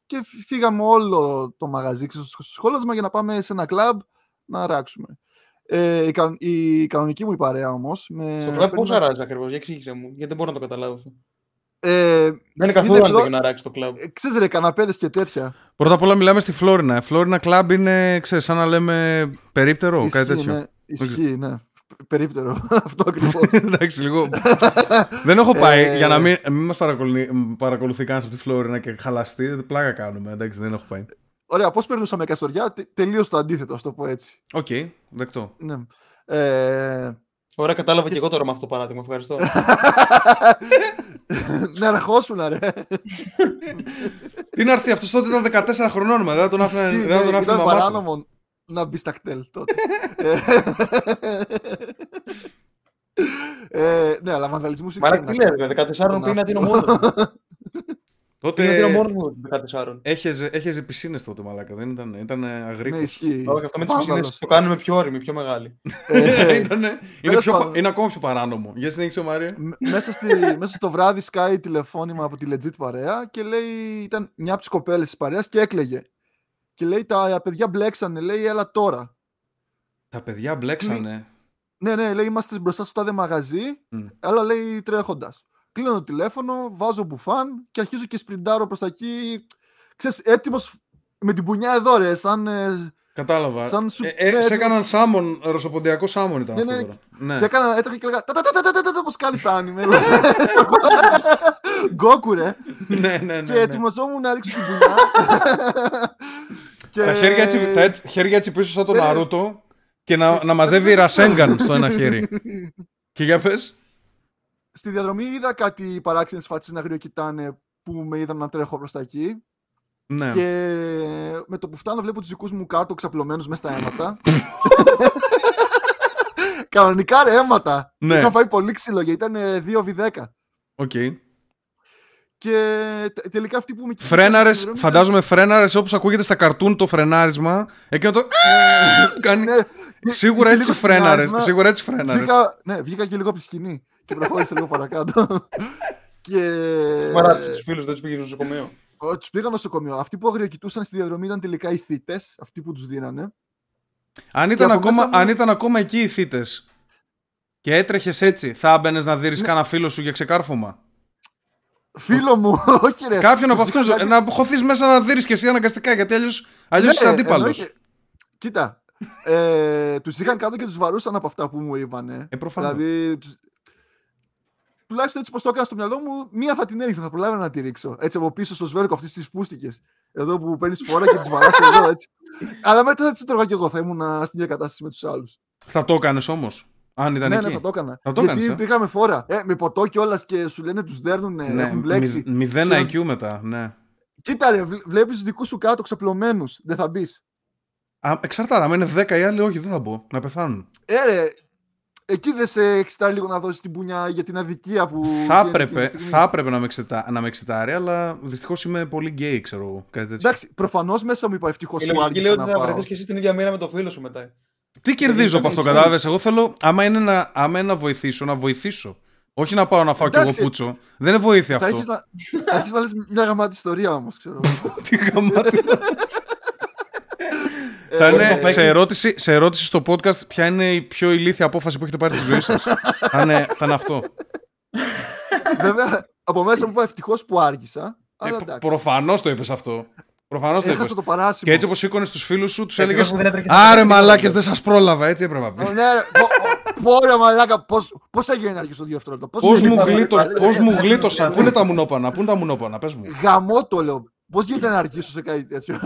Και φύγαμε όλο το μαγαζί στο σχόλασμα για να πάμε σε ένα κλαμπ να αράξουμε. Ε, η, κα, η, κανονική μου η παρέα όμως. Στο κλαμπ που αράζει ακριβώς, για εξήγησε μου, γιατί δεν μπορώ να το καταλάβω αυτό. Ε, δεν είναι καθόλου αστείο να αράξει το κλαμπ. Ε, ξέρεις ρε, καναπέδες και τέτοια. Πρώτα απ' όλα μιλάμε στη Φλόρινα. Η Φλόρινα κλαμπ είναι, ξέρεις, σαν να λέμε περίπτερο, ισχύει, κάτι τέτοιο. Ναι, ισχύει, ναι. Περίπτερο. *laughs* Αυτό ακριβώς. *laughs* Εντάξει, λίγο. δεν έχω πάει ε, για να μην, μην μας παρακολουθεί κανένας από τη Φλόρινα και χαλαστεί. Πλάκα κάνουμε. Εντάξει, δεν έχω πάει. Ωραία, πώς περνούσαμε Καστοριά, τελείως το αντίθετο, ας το πω έτσι. Οκ, οκέι, δεκτό. Ναι. Ε... Ωραία, κατάλαβα και εγώ τώρα με αυτό το παράδειγμα. Ευχαριστώ. *laughs* ναι, αρχόσουνα, ρε. Τι να έρθει αυτός τότε ήταν 14 χρονών, μα δεν τον άφηνε ναι, Ήταν παράνομο να μπει στα κτέλ τότε. *laughs* *laughs* ε, ναι, αλλά βανδαλισμούς ήξερα. Μα τι λέει, 14 πίνα την ομόνια. Τότε Είναι μόνο μου 14. έχεζε, έχεζε πισίνες τότε μαλάκα, δεν ήταν, ήταν Ναι, αγρίκος. ισχύει. Όχι, αυτό με τις Βάνδαλος. πισίνες το κάνουμε πιο όρημοι, πιο μεγάλοι. Ε, *laughs* Ήτανε- είναι, τέλος πιο, πα- πάντων. είναι ακόμα πιο παράνομο. Για συνέχισε ο Μάριο. μ- μέσα, στη, μέσα στο βράδυ σκάει τηλεφώνημα από τη legit παρέα και λέει ήταν μια από τις κοπέλες της παρέας και έκλαιγε. Και λέει τα παιδιά μπλέξανε, λέει έλα τώρα. Τα παιδιά μπλέξανε. Ναι, ναι, λέει είμαστε μπροστά στο τάδε μαγαζί, Μμ. έλα λέει τρέχοντας. Κλείνω το τηλέφωνο, βάζω μπουφάν και αρχίζω και σπριντάρω προς τα εκεί. Ξέρεις, έτοιμος με την πουνιά εδώ ρε, σαν... ε, Κατάλαβα. Σαν σου- Ε, ε, ναι, σε έτσι. έκαναν σάμον, ρωσοποντιακό σάμον ήταν Ναι, αυτό ναι. τώρα. Ναι. Και έκανα, έτρεχε και λέγα «Τα, τα, τα, τα, τα, τα, τα», όπως κάνεις στα άνιμε. Γκόκου ρε. ναι, ναι, ναι, Και ναι. ετοιμαζόμουν να ρίξω την πουνιά. Και- Τα χέρια έτσι, τα έτσι- χέρια έτσι πίσω σαν τον Ναι. Ναρούτο και να, να μαζεύει ρασέγκαν στο ένα χέρι. και για πες. Στη διαδρομή είδα κάτι παράξενες φάτσες να γριοκοιτάνε που με είδαν να τρέχω προς τα εκεί. Ναι. Και με το που φτάνω βλέπω τους δικούς μου κάτω ξαπλωμένους μέσα στα αίματα. *laughs* Κανονικά ρε αίματα. Ναι. Είχα φάει πολύ ξύλο γιατί ήταν 2v10. Οκ. Και τε- τελικά αυτοί που με κοιτούσαν Φρέναρες, στη διαδρομή φαντάζομαι φρέναρες όπως ακούγεται στα καρτούν το φρενάρισμα. Εκείνο το... κάνει... ήταν- Ναι, Σίγουρα και έτσι λίγο φρέναρες. φρενάρισμα. Σίγουρα έτσι φρέναρες. Βγήκα, ναι, βγήκα και λίγο από τη σκηνή και προχώρησα λίγο παρακάτω. και. Παράτησε του φίλους, δεν τους πήγε στο νοσοκομείο. Τους πήγα νοσοκομείο. Αυτοί που αγριοκοιτούσαν στη διαδρομή ήταν τελικά οι θήτες, αυτοί που τους δίνανε. Αν ήταν, από ακόμα, μέσα μου- αν ήταν ακόμα εκεί οι θύτες και έτρεχες έτσι, θα έμπαινες να Ναι. δείρεις κανένα φίλο σου για ξεκάρφωμα; Φίλο μου, *laughs* όχι ρε. Κάποιον από Τους είχα αυτούς, κάτι- να χωθείς μέσα να δείρεις και εσύ αναγκαστικά, γιατί αλλιώς, αλλιώς είσαι Ναι, αντίπαλος. εννοείται. Κοίτα. Ε, τους είχαν κάτω και τους βαρούσαν από αυτά που μου είπανε. Ε, προφανώς. Δηλαδή. τους- Τουλάχιστον έτσι πώ το έκανα στο μυαλό μου, μία θα την έριχνα, θα προλάβαινα να τη ρίξω. Έτσι από πίσω στο σβέρκο αυτής της πούστηκε. Εδώ που παίρνεις φορά και τις βαρά εδώ έτσι. Αλλά μετά θα τι έτρωγα κι εγώ, θα ήμουν στην ίδια κατάσταση με τους άλλους. Θα το έκανες όμως, αν ήταν Ναι, εκεί; ναι, θα το έκανα. Θα το Γιατί έκανες, ε; πήγαμε φόρα. Ε, με ποτό κιόλας και σου λένε τους δέρνουν, Ναι, έχουν μπλέξει. μη- μηδέν Και- IQ μετά, ναι. Κοίτα, ρε, βλέπεις τους δικούς σου κάτω ξαπλωμένου. Δεν θα μπεις. Α, εξαρτάται, αν είναι 10 οι άλλοι, όχι, δεν θα μπω, να πεθάνουν. Ε, ρε, εκεί δεν σε εξητάρει λίγο να δώσεις την πουνιά για την αδικία που. θα, γίνεται εκείνη έπρεπε, τη στιγμή. θα έπρεπε να με, εξετά, να με εξετάρει, αλλά δυστυχώς είμαι πολύ γκέι, ξέρω εγώ. Κάτι τέτοιο. Εντάξει, προφανώς μέσα μου είπα ευτυχώς Η που λογική λέει άργησα ότι να θα πάω. βρεθείς και εσύ στην ίδια μοίρα με το φίλο σου μετά. Τι κερδίζω από δεν αυτό, ισχύει. κατάλαβες; Εγώ θέλω, άμα είναι, να, άμα είναι να βοηθήσω, να βοηθήσω. Όχι να πάω να φάω κι εγώ Εντάξει. πούτσο. Δεν είναι βοήθεια Θα αυτό. έχεις να, θα έχεις να λες μια γαμάτη ιστορία όμως, ξέρω. *laughs* Τι γαμάτι. *laughs* Ε, Θα μπορεί είναι να παίξει- σε ερώτηση, σε ερώτηση στο podcast ποια είναι η πιο ηλίθια απόφαση που έχετε πάρει στη ζωή σας; θα, είναι, θα είναι αυτό. Βέβαια, από μέσα μου είπα ευτυχώς που άργησα. Αλλά Ε, εντάξει. Προφανώς το είπες αυτό. Προφανώς το είπες. Έχασα το παράσημο. Και έτσι όπως σήκωνες τους φίλους σου, τους Ευτυχώς έλεγες που δεν έτρεχες Άρε στο μαλάκες, παιχνίδι. δεν σας πρόλαβα. Έτσι έπρεπε να πεις. Ω, Ναι, ρε, πο- πόρα μαλάκα, πώς, πώς έγινε να αρχίσει το δευτερόλεπτο. Πώς Πώς γίνεται μου, να- γλίτω, πώς μου γλίτωσαν, πού είναι τα μουνόπανα, πού είναι τα μουνόπανα, πες μου. Γαμώ το λέω. Πώς γίνεται να αρχίσω σε κάτι τέτοιο;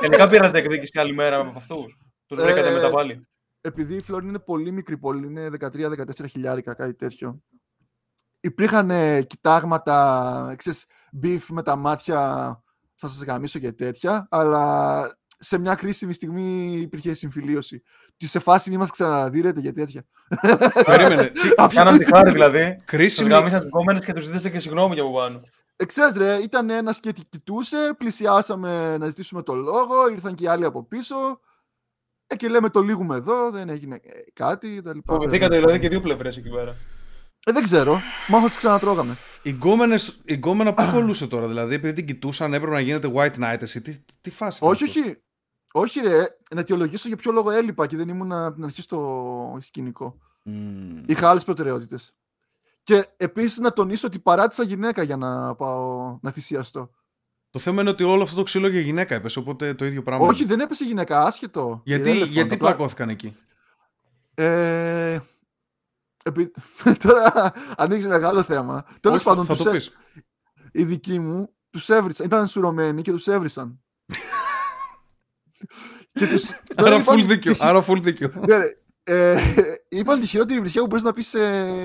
Τελικά πήρατε εκδίκηση καλή μέρα από αυτούς. Τους Ε, βρήκατε μετά πάλι. Επειδή η Φλόριν είναι πολύ μικρή πόλη, είναι 13-14 χιλιάρικα, κάτι τέτοιο. Υπήρχαν ε, κοιτάγματα, ξέρεις, beef με τα μάτια, θα σας γαμίσω και τέτοια, αλλά σε μια κρίσιμη στιγμή υπήρχε συμφιλίωση. Τι σε φάση μη μας ξαναδείρετε για τέτοια. Περίμενε. τι- Κάναν τη χάρη δηλαδή. Τους Κρίσιμη. γάμισαν τι κόμενε και τους ζήτησε και συγγνώμη για από πάνω. Ε, ξέρεις ρε, ήταν ένας και τι κοιτούσε, πλησιάσαμε να ζητήσουμε το λόγο, ήρθαν και οι άλλοι από πίσω. Ε, και λέμε το λίγουμε εδώ, δεν έγινε ε, κάτι. τα λοιπά. Φοβηθήκατε δηλαδή και δύο πλευρές εκεί πέρα. Ε, δεν ξέρω, μάλλον τις ξανατρώγαμε. Η γκόμενες- Η γκόμενα που κολούσε τώρα, δηλαδή, επειδή την κοιτούσαν, έπρεπε να γίνεται white knight εσύ. Τι, τι φάση. ήταν όχι, αυτό; όχι. Όχι ρε, να αιτιολογήσω για ποιο λόγο έλειπα και δεν ήμουν από την αρχή στο σκηνικό. Μμμ. Είχα άλλες προτεραιότητες. Και επίσης να τονίσω ότι παράτησα γυναίκα για να πάω να θυσιαστώ. Το θέμα είναι ότι όλο αυτό το ξύλο για γυναίκα έπεσε, οπότε το ίδιο πράγμα. Όχι, δεν έπεσε γυναίκα, άσχετο. Γιατί, Irrelevant, γιατί απλά- πλακώθηκαν εκεί; Ε, επί... *laughs* Τώρα ανοίξει μεγάλο θέμα. Τέλος Όχι, πάντων, θα τους το έ- πεις. οι δικοί μου τους έβρισαν. Ήταν σουρωμένοι και τους έβρισαν. *laughs* και τους... τώρα Άρα είπαν full δίκιο. τη- Άρα full δίκιο. Ναι, ρε, ε, *laughs* είπαν τη χειρότερη βρισιά που μπορείς να πεις σε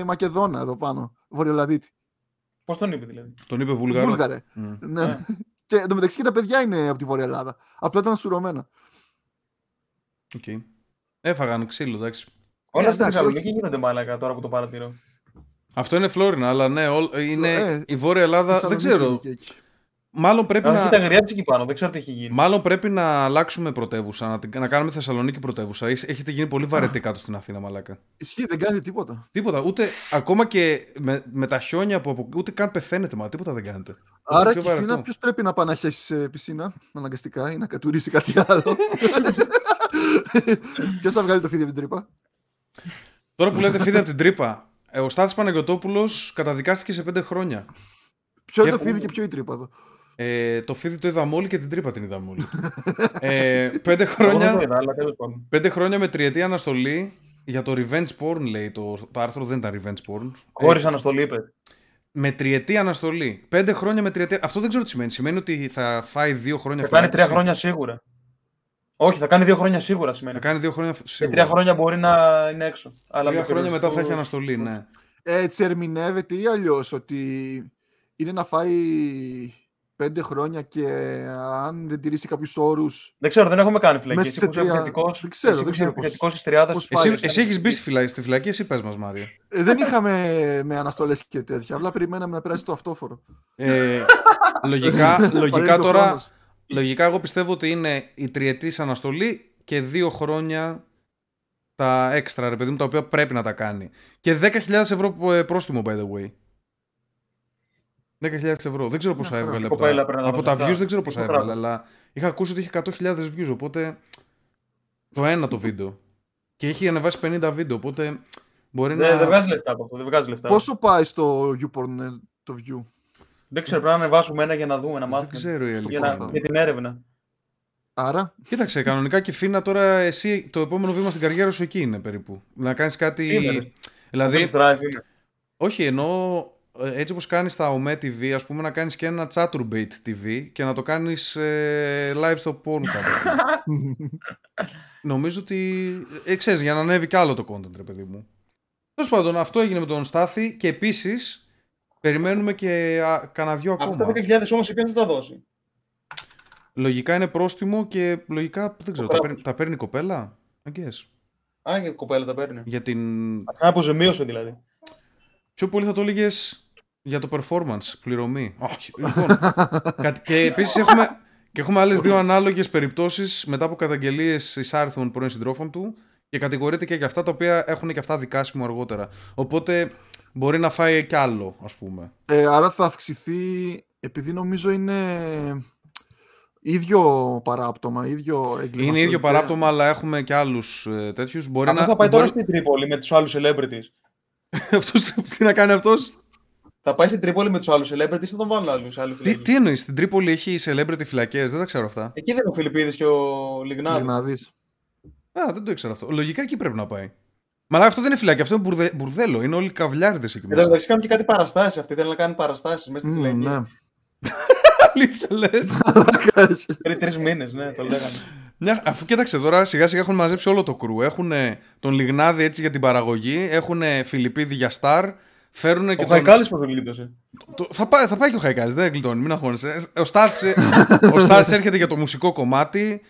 Μακεδόνα εδώ πάνω. Βορειοελλαδίτη. Πώς τον είπε δηλαδή; Τον είπε Βούλγαρος. Βούλγαρε. Μμ. Ναι. Ε. και εντωμεταξύ και τα παιδιά είναι από τη Βόρεια Ελλάδα. Απλά ήταν σουρωμένα. Οκ. Έφαγαν ξύλο, εντάξει. Όλα στην εντάξει, Θεσσαλονίκη γίνονται μάλακα τώρα που το παρατηρώ. Αυτό είναι Φλόρινα, αλλά ναι, όλ- είναι Ε, η Βόρεια Ελλάδα. Δεν Θεσσαλονίκη ξέρω. είναι και εκεί. Μάλλον πρέπει να. Έχει τα εκεί πάνω, δεν ξέρω τι έχει γίνει. Μάλλον πρέπει να αλλάξουμε πρωτεύουσα, να, να κάνουμε Θεσσαλονίκη πρωτεύουσα. Έχετε γίνει πολύ βαρετή κάτω στην Αθήνα, μαλάκα. Ισχύει, δεν κάνει τίποτα. Τίποτα. Ούτε ακόμα και με, με τα χιόνια που ούτε καν πεθαίνετε, μα τίποτα δεν κάνετε. Άρα και Αθήνα, ποιος πρέπει να πάει να χέσει πισίνα αναγκαστικά ή να κατουρίσει κάτι άλλο. *laughs* Ποιος θα βγάλει το φίδι από την τρύπα; Τώρα που λέτε φίδι από την τρύπα, ε, ο Στάθης Παναγιωτόπουλος καταδικάστηκε σε πέντε χρόνια. Ποιο είναι το φίδι και ποιο η τρύπα εδώ; Ε, το φίδι το είδα μόλι και την τρύπα την είδα μόλι. ε, πέντε, χρόνια, πέντε χρόνια με τριετή αναστολή για το revenge porn λέει. Το, το άρθρο δεν ήταν revenge porn. Χωρίς ε, αναστολή είπε. Με τριετή αναστολή. Πέντε χρόνια με τριετή. Αυτό δεν ξέρω τι σημαίνει. Σημαίνει ότι θα φάει δύο χρόνια Θα κάνει τρία χρόνια σίγουρα. Όχι, θα κάνει δύο χρόνια σίγουρα σημαίνει. Θα κάνει δύο χρόνια σίγουρα. Και τρία χρόνια μπορεί να είναι έξω. Αλλά τρία χρόνια μετά θα έχει αναστολή, ναι. Έτσι ερμηνεύεται ή αλλιώς ότι είναι να φάει πέντε χρόνια και αν δεν τηρήσει κάποιους όρους. Δεν ξέρω, δεν έχουμε κάνει φυλακή. Εσύ τρία... Δεν ξέρω, δεν ξέρω. Πώς... Πώς εσύ, εσύ έχεις μπει στη φυλακή, στη φυλακή, εσύ πες μας, Μάρια. Ε, δεν είχαμε με αναστολές και τέτοια. Απλά περιμέναμε να περάσει το αυτόφορο. Ε, λογικά, *laughs* λογικά τώρα. Λογικά, εγώ πιστεύω ότι είναι η τριετής αναστολή και δύο χρόνια τα έξτρα, ρε παιδί μου, τα οποία πρέπει να τα κάνει. Και 10.000 ευρώ ε, πρόστιμο, by the way. 10.000 ευρώ. Δεν ξέρω πόσα έβγαλε. Από, από τα views δεν ξέρω πόσα έβγαλε, αλλά είχα ακούσει ότι είχε 100.000 views, οπότε το ένα το βίντεο. Και έχει ανεβάσει 50 βίντεο, οπότε μπορεί ναι, να... Δεν βγάζει λεφτά από αυτό, δεν βγάζει λεφτά. Πόσο πάει στο YouPorn ε, το view? Δεν ξέρω, πρέπει να ανεβάσουμε ένα για να δούμε, να μάθουμε. Δεν ξέρω η αλήθεια. Για, να... για την έρευνα. Άρα. Κοίταξε, κανονικά και φίνα τώρα εσύ το επόμενο βήμα στην καριέρα σου εκεί είναι περίπου. Να κάνεις κάτι. Είναι, δηλαδή. Όχι, ενώ ε, έτσι όπως κάνεις τα OME TV, ας πούμε να κάνεις και ένα Chaturbate TV και να το κάνεις ε, live στο Pornhub. *laughs* Νομίζω ότι, ε, ξέρεις, για να ανέβει κι άλλο το content, ρε παιδί μου. Τέλος πάντων, αυτό έγινε με τον Στάθη και επίσης περιμένουμε και κανένα δυο ακόμα. Αυτά τα 10.000 όμως ποιος θα τα δώσει; Λογικά είναι πρόστιμο και λογικά, δεν ξέρω, τα παίρνει, τα παίρνει η κοπέλα, I guess. Α, για την κοπέλα τα παίρνει. Για την... Αποζημίωσε δηλαδή. Πιο πολύ θα το έλεγες για το performance, πληρωμή. Όχι. Λοιπόν, και επίσης έχουμε, και έχουμε άλλες δύο ανάλογες περιπτώσεις μετά από καταγγελίες εισάρθμων πρώην συντρόφων του και κατηγορείται και για αυτά τα οποία έχουν και αυτά δικάσιμο αργότερα. Οπότε μπορεί να φάει κι άλλο, ας πούμε. Ε, άρα θα αυξηθεί, επειδή νομίζω είναι ίδιο παράπτωμα, ίδιο έγκλημα. Είναι ίδιο παράπτωμα, αλλά έχουμε και άλλους ε, τέτοιους. Αυτό να... θα πάει τώρα στην Τρίπολη με τους άλλους celebrities. *laughs* αυτός, τι να κάνει αυτός; Θα πάει στην Τρίπολη με τους άλλους celebrities, θα τον βάλουν άλλους. Τι, τι εννοείς, στην Τρίπολη έχει celebrity φυλακές, δεν τα ξέρω αυτά. Εκεί δεν είναι ο Φιλιππίδης και ο Λιγνάδη. Α, δεν το ήξερα αυτό. Λογικά εκεί πρέπει να πάει. Μα αυτό δεν είναι φυλακή, αυτό είναι μπουρδε... μπουρδέλο. Είναι όλοι καβλιάριδες εκεί μέσα. Εντάξει, κάνουν και κάτι παραστάσεις. Αυτοί θέλουν να κάνουν παραστάσεις μέσα στη φυλακή. Mm, ναι. *laughs* Αλήθεια λες. *laughs* Πριν τρεις μήνες, ναι, το λέγανε. Μια, αφού κοίταξε τώρα, σιγά σιγά έχουν μαζέψει όλο το κρού. Έχουν τον Λιγνάδη έτσι για την παραγωγή, έχουν Φιλιππίδη για στάρ, Φέρουν και ο Χαϊκάλης τον... δεν γλίτωσε. θα, πάει, θα πάει και ο Χαϊκάλης, δεν γλιτώνει, μην αγχώνεσαι. Ο Στάθη έρχεται για το μουσικό κομμάτι.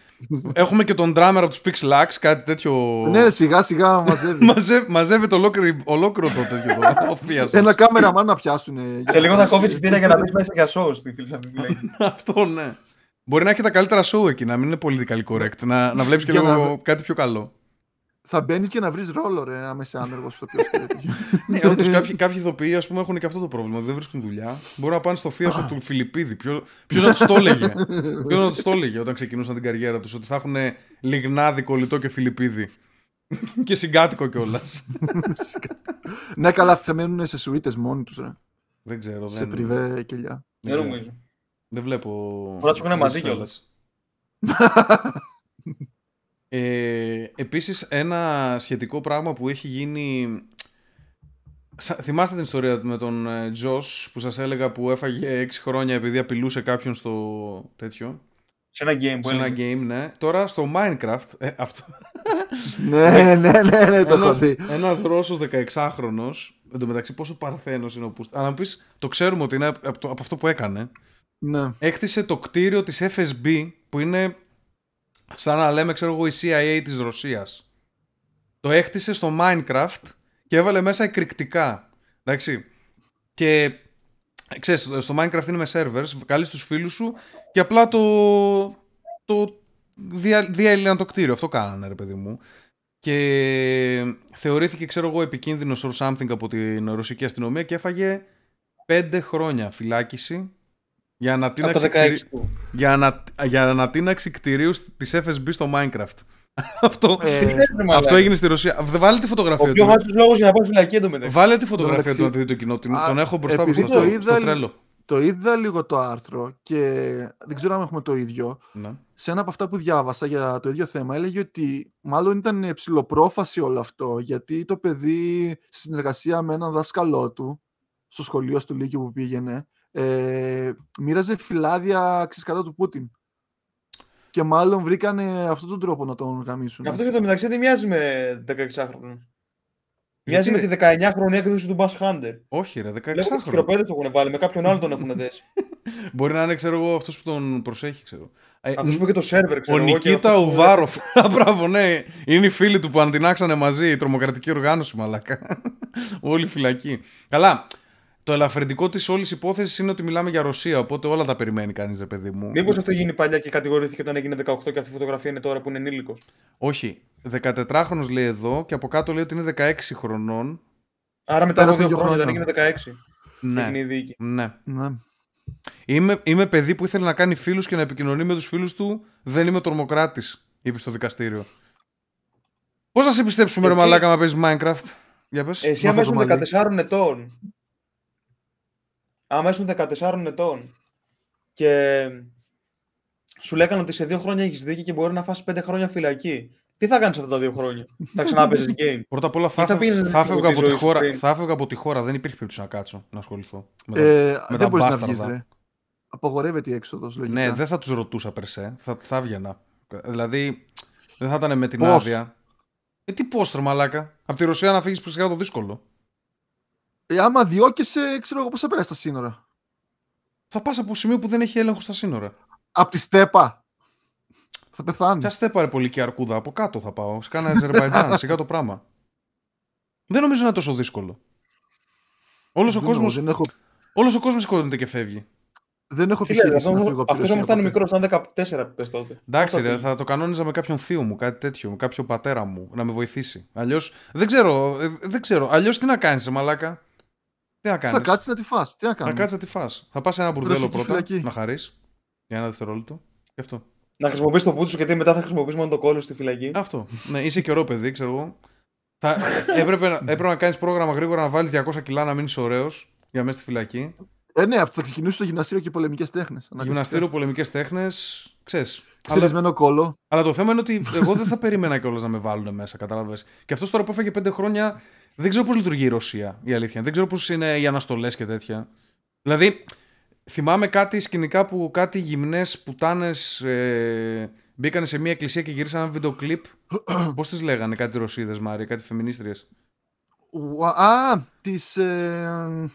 Έχουμε και τον drummer από τους Pixelax, κάτι τέτοιο. Ναι, σιγά σιγά μαζεύει. μαζεύει μαζεύεται ολόκληρο, ολόκληρο το τέτοιο. Ένα κάμερα μάλλον να πιάσουν. Σε λίγο θα κόβεις την για να μπεις μέσα για show στη φίλη *laughs* Αυτό ναι. Μπορεί να έχει τα καλύτερα show εκεί, να μην είναι politically correct. Να, να βλέπεις και λίγο κάτι πιο καλό θα μπαίνεις και να βρεις ρόλο, ρε, άμεσα άνεργο στο οποίο *laughs* Ναι, όντως κάποιοι, κάποιοι ηθοποιοί ας πούμε, έχουν και αυτό το πρόβλημα. Δεν βρίσκουν δουλειά. Μπορούν να πάνε στο θείο του Φιλιππίδη. Ποιο να τους το έλεγε; Ποιος να τους το έλεγε όταν ξεκινούσαν την καριέρα τους, ότι θα έχουν λιγνάδι, κολλητό και Φιλιππίδη. *laughs* και συγκάτοικο κιόλας. *laughs* ναι, καλά, θα μένουν σε σουίτες μόνοι τους, ρε. Δεν ξέρω. Σε πριβέ κελιά. Δεν νομίζω. Δεν βλέπω. Μπορεί να μαζί κιόλας. Ε, επίσης ένα σχετικό πράγμα που έχει γίνει Θυμάστε την ιστορία με τον Τζος ε, που σας έλεγα που έφαγε 6 χρόνια επειδή απειλούσε κάποιον στο τέτοιο; Σε ένα game. Σε ένα game, ναι. Τώρα στο Minecraft. Ε, αυτό. *laughs* ναι, ναι, ναι, ναι, το έχω δει. Ένας Ρώσος 16χρονος, εν τω μεταξύ πόσο παρθένος είναι ο Πούστη. Αλλά να πεις, το ξέρουμε ότι είναι από, το, από αυτό που έκανε. Ναι. Έκτισε το κτίριο της FSB που είναι σαν να λέμε, ξέρω εγώ, η CIA της Ρωσίας. Το έχτισε στο Minecraft και έβαλε μέσα εκρηκτικά. Εντάξει. Και ξέρεις, στο Minecraft είναι με servers, καλείς τους φίλους σου και απλά το, το διέλυναν το κτίριο. Αυτό κάνανε, ρε παιδί μου. Και θεωρήθηκε, ξέρω εγώ, επικίνδυνος or something από την ρωσική αστυνομία και έφαγε πέντε χρόνια φυλάκιση για ανατείναξη, για, ανα... για ανατείναξη κτηρίου της FSB στο Minecraft. *laughs* αυτό, ε, αυτό έγινε στη Ρωσία. Βάλε τη φωτογραφία Ο πιο του. λόγος για να πάω φυλακή εντωμεταξύ. Βάλε τη φωτογραφία του να τη δει το κοινό. Τον έχω μπροστά μου στο, στο τρέλο το είδα λίγο το άρθρο και δεν ξέρω αν έχουμε το ίδιο. Ναι. Σε ένα από αυτά που διάβασα για το ίδιο θέμα έλεγε ότι μάλλον ήταν ψηλοπρόφαση όλο αυτό γιατί το παιδί σε συνεργασία με έναν δάσκαλό του στο σχολείο στο Λύκειο που πήγαινε ε, μοίραζε φυλάδια κατά του Πούτιν. Και μάλλον βρήκανε αυτόν τον τρόπο να τον γαμίσουν. Αυτό και το μεταξύ δεν μοιάζει με 16χρονο. Μοιάζει με τη 19χρονη έκδοση του Bass Hunter. Όχι, ρε, 16 χρονο. το έχουν βάλει, με κάποιον άλλο τον έχουν δέσει. *laughs* Μπορεί να είναι, ξέρω εγώ, αυτός που τον προσέχει, ξέρω. Ε, αυτός που και το σερβερ, ξέρω. Ο Νικήτα Ουβάροφ. Μπράβο, ναι. Είναι οι φίλοι του που αντινάξανε μαζί, η τρομοκρατική οργάνωση, μαλακά. *laughs* Όλοι φυλακοί. Καλά. Το ελαφρυντικό της όλης υπόθεσης είναι ότι μιλάμε για Ρωσία, οπότε όλα τα περιμένει κανείς, ρε παιδί μου. Μήπως αυτό γίνει παλιά και κατηγορήθηκε όταν έγινε 18 και αυτή η φωτογραφία είναι τώρα που είναι ενήλικος; Όχι. 14χρονο λέει εδώ και από κάτω λέει ότι είναι 16 χρονών. Άρα μετά από δύο χρόνια δεν έγινε 16. Ναι. ναι. ναι. Είμαι, είμαι παιδί που ήθελε να κάνει φίλους και να επικοινωνεί με τους φίλους του. Δεν είμαι τρομοκράτης, είπε στο δικαστήριο. Πώς να σε πιστέψουμε, Εσύ... ρε Μαλάκα, να παίζεις Minecraft; Για πες. Εσύ αμέσως 14 ετών άμα ήσουν 14 ετών και σου λέγανε ότι σε δύο χρόνια έχεις δίκη και μπορεί να φας πέντε χρόνια φυλακή. Τι θα κάνεις αυτά τα δύο χρόνια, Θα ξανά παίζει game. Πρώτα απ' όλα θα, θα, θα, φεύγα από τη χώρα, θα έφευγα από τη χώρα. Δεν υπήρχε περίπτωση να κάτσω να ασχοληθώ. Με ε, με δεν μπορείς να βγεις, ρε. Απογορεύεται η έξοδος. Ναι, δεν θα τους ρωτούσα περσέ. Θα, θα έβγαινα. Δηλαδή, δεν θα ήταν με την πώς; άδεια. Ε, τι πώς, τρομαλάκα. Από τη Ρωσία να φύγεις προσεχά το δύσκολο. Ε, άμα διώκεσαι, ξέρω εγώ πώς θα περάσει τα σύνορα. Θα πας από σημείο που δεν έχει έλεγχο στα σύνορα. Από τη στέπα. Θα πεθάνεις. Ποια στέπα, ρε πολύ και αρκούδα. Από κάτω θα πάω. Σκάνα Αζερβαϊτζάν, σιγά το πράγμα. Δεν νομίζω να είναι τόσο δύσκολο. Όλος ο κόσμο. Έχω... Όλος ο κόσμος σηκώνεται και φεύγει. Δεν έχω επιχειρήσει να φύγω Αυτό όμω ήταν μικρό, ήταν 14 πες τότε. Εντάξει, ρε, θα το κανόνιζα με κάποιον θείο μου, κάτι τέτοιο, με κάποιον πατέρα μου να με βοηθήσει. Αλλιώς. Δεν ξέρω, ε, δεν ξέρω. Αλλιώς τι να κάνεις, μαλάκα. Τι να Θα κάτσεις να τη φας. Τι να Θα κάτσεις να τη φας. Θα πας σε ένα μπουρδέλο πρώτα φυλακή. να χαρείς. Για ένα δευτερόλεπτο. Γι' αυτό. Να χρησιμοποιήσει το πούτσο γιατί μετά θα χρησιμοποιήσει μόνο το κόλλο στη φυλακή. Αυτό. ναι, είσαι καιρό παιδί, ξέρω εγώ. Θα... έπρεπε, έπρεπε να κάνεις πρόγραμμα γρήγορα να βάλεις 200 κιλά να μείνεις ωραίος για μέσα στη φυλακή. Ε, ναι, αυτό θα ξεκινήσει στο γυμναστήριο και πολεμικές τέχνες. Γυμναστήριο, πολεμικές τέχνες, ξέρεις. Ξερισμένο κόλλο. Αλλά το θέμα είναι ότι εγώ δεν θα περίμενα κιόλας να με βάλουν μέσα, κατάλαβες. Και αυτός τώρα που έφαγε πέντε χρόνια δεν ξέρω πώς λειτουργεί η Ρωσία, η αλήθεια. Δεν ξέρω πώς είναι οι αναστολές και τέτοια. Δηλαδή, θυμάμαι κάτι σκηνικά που κάτι γυμνές πουτάνες ε, μπήκαν σε μια εκκλησία και γυρίσαν ένα βίντεο κλιπ. *clears throat* πώς τις λέγανε, κάτι Ρωσίδες, Μάρια, κάτι φεμινίστριες. Α, τις. Ε...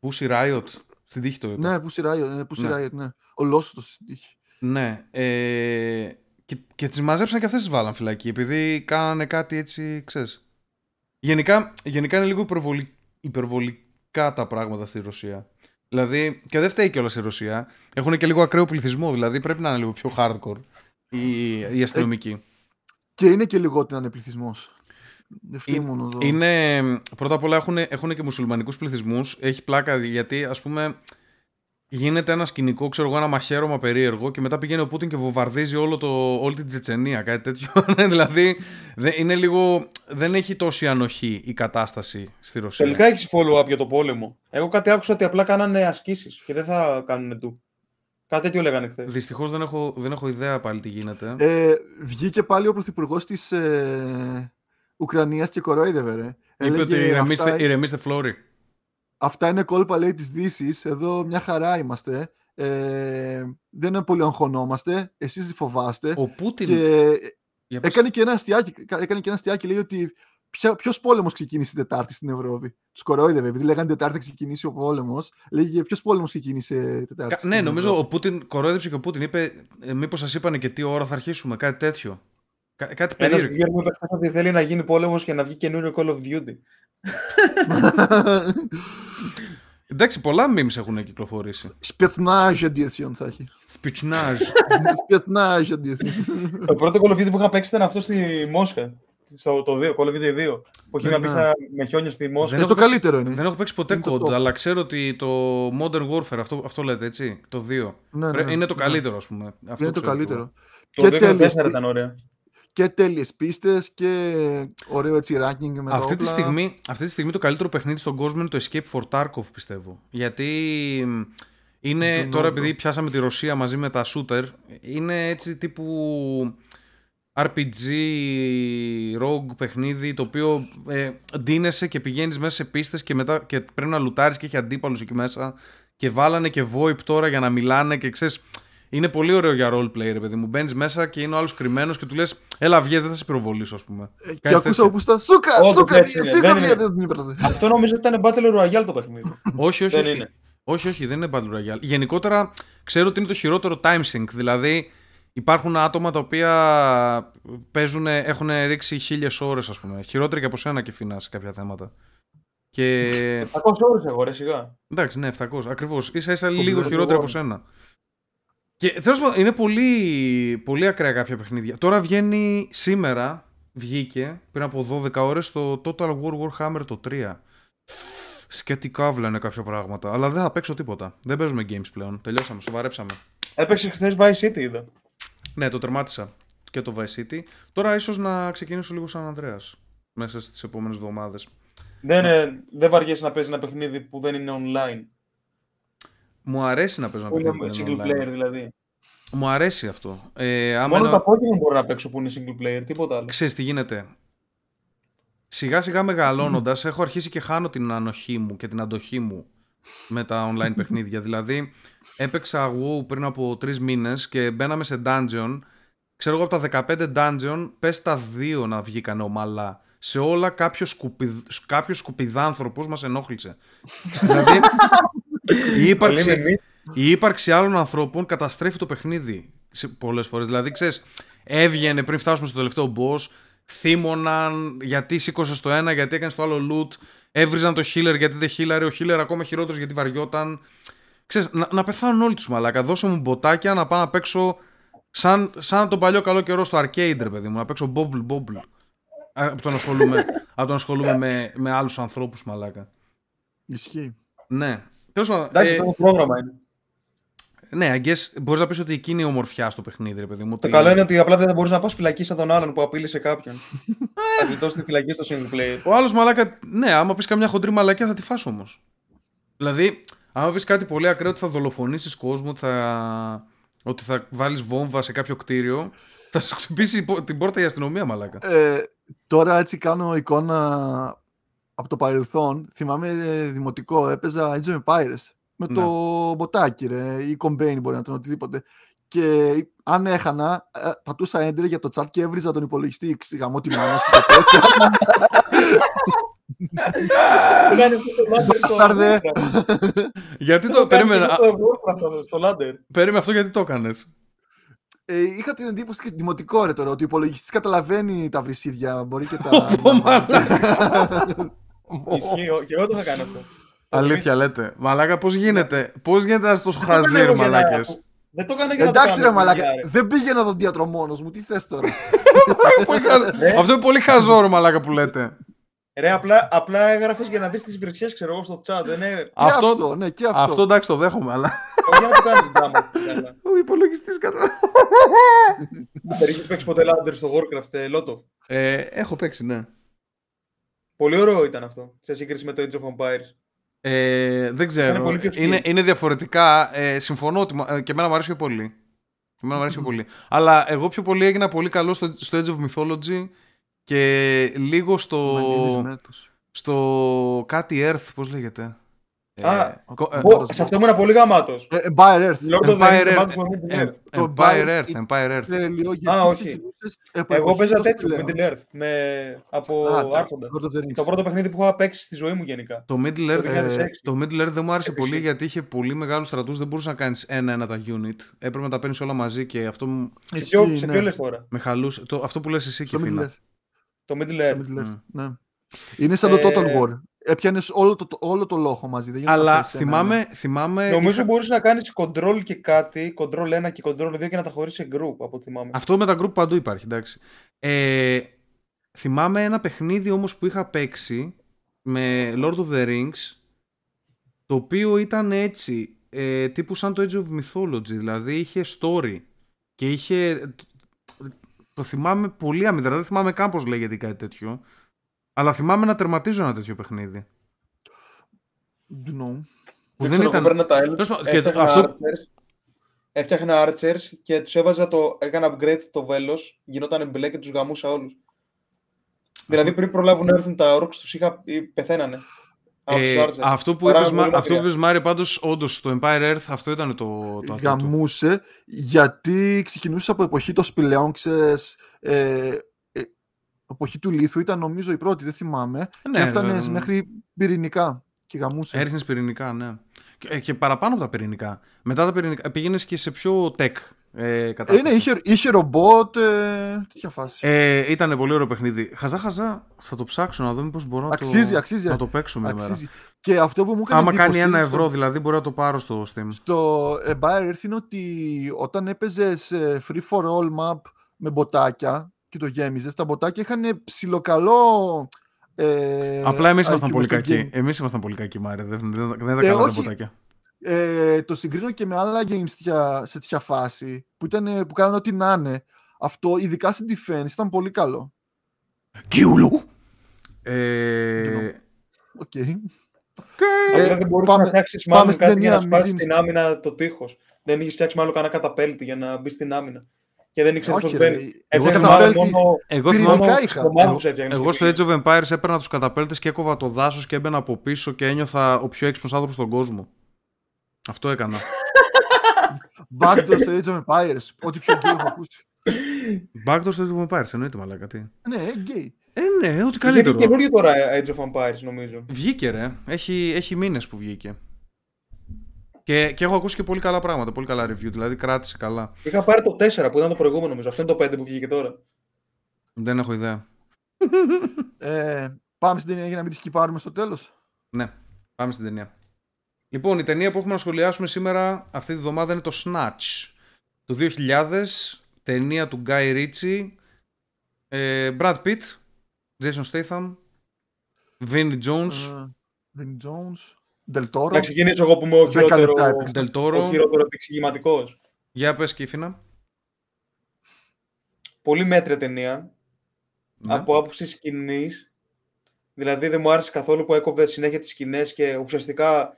Pussy Riot. Στην τύχη το είπα. Ναι, Pussy Riot, ναι. Pussy ναι. Riot, ναι. Ολόσωτο στην τύχη. Ναι. Ε, και, και τις μαζέψαν και αυτές τις βάλαν φυλακή, επειδή κάνανε κάτι έτσι, ξέρεις. Γενικά, γενικά είναι λίγο υπερβολικά τα πράγματα στη Ρωσία. Δηλαδή, και δεν φταίει κιόλας η Ρωσία. Έχουν και λίγο ακραίο πληθυσμό, δηλαδή πρέπει να είναι λίγο πιο hardcore η, η αστυνομική. και είναι και λιγότερο ανεπληθυσμός. Είναι, πρώτα απ' όλα έχουν, έχουν και μουσουλμανικούς πληθυσμούς. Έχει πλάκα γιατί ας πούμε γίνεται ένα σκηνικό, ξέρω εγώ, ένα μαχαίρωμα περίεργο και μετά πηγαίνει ο Πούτιν και βομβαρδίζει όλο το, όλη την Τσετσενία, κάτι τέτοιο. *laughs* Ναι, δηλαδή είναι λίγο, δεν έχει τόση ανοχή η κατάσταση στη Ρωσία. Τελικά έχεις follow-up για το πόλεμο. Εγώ κάτι άκουσα ότι απλά κάνανε ασκήσεις και δεν θα κάνουν του. Κάτι τέτοιο λέγανε χθες. Δυστυχώς δεν έχω, δεν έχω ιδέα πάλι τι γίνεται. Ε, βγήκε πάλι ο πρωθυπουργός της ε, Ουκρανίας και κορόιδευε. Ρε. Είπε ότι ηρεμήστε, αυτά... ηρεμήστε φλόρι. Αυτά είναι κόλπα λέει της δύσης. Εδώ μια χαρά είμαστε. Ε, δεν πολύ αγχωνόμαστε. Εσείς φοβάστε. Ο Πούτιν... Και έκανε, και ένα αστιάκι, έκανε και ένα αστιάκι, λέει ότι Ποιος πόλεμος ξεκίνησε την Τετάρτη στην Ευρώπη. Τους κορόιδευε. Επειδή λέγανε Τετάρτη ξεκινήσει ο πόλεμος, λέγε ποιος πόλεμος ξεκίνησε Τετάρτη. Κα, ναι, νομίζω ο Πούτιν κορόιδεψε και ο Πούτιν είπε, ε, μήπως σας είπανε και τι ώρα θα αρχίσουμε, κάτι τέτοιο. Κά, κάτι περίεργο. Ένα ότι θέλει να γίνει πόλεμος και να βγει καινούριο Call of Duty. Εντάξει, πολλά memes έχουν κυκλοφορήσει. Σπετνάζ edition θα έχει. Σπιτσνάζ. Σπετνάζ edition. Το πρώτο Call of Duty που είχα παίξει ήταν αυτό στη Μόσχα. Στο το 2, Call of Duty 2. Που είχε Ναι, μια ναι. πίστα με χιόνια στη Μόσχα. Δεν Ε, έχω το παίξει- καλύτερο είναι. Δεν έχω παίξει ποτέ Είναι το COD, top. αλλά ξέρω ότι το Modern Warfare, αυτό, αυτό λέτε έτσι, το 2. Ναι, ναι, Πρέ- ναι. είναι το Ναι. καλύτερο, ας πούμε. Αυτό Είναι το ξέρω καλύτερο. εγώ. Το Και 2 και το τέλειες 4 πι- ήταν ωραία. Και τέλειες πίστες και ωραίο έτσι ranking με τα Αυτή τη, όπλα. στιγμή, αυτή τη στιγμή το καλύτερο παιχνίδι στον κόσμο είναι το Escape for Tarkov, πιστεύω. Γιατί μ, είναι, Τον τώρα Νότο. επειδή πιάσαμε τη Ρωσία μαζί με τα shooter, είναι έτσι τύπου RPG, rogue παιχνίδι, το οποίο ε, ντύνεσαι και πηγαίνεις μέσα σε πίστες και μετά και πρέπει να λουτάρεις και έχει αντίπαλους εκεί μέσα και βάλανε και VoIP τώρα για να μιλάνε και ξέρεις, είναι πολύ ωραίο για roleplay, ρε παιδί μου. Μπαίνεις μέσα και είναι ο άλλος κρυμμένος και του λες: Έλα, βγες, δεν θα σε πυροβολήσω, ας πούμε. Ε, Και Κάνεις ακούσα τέτοια. όπου στα Σούκα! Όντως Σούκα! έτσι είναι, Σούκα! δεν μία είναι. δεν την είπατε. Αυτό νομίζω ότι ήταν Battle Royale το παιχνίδι. *laughs* όχι, όχι. Δεν όχι. είναι. Όχι, όχι, δεν είναι Battle Royale. Γενικότερα ξέρω ότι είναι το χειρότερο time sync. Δηλαδή υπάρχουν άτομα τα οποία παίζουν, έχουν ρίξει χίλιες ώρες, ας πούμε. Χειρότεροι και από σένα και φινά σε κάποια θέματα. Και. 800 ώρες εγώ, ρε, σιγά. Εντάξει, ναι, 700. Ακριβώς. σα ίσα λίγο βλέπω χειρότεροι από εγώ. σένα. Και τέλος πάντων, είναι πολύ, πολύ ακραία κάποια παιχνίδια. Τώρα βγαίνει σήμερα, βγήκε πριν από 12 ώρες το Total War Warhammer το 3. Σκέτη κάβλα είναι κάποια πράγματα. Αλλά δεν θα παίξω τίποτα. Δεν παίζουμε games πλέον. Τελειώσαμε, σοβαρέψαμε. Έπαιξε χθες Vice City, είδα. Ναι, το τερμάτισα και το Vice City. Τώρα ίσως να ξεκινήσω λίγο σαν Ανδρέας μέσα στις επόμενες εβδομάδες. Δεν, ε, δεν βαριέσαι να παίζεις ένα παιχνίδι που δεν είναι online. Μου αρέσει να παίζω ένα Που είναι παιχνίδι που είναι single online. player δηλαδή. Μου αρέσει αυτό. Ε, άμα Μόνο ένα- τα Pokemon μπορώ να παίξω που είναι single player, τίποτα άλλο. Ξέρεις τι γίνεται. Σιγά σιγά μεγαλώνοντας *clears throat* έχω αρχίσει και χάνω την ανοχή μου και την αντοχή μου με τα online παιχνίδια. Δηλαδή έπαιξα WoW πριν από τρεις μήνες και μπαίναμε σε dungeon. Ξέρω εγώ από τα 15 dungeon πες τα δύο να βγήκαν ομαλά. Σε όλα κάποιος, σκουπιδ... κάποιος σκουπιδάνθρωπος μας ενόχλησε. *laughs* δηλαδή η ύπαρξη, Λέμε εμείς, η ύπαρξη άλλων ανθρώπων καταστρέφει το παιχνίδι σε πολλές φορές. Δηλαδή, ξέρεις, έβγαινε πριν φτάσουμε στο τελευταίο boss, θύμωναν γιατί σήκωσες το ένα, γιατί έκανες το άλλο loot, έβριζαν το healer γιατί δεν healer, ο healer ακόμα χειρότερος γιατί βαριόταν. Ξέρεις, να, να πεθάνουν όλοι τους μαλάκα. Δώσε μου μποτάκια να πάω να παίξω σαν, σαν τον παλιό καλό καιρό στο arcade, ρε παιδί μου, να παίξω bobble bobble. Α, Από το να ασχολούμαι, *laughs* από το να ασχολούμαι με, με άλλους ανθρώπους, μαλάκα. Ισχύει. Ναι. Τέλος πάντων, Εντάξει, ε, αυτό το πρόγραμμα είναι. ναι, I guess μπορείς να πεις ότι εκείνη είναι η ομορφιά στο παιχνίδι, ρε παιδί μου. Το ότι- καλό είναι ότι απλά δεν θα μπορείς να πας φυλακή σαν τον άλλον που απείλησε κάποιον. θα γλιτώσεις τη φυλακή στο single player. Ο άλλος μαλάκα, ναι, άμα πεις καμιά χοντρή μαλακιά θα τη φας όμως. Δηλαδή, άμα πεις κάτι πολύ ακραίο ότι θα δολοφονήσεις κόσμο, ότι θα, ότι θα βάλεις βόμβα σε κάποιο κτίριο, θα σου χτυπήσει η πο- την πόρτα η αστυνομία, μαλάκα. Ε, τώρα έτσι κάνω εικόνα από το παρελθόν. Θυμάμαι ε, δημοτικό, έπαιζα Age of Empires με Ναι. το μποτάκι ρε, ή κομπέιν μπορεί να ήταν οτιδήποτε. Και αν έχανα, ε, πατούσα έντρε για το chat και έβριζα τον υπολογιστή γαμώ τη μάνα σου και τέτοια. *laughs* Κάνει αυτό το ladder στο Μπάσταρδε. Warcraft. γιατί Το το. κάνει Περίμενε, αυτό α, το Warcraft αυτό, στο ladder. περίμενε αυτό γιατί το έκανες. Ε, είχα την εντύπωση και δημοτικό ρε τώρα ότι ο υπολογιστής καταλαβαίνει τα βρυσίδια. Μπορεί και τα. *laughs* *laughs* Πω, μαλάκα. Ισχύει, ο- και εγώ το είχα κάνει αυτό. *laughs* Αλήθεια λέτε. Μαλάκα, πώς γίνεται. Πώς γίνεται να είσαι τόσο Δεν το έκανα χαζίρ, εγώ για να- μαλάκες; Δεν το έκανα για να το Εντάξει ρε κάνω, μαλάκα, παιδιά, ρε. δεν πήγαινα δοντίατρο μόνος μου, τι θες τώρα; *laughs* *laughs* Αυτό είναι πολύ χαζό, ρε μαλάκα που λέτε. Ρε, απλά, απλά έγραφες για να δεις τις βρυσιές, ξέρω εγώ, στο chat. Δεν είναι... Και Αυτό- αυτό, ναι, και αυτό. Αυτό εντάξει το δέχομαι, αλλά. Όχι για να το κάνεις δράμα. Ο υπολογιστής κατά. Δεν έχεις παίξεις ποτέ ladder στο Warcraft, ε, Lotto. Ε, έχω παίξει, ναι. Πολύ ωραίο ήταν αυτό, σε σύγκριση με το Age of Empires. Ε, δεν ξέρω. πολύ πιο Είναι, skill. είναι διαφορετικά. Ε, συμφωνώ ότι μα- ε, και εμένα μου αρέσει πιο πολύ. Και εμένα μου αρέσει πιο πολύ. Αλλά εγώ πιο πολύ έγινα πολύ καλό στο, στο Edge of Mythology και λίγο στο, Μανίδης μέθους. στο κάτι Earth, πώς λέγεται. Α, κο- ε, Πω, Ω, Σε αυτό ήμουν πολύ γαμάτος. Ε, Empire Earth. Lord of the Empire Rings, The Earth. Battle for Middle ε, Earth. Το Empire Empire Earth, Empire Earth. Τέλειο, γιατί όχι. ξεκινούσες Εγώ εποχή παίζα τόσο τέτοιο, πλέον. Middle Earth, με... από Α, το Άρχοντα. Lord of the Rings. Το πρώτο παιχνίδι που έχω παίξει στη ζωή μου γενικά. Το Middle Earth, Το ε, 2006. το Middle Earth δεν μου άρεσε Επίσης. πολύ γιατί είχε πολύ μεγάλους στρατούς, δεν μπορούσες να κάνεις ένα-ένα τα unit. Έπρεπε να τα παίρνεις όλα μαζί και αυτό μου- Σε Ισχύει, ποιο, σε ναι. ποιο λες τώρα; με χαλούσε. Το, αυτό που λες εσύ και Στο Middle Φίνα. Earth. Το Middle στο Earth. Middle Earth, Mm. ναι. Είναι σαν το Ε, Total War. Έπιανες όλο το, όλο το λόγο μαζί. Δεν Αλλά θυμάμαι, θυμάμαι. Νομίζω είχα... μπορείς να κάνεις control και κάτι, control 1 και control 2 και να τα χωρίσει σε group από θυμάμαι. Αυτό με τα group παντού υπάρχει, εντάξει. Ε, θυμάμαι ένα παιχνίδι όμως που είχα παίξει με Lord of the Rings το οποίο ήταν έτσι ε, τύπου σαν το Age of Mythology δηλαδή είχε story και είχε το θυμάμαι πολύ αμυδρά δεν θυμάμαι καν πως λέγεται κάτι τέτοιο αλλά θυμάμαι να τερματίζω ένα τέτοιο παιχνίδι no. Που δεν ήταν... Τα και αυτό... Έφτιαχνα Archers και τους έβαζα το... Έκανα upgrade το βέλος, γινόταν μπλε και τους γαμούσα όλους. Δηλαδή πριν προλάβουν να έρθουν τα orcs τους είχα... πεθαίνανε. Ε, αυτό που είπες, αυτό που είπες Μάρι πάντως όντως το Empire Earth αυτό ήταν το, το Γαμούσε γιατί ξεκινούσε από εποχή των σπηλαίων ξέρεις ε, ε, εποχή του λίθου ήταν νομίζω η πρώτη δεν θυμάμαι ναι, και έφτανε ε, μέχρι πυρηνικά και γαμούσε Έριχνες πυρηνικά ναι και, και παραπάνω από τα πυρηνικά μετά τα πυρηνικά πήγαινες και σε πιο tech ε, ε, ναι, είχε, είχε ρομπότ, ε, τέτοια φάση. Ε, ήταν πολύ ωραίο παιχνίδι. Χαζά, χαζά, θα το ψάξω να δω μήπως μπορώ αξίζει, το, αξίζει, να το παίξω μια μέρα. Και αυτό που μου έκανε Άμα κάνει ένα ευρώ, δηλαδή μπορεί να το πάρω στο Steam. Στο Empire είναι ότι όταν έπαιζες free for all map με μποτάκια και το γέμιζες, τα μποτάκια είχαν ψιλοκαλό. Ε, Απλά εμείς ήμασταν πολύ κακοί. Εμείς ήμασταν πολύ κακοί, Μάρε. Δεν, δεν, δεν, δεν τα κάναμε τα μποτάκια ε, το συγκρίνω και με άλλα games σε τέτοια φάση που, ήταν, που κάνανε ό,τι να είναι. Αυτό, ειδικά στην defense, ήταν πολύ καλό. Κιούλου! Ε... Οκ. Οκέι. Ε, δεν μπορούσες να φτιάξεις μάλλον κάτι για να σπάσεις στην άμυνα το τείχος. Δεν είχε φτιάξει μάλλον κανένα καταπέλτη για να μπεις στην άμυνα. Και δεν ήξερε πώς μπαίνει. Εγώ, θυμάμαι, μόνο, εγώ, θυμάμαι, εγώ στο Age of Empires έπαιρνα τους καταπέλτες και έκοβα το δάσος και έμπαινα από πίσω και ένιωθα ο πιο έξυπνος άνθρωπος στον κόσμο. Αυτό έκανα. *laughs* Backdoor στο Age of Empires. Ό,τι πιο γκέι έχω ακούσει. Backdoor στο Age of Empires, εννοείται μαλάκα τι. Ναι, γκέι. Ε, ναι, ό,τι καλύτερο. Βγήκε καινούριο τώρα Age of Empires, νομίζω. Βγήκε, ρε. Έχει, έχει μήνες που βγήκε. Και, και έχω ακούσει και πολύ καλά πράγματα, πολύ καλά review, δηλαδή κράτησε καλά. Είχα πάρει το 4 που ήταν το προηγούμενο, νομίζω. Αυτό είναι το 5 που βγήκε τώρα. Δεν έχω ιδέα. ε, πάμε στην ταινία για να μην τη σκυπάρουμε στο τέλος. Ναι, πάμε στην ταινία. Λοιπόν, η ταινία που έχουμε να σχολιάσουμε σήμερα αυτή τη βδομάδα είναι το Snatch. Το 2000, ταινία του Guy Ritchie, ε, Brad Pitt, Jason Statham, Vinnie Jones. Uh, Vinnie Jones, Del Toro. Να ξεκινήσω εγώ που είμαι ο χειρότερο, Del Toro. Ο χειρότερο επεξηγηματικός. Για πες Κύφινα. Πολύ μέτρια ταινία. Ναι. Από άποψη σκηνής. Δηλαδή δεν μου άρεσε καθόλου που έκοβε συνέχεια τις σκηνές και ουσιαστικά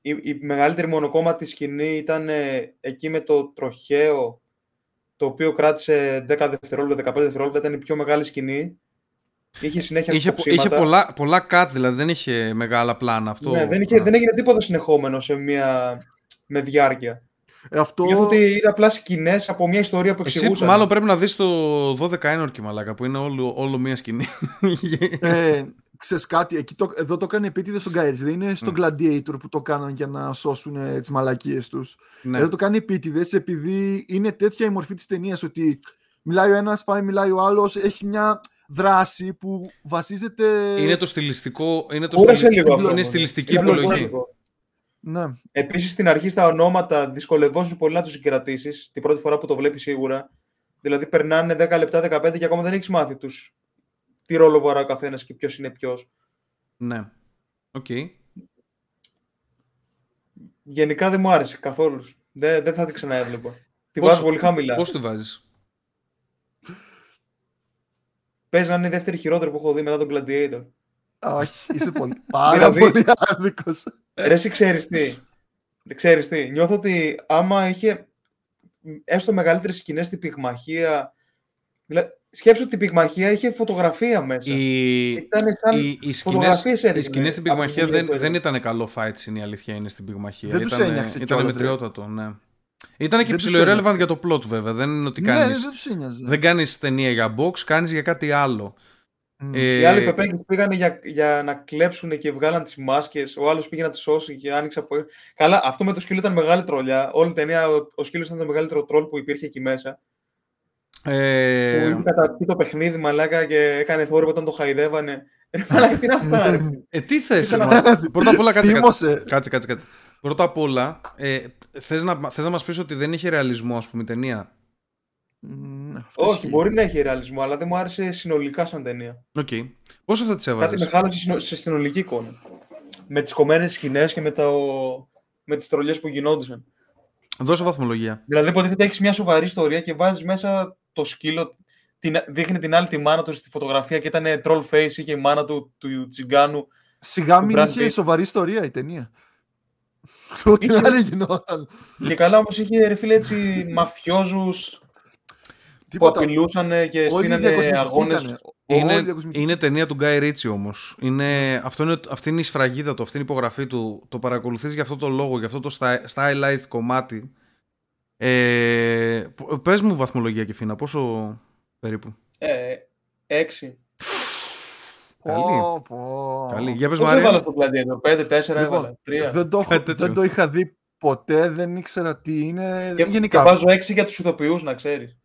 η, η μεγαλύτερη μονοκόμματη σκηνή ήταν ε, εκεί με το τροχαίο, το οποίο κράτησε 10 δευτερόλεπτα, 15 δευτερόλεπτα, ήταν η πιο μεγάλη σκηνή. Είχε συνέχεια είχε, είχε πολλά, πολλά cut, δηλαδή δεν είχε μεγάλα πλάνα αυτό. Ναι, δεν, είχε, δεν έγινε τίποτα συνεχόμενο σε μια, με διάρκεια. Ε, αυτό... Νιώθω ότι είναι απλά σκηνές από μια ιστορία που εξηγούσαν. Εσύ μάλλον πρέπει να δεις το 12 ένορκη μαλάκα που είναι όλο, όλο μια σκηνή. *laughs* ε, ξέρεις κάτι, εκεί το, εδώ το έκανε επίτηδες στον Γκάιρτ. Δεν είναι στον Gladiator που το κάναν για να σώσουν ε, τις μαλακίες τους. Ναι. Εδώ το κάνει επίτηδες επειδή είναι τέτοια η μορφή της ταινίας ότι μιλάει ο ένας, πάει, μιλάει ο άλλος, έχει μια δράση που βασίζεται. Είναι το στιλιστικό. Είναι, το στιλιστικό, λίγο, είναι στιλιστική επιλογή. Ναι. Επίσης στην αρχή στα ονόματα δυσκολευόσουν πολύ να τους συγκρατήσεις. Την πρώτη φορά που το βλέπεις σίγουρα. Δηλαδή περνάνε 10 λεπτά, 15 και ακόμα δεν έχεις μάθει τους τι ρόλο βαρά ο καθένας και ποιος είναι ποιος. Ναι. Οκ. Οκέι. Γενικά δεν μου άρεσε καθόλου. Δεν, δεν θα την ξαναέβλεπα. Τη βάζω πολύ χαμηλά. Πώς τη βάζεις; Πες να είναι η δεύτερη χειρότερη που έχω δει μετά τον Gladiator. Όχι, είσαι πολύ, *laughs* πάρα δηλαδή, πολύ άδικος. Ρε εσύ ξέρεις τι. Ξέρεις τι. Νιώθω ότι άμα είχε έστω μεγαλύτερες σκηνές στην πυγμαχία δηλαδή, σκέψου ότι η πυγμαχία είχε φωτογραφία μέσα. Η... Ήταν σαν η, οι φωτογραφίες Οι σκηνές στην πυγμαχία δεν, δεν ήταν καλό fight είναι η αλήθεια είναι στην πυγμαχία. Δεν ήταν, ένιαξε Ήταν μετριότατο, ναι. Ήταν και ψηλό irrelevant για το plot βέβαια. Δεν είναι ότι κάνεις, ναι, δεν, δεν κάνεις ταινία για box, κάνεις για κάτι άλλο. Mm. Ε... Οι άλλοι πεπέγγες πήγαν για, για να κλέψουν και βγάλαν τις μάσκες. Ο άλλος πήγε να τις σώσει και άνοιξε από... Καλά, αυτό με το σκύλο ήταν μεγάλη τρολιά. Όλη η ταινία ο, ο σκύλος ήταν το μεγαλύτερο τρόλ που υπήρχε εκεί μέσα. Ε... Που είχε καταπεί το παιχνίδι μαλάκα και έκανε θόρυβο όταν το χαϊδεύανε. Ρε μαλάκα, τι είναι αυτά, ρε; *laughs* Ε, τι θες, Ήθελα μα- Πρώτα απ' όλα κάτσε, κάτσε. Θύμωσε. Κάτσε, κάτσε, κάτσε. Πρώτα απ' όλα, ε, θες, να, θες να μας πεις ότι δεν είχε ρεαλισμό, ας πούμε, η ταινία; Μ, αυτό Όχι, ισχύει. μπορεί να έχει ρεαλισμό, αλλά δεν μου άρεσε συνολικά σαν ταινία. Οκ. Πόσο θα τις Κάτι έβαζες. μεγάλο σε συνο- σε συνολική εικόνα. Με τις κομμένες σκηνές και με, το... με τις τρολιές που γινόντουσαν. Δώσε βαθμολογία. Δηλαδή, υποτίθεται έχεις μια σοβαρή ιστορία και βάζεις μέσα το σκύλο. Την, δείχνει την άλλη τη μάνα του στη φωτογραφία και ήταν troll face, είχε η μάνα του, του τσιγκάνου. Σιγά του μην Brad είχε Pitt. σοβαρή ιστορία η ταινία. *laughs* Ό,τι Είχε. να γινόταν. και καλά όμως είχε ρε φίλε έτσι μαφιόζους που Τίποτα. απειλούσαν και Όλη η στείνανε διακοσμητική αγώνες. ήτανε. Όλη η Είναι, διακοσμητική. είναι ταινία του Γκάι Ρίτσι όμως. Είναι, αυτό είναι, αυτή είναι η σφραγίδα του, αυτή είναι η υπογραφή του. Το παρακολουθείς για αυτό το λόγο, για αυτό το sty- stylized κομμάτι. Ε, π- πες μου βαθμολογία και φίνα, πόσο περίπου. Ε, έξι. Καλή. Πω, πω. Καλή. Για πες Πώς Μαρία. έβαλα στο Gladiator, 5-4 Λοιπόν, έβαλα. 3. δεν, το έχω, Κάτι τέτοιο. δεν το είχα δει ποτέ, δεν ήξερα τι είναι. Και, Γενικά, και βάζω 6 για τους ηθοποιούς, να ξέρεις.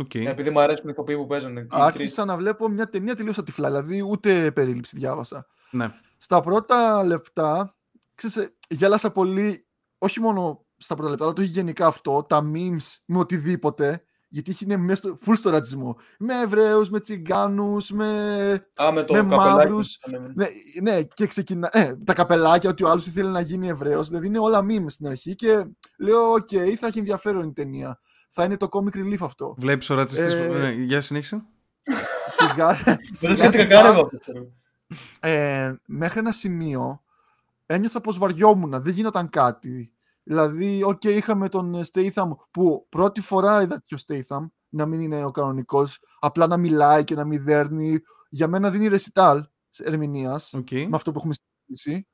Οκ. Επειδή μου αρέσουν οι ηθοποιοί που παίζανε. οι τρεις. άρχισα να βλέπω μια ταινία τελείως στα τυφλά, δηλαδή ούτε περίληψη διάβασα. Ναι. Στα πρώτα λεπτά, ξέρεις, ε, γέλασα πολύ, όχι μόνο στα πρώτα λεπτά, αλλά το είχε γενικά αυτό, τα memes με οτιδήποτε, γιατί είχε μέσα στο, full στο ρατσισμό. Με Εβραίους, με Τσιγκάνους, με... Α, με το με καπελάκι. μαύρους. Ναι, ναι. Ναι, ναι, και ξεκινά. Ε, τα καπελάκια, ότι ο άλλος ήθελε να γίνει Εβραίος. Δηλαδή είναι όλα memes στην αρχή και λέω: Οκ, θα έχει ενδιαφέρον η ταινία. Θα είναι το comic relief αυτό. Βλέπεις ο ρατσιστής Ε, που... Ναι, για συνέχισε. Σιγά. Δεν σιγά, σκέφτηκα σιγά, καν εγώ. αυτό. ε, μέχρι ένα σημείο ένιωθα πως βαριόμουν, δεν γινόταν κάτι. Δηλαδή, οκ, είχαμε τον Statham που πρώτη φορά είδα και ο Statham να μην είναι ο κανονικός, απλά να μιλάει και να μην δέρνει. Για μένα δίνει ρεσιτάλ ερμηνείας. Οκ. με αυτό που έχουμε συζητήσει.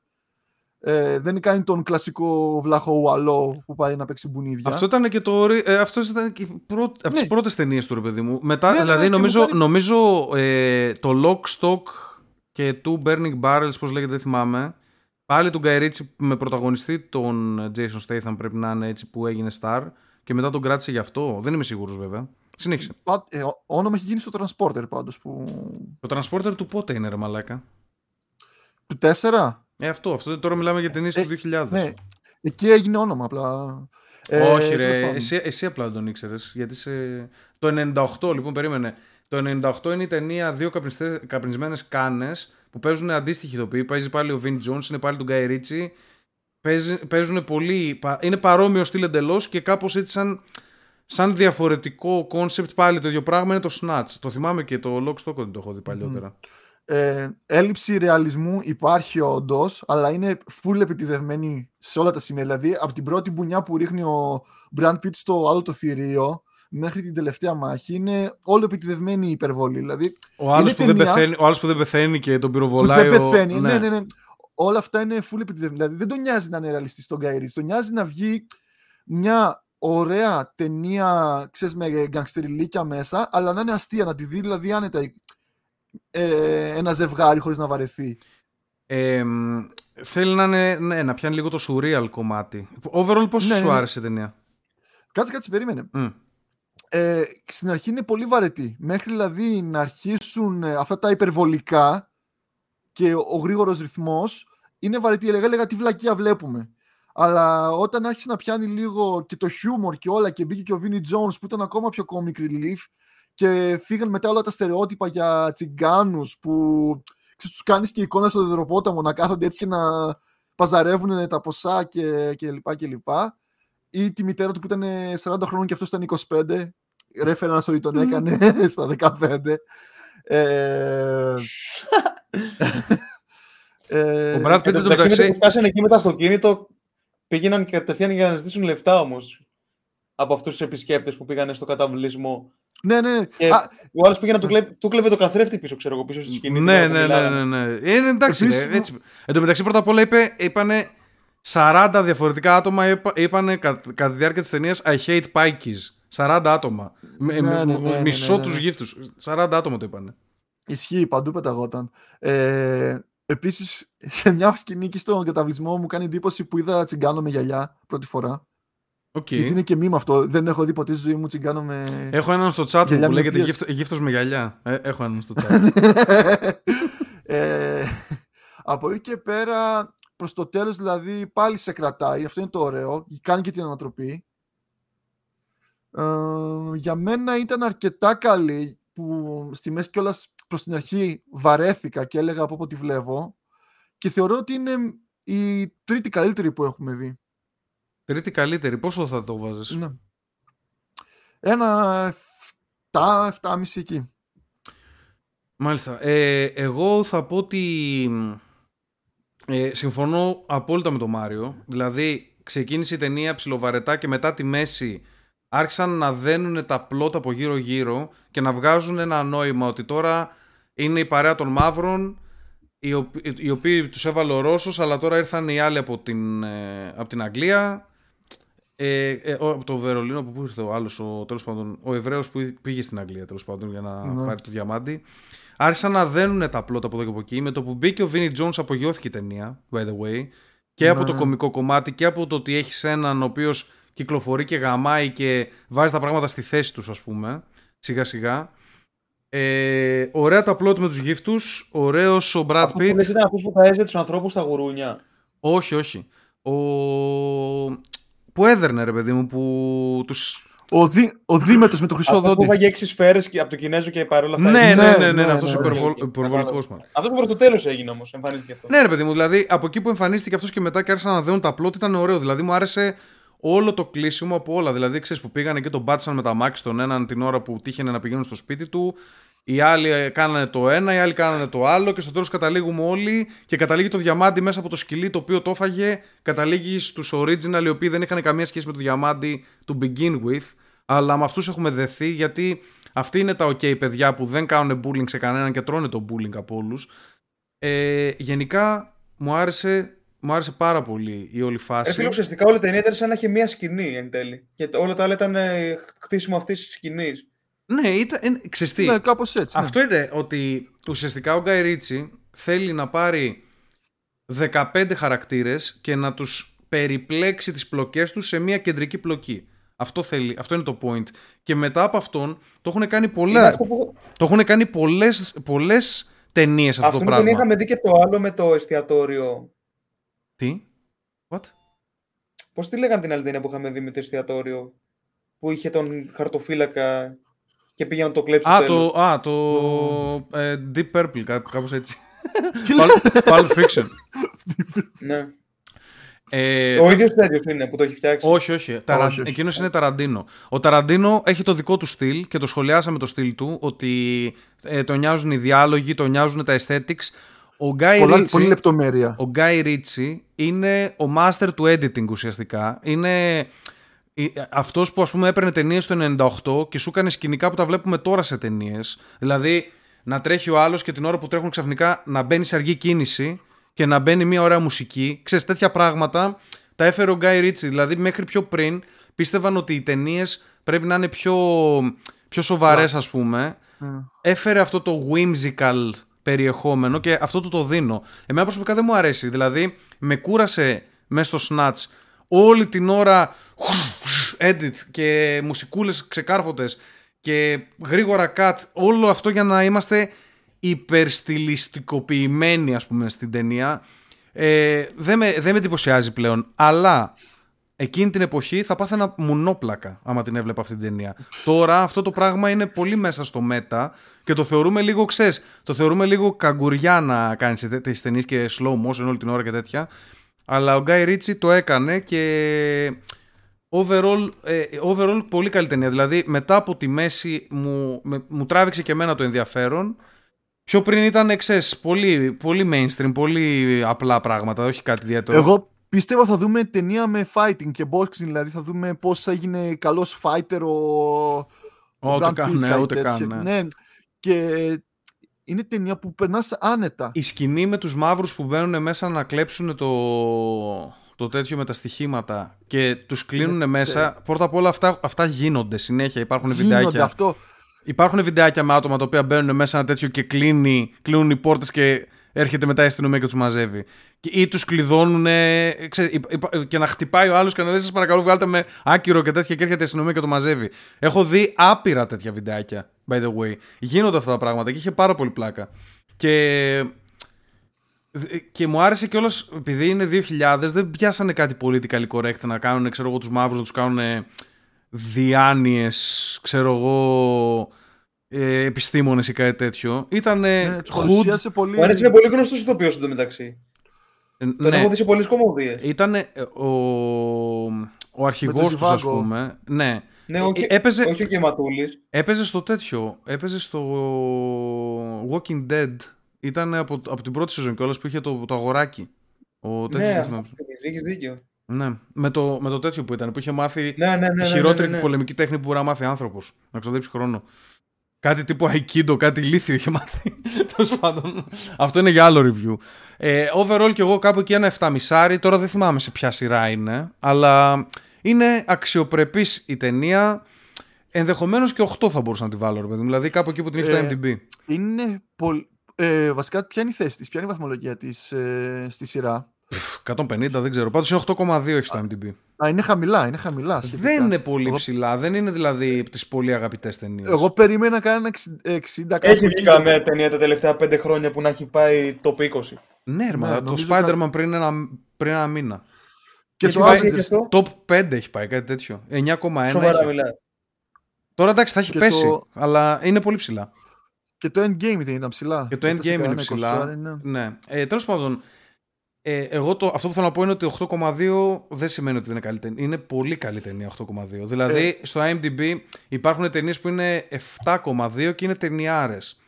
Ε, δεν κάνει τον κλασικό βλάχο ουαλό που πάει να παίξει μπουνίδια. Αυτό ήταν και το. ρι- Ε, αυτός ήταν και η πρώτη, από τις Ναι. πρώτες ταινίες του, ρε παιδί μου. Μετά, Ναι, ναι, δηλαδή, ναι, και νομίζω, μου κάνει- νομίζω ε, το Lock, Stock και Two Burning Barrels, πώς λέγεται, δεν θυμάμαι. Πάλι του Guy Ritchie με πρωταγωνιστή τον Jason Statham πρέπει να είναι έτσι που έγινε star. Και μετά τον κράτησε γι' αυτό. Δεν είμαι σίγουρος βέβαια. Συνέχισε. Πα- ε, ο- όνομα έχει γίνει στο Transporter πάντως που... Το Transporter του πότε είναι, ρε Μαλάκα; Του 4. Ε, αυτό, αυτό τώρα μιλάμε για ταινίε Ε, του 2000. Ναι, εκεί έγινε όνομα απλά. Ε, Όχι, τέλος ρε. πάντων. Εσύ, εσύ απλά δεν τον ήξερες. Γιατί σε... Το 98, λοιπόν, περίμενε. Το 98 είναι η ταινία δύο καπνισμένες κάνες που παίζουν αντίστοιχοι ηθοποιοί. Παίζει πάλι ο Vin Jones, είναι πάλι του Guy Ritchie. Παίζει, παίζουν πολύ. πα- Είναι παρόμοιο στυλ εντελώς και κάπως έτσι σαν, σαν διαφορετικό κόνσεπτ πάλι το ίδιο πράγμα είναι το Snatch. Το θυμάμαι και το Lock Stock δεν το έχω δει παλιότερα. Ε, έλλειψη ρεαλισμού υπάρχει όντως, αλλά είναι full επιτηδευμένη σε όλα τα σημεία. Δηλαδή, από την πρώτη μπουνιά που ρίχνει ο Brad Pitt στο άλλο το θηρίο μέχρι την τελευταία μάχη, είναι όλο επιτηδευμένη η υπερβολή. Δηλαδή, Ο άλλος Είναι που, δεν ταινία- πεθαίνει, ο άλλος που δεν πεθαίνει και τον που πυροβολάει. δεν ο- πεθαίνει. Ναι. ναι, ναι, Όλα αυτά είναι full επιτηδευμένα. Δηλαδή, δεν τον νοιάζει να είναι ρεαλιστής ο Guy Ritchie. Τον νοιάζει να βγει μια ωραία ταινία, ξέρεις, με γκαγκστεριλίκια μέσα, αλλά να είναι αστεία, να τη δει δηλαδή άνετα ε, ένα ζευγάρι χωρίς να βαρεθεί. Ε, μ, θέλει να, είναι, ναι, να πιάνει λίγο το surreal κομμάτι. Overall, πώς Ναι, σου ναι, ναι. άρεσε η ταινία; Κάτσε, κάτσε, περίμενε. Μμ. Ε, στην αρχή είναι πολύ βαρετή. Μέχρι δηλαδή να αρχίσουν ε, αυτά τα υπερβολικά και ο, ο γρήγορος ρυθμός είναι βαρετή. Έλεγα, έλεγα τι βλακεία βλέπουμε. Αλλά όταν άρχισε να πιάνει λίγο και το χιούμορ και όλα και μπήκε και ο Βίνι Jones που ήταν ακόμα πιο comic relief και φύγαν μετά όλα τα στερεότυπα για τσιγκάνους που ξέρεις, τους κάνεις και εικόνα στο δεδροπόταμο να κάθονται έτσι και να παζαρεύουν τα ποσά και, και λοιπά και λοιπά. Ή τη μητέρα του που ήταν 40 χρόνων και αυτός ήταν 25. Ρέφερανς ότι τον έκανε *laughs* στα 15. Ε, ε, Ο Brad Pitt Εν τω εν τω μεταξύ, με το μεταξύ. που φτάσανε εκεί με το αυτοκίνητο, πήγαιναν και κατευθείαν για να ζητήσουν λεφτά όμως. Από αυτούς τους επισκέπτες που πήγαν στο καταβλισμό. ναι, ναι. Και Α, ο άλλος πήγε να του, κλέ... του κλέβε το καθρέφτη πίσω, ξέρω εγώ, πίσω στη σκηνή. Ναι, την ώρα ναι, που ναι, μιλάγανε. ναι, ναι. Είναι εντάξει. Επίσης, ρε, έτσι. Εν τω μεταξύ, πρώτα απ' όλα είπε, είπανε 40 διαφορετικά άτομα είπα- είπανε κα- κατά τη διάρκεια της ταινίας I hate pikeys. 40 άτομα. Με- Ναι, με- ναι, ναι, ναι, μισό ναι, ναι. τους γύφτους. 40 άτομα το είπανε. Ισχύει, παντού πεταγόταν. Ε, Επίσης, σε μια σκηνή εκεί στον καταυλισμό μου κάνει εντύπωση που είδα τσιγκάνο με γυαλιά πρώτη φορά. Οκ. Γιατί είναι και meme αυτό. Δεν έχω δει ποτέ στη ζωή μου τσιγκάνο με. Έχω έναν στο chat μου Γυαλιά που με λέγεται οποίες- γύφτο, γύφτος με γυαλιά. Ε, έχω έναν στο *laughs* chat. Ε, από εκεί και πέρα, προς το τέλος δηλαδή πάλι σε κρατάει, αυτό είναι το ωραίο, κάνει και την ανατροπή. Ε, για μένα ήταν αρκετά καλή που στη μέση κιόλας προς την αρχή βαρέθηκα και έλεγα από ό,τι βλέπω και θεωρώ ότι είναι η τρίτη καλύτερη που έχουμε δει. Τρίτη καλύτερη, πόσο θα το βάζεις; Ναι. Ένα 7, 7,5 εκεί. Μάλιστα. Ε, εγώ θα πω ότι ε, συμφωνώ απόλυτα με τον Μάριο. Δηλαδή, ξεκίνησε η ταινία ψιλοβαρετά και μετά τη μέση άρχισαν να δένουν τα πλώτα από γύρω-γύρω και να βγάζουν ένα νόημα ότι τώρα είναι η παρέα των μαύρων οι, οποίοι, οι οποίοι τους έβαλε ο Ρώσος αλλά τώρα ήρθαν οι άλλοι από την, ε, από την Αγγλία ε, ε, από το Βερολίνο που ήρθε ο άλλος ο, τέλος πάντων, ο Εβραίος που πήγε στην Αγγλία τέλος πάντων για να ναι. πάρει το διαμάντι άρχισαν να δένουν τα πλώτα από εδώ και από εκεί με το που μπήκε ο Βίνι Jones απογειώθηκε η ταινία by the way και από το ναι. κομικό κομμάτι και από το ότι έχεις έναν ο οποίος κυκλοφορεί και γαμάει και βάζει τα πράγματα στη θέση τους, ας πούμε, σιγά σιγά. Ε, ωραία τα πλότ με τους γύφτους. Ωραίος ο Brad Pitt. Αυτό ήταν αυτός που θα έζησε τους ανθρώπους στα γουρούνια. Όχι, όχι. Ο... Που έδερνε, ρε παιδί μου, που τους. Ο, Δή, ο Δήμετρος με το χρυσό δόντι. Αυτό που βάγει έξι σφαίρες από το Κινέζο και παρόλα αυτά. Ναι, ναι, ναι, ναι, ναι, ναι αυτός ο υπερβολικό μα. Αυτός που προ το τέλος έγινε όμως, εμφανίστηκε αυτό. Ναι, ρε παιδί μου, δηλαδή από εκεί που εμφανίστηκε αυτός και μετά και άρχισαν να δίνουν τα πλότ ήταν ωραίο. Δηλαδή μου άρεσε όλο το κλείσιμο από όλα. Δηλαδή, ξέρεις που πήγανε και τον μπάτσαν με τα μάξι τον έναν την ώρα που τύχαινε να πηγαίνουν στο σπίτι του. Οι άλλοι κάνανε το ένα, οι άλλοι κάνανε το άλλο και στο τέλος καταλήγουμε όλοι και καταλήγει το διαμάντι μέσα από το σκυλί το οποίο το έφαγε. Καταλήγει στους original οι οποίοι δεν είχαν καμία σχέση με το διαμάντι του begin with. Αλλά με αυτούς έχουμε δεθεί γιατί αυτοί είναι τα ok παιδιά που δεν κάνουν bullying σε κανέναν και τρώνε το bullying από όλους. Ε, γενικά μου άρεσε μου άρεσε πάρα πολύ η όλη φάση. Έφυγε ουσιαστικά όλη η ταινία ήταν σαν να είχε μία σκηνή εν τέλει. Και όλα τα άλλα ήταν ε, χτίσιμο αυτής της σκηνής. Ναι, ήταν. Ξεστή. Ναι, κάπως έτσι. Ναι. Αυτό είναι ότι ουσιαστικά ο Γκάι Ρίτσι θέλει να πάρει 15 χαρακτήρες και να τους περιπλέξει τις πλοκές τους σε μία κεντρική πλοκή. Αυτό, θέλει, αυτό είναι το point. Και μετά από αυτόν το έχουν κάνει πολλά. Που... Το έχουν κάνει πολλές, πολλές ταινίες αυτό, το πράγμα. Αυτό είχαμε δει και το άλλο με το εστιατόριο τι; What? Πώς τη λέγανε την άλλη ταινία που είχαμε δει με το εστιατόριο που είχε τον χαρτοφύλακα; Και πήγε να το κλέψει α, το, α, το ε, Deep Purple, κάπως έτσι. *laughs* Pulp Fiction. ναι. Ε, ο ίδιος τέτοιος είναι που το έχει φτιάξει. Όχι, όχι. Ταρα... όχι, όχι. Εκείνος είναι Ταραντίνο. Ο Ταραντίνο έχει το δικό του στυλ και το σχολιάσαμε το στυλ του ότι ε, τον νοιάζουν οι διάλογοι, τον νοιάζουν τα aesthetics. Ο Guy Πολλά, Ritchie, πολύ λεπτομέρεια. Ο Guy Ritchie είναι ο master του editing ουσιαστικά. Είναι αυτός που ας πούμε έπαιρνε ταινίες το 98 και σου έκανε σκηνικά που τα βλέπουμε τώρα σε ταινίες. Δηλαδή να τρέχει ο άλλος και την ώρα που τρέχουν ξαφνικά να μπαίνει σε αργή κίνηση και να μπαίνει μια ωραία μουσική. Ξέρεις τέτοια πράγματα τα έφερε ο Guy Ritchie. Δηλαδή μέχρι πιο πριν πίστευαν ότι οι ταινίες πρέπει να είναι πιο, πιο σοβαρές ας πούμε. Mm. Έφερε αυτό το whimsical περιεχόμενο και αυτό του το δίνω. Εμένα προσωπικά δεν μου αρέσει. Δηλαδή, με κούρασε μέσα στο Snatch όλη την ώρα edit και μουσικούλες ξεκάρφωτες και γρήγορα cut. Όλο αυτό για να είμαστε υπερστιλιστικοποιημένοι ας πούμε στην ταινία. Ε, δεν, με, δεν με εντυπωσιάζει πλέον. Αλλά εκείνη την εποχή θα πάθαινα μουνόπλακα άμα την έβλεπα αυτή την ταινία. Τώρα αυτό το πράγμα είναι πολύ μέσα στο μέτα και το θεωρούμε λίγο, ξέρεις, το θεωρούμε λίγο καγκουριά να κάνεις τις ταινίες και slow motion όλη την ώρα και τέτοια. Αλλά ο Γκάι Ρίτσι το έκανε και overall, ε, overall πολύ καλή ταινία. Δηλαδή μετά από τη μέση μου, μου τράβηξε και εμένα το ενδιαφέρον. Πιο πριν ήταν, ξέρεις, πολύ, πολύ mainstream, πολύ απλά πράγματα, όχι κάτι ιδιαίτερο. Εγώ Πιστεύω θα δούμε ταινία με fighting και boxing, δηλαδή θα δούμε πώς έγινε καλός fighter ο, ούτε καν, ναι, ούτε καν, ναι. ναι. Και είναι ταινία που περνάς άνετα. Η σκηνή με τους μαύρους που μπαίνουν μέσα να κλέψουν το, το τέτοιο με τα στοιχήματα και τους κλείνουν ναι, μέσα. Ναι. Πρώτα απ' όλα αυτά, αυτά γίνονται συνέχεια, υπάρχουν γίνονται, βιντεάκια. Αυτό. Υπάρχουν βιντεάκια με άτομα τα οποία μπαίνουν μέσα ένα τέτοιο και κλείνει, κλείνουν οι πόρτες και έρχεται μετά η αστυνομία και τους μαζεύει. Ή τους κλειδώνουν και να χτυπάει ο άλλος και να λέει: Σας παρακαλώ, βγάλτε με άκυρο και τέτοια και έρχεται η αστυνομία και το μαζεύει. Έχω δει άπειρα τέτοια βιντεάκια, by the way. Γίνονται αυτά τα πράγματα και είχε πάρα πολύ πλάκα. Και Και μου άρεσε κιόλας, επειδή είναι 2000, δεν πιάσανε κάτι πολιτικά correct να κάνουν, ξέρω εγώ, τους μαύρους να τους κάνουν διάνοιες, ξέρω εγώ, ε, επιστήμονες ή κάτι τέτοιο. Ήταν. Ναι, πολύ... Μου άρεσε είναι πολύ γνωστός ηθοποιό εντωμεταξύ. Ε, Τον ναι. έχω δει σε πολλές κομμωδίες. Ήταν ο, ο αρχηγός τους, ας πούμε. Ναι. Ναι, όχι, έπαιζε, όχι ο Κεματούλης. Έπαιζε στο τέτοιο. Έπαιζε στο Walking Dead. Ήταν από, από την πρώτη σεζόν κιόλας που είχε το, το αγοράκι. Ο ναι, αυτό έχεις δίκιο. Ναι, με το, με το τέτοιο που ήταν, που είχε μάθει ναι, ναι, ναι, τη χειρότερη πολεμική τέχνη που μπορεί να μάθει άνθρωπος. Να ξοδέψει χρόνο. Κάτι τύπου Aikido, κάτι λίθιο είχε μάθει. *laughs* Τέλος πάντων. Αυτό είναι για άλλο review. Ε, overall και εγώ κάπου εκεί ένα 7,5. Τώρα δεν θυμάμαι σε ποια σειρά είναι. Αλλά είναι αξιοπρεπής η ταινία. Ενδεχομένως και 8 θα μπορούσα να τη βάλω, ρε παιδί. Δηλαδή κάπου εκεί που την έχει ε, το MDB. Είναι πολύ. Ε, βασικά, ποια είναι η θέση της, ποια είναι η βαθμολογία της ε, στη σειρά; 150, δεν ξέρω. Πάντως είναι 8,2 έχει στο MDB. Α, είναι χαμηλά, είναι χαμηλά. Σχετικά. Δεν είναι πολύ Εγώ... ψηλά, δεν είναι δηλαδή από τις πολύ αγαπητές ταινίες. Εγώ περίμενα να κάνει 60 Έχει βγει καμία ταινία τα τελευταία 5 χρόνια που να έχει πάει το 20. Ναι, ναι το Spider-Man κα... πριν, ένα, πριν ένα μήνα. Και, και το Avengers. Top 5 έχει πάει, κάτι τέτοιο. 9,1. Σοβαρά μιλάει. Τώρα εντάξει θα έχει και πέσει, το... αλλά είναι πολύ ψηλά. Και το Endgame δεν ήταν ψηλά. Και το Endgame είναι ψηλά. Ναι. Ε, Τέλος πάντων, ε, εγώ το, αυτό που θέλω να πω είναι ότι 8,2 δεν σημαίνει ότι είναι καλή ταινία. Είναι πολύ καλή ταινία 8,2. Δηλαδή ε. στο IMDb υπάρχουν ταινίες που είναι 7,2 και είναι ταινιάρες.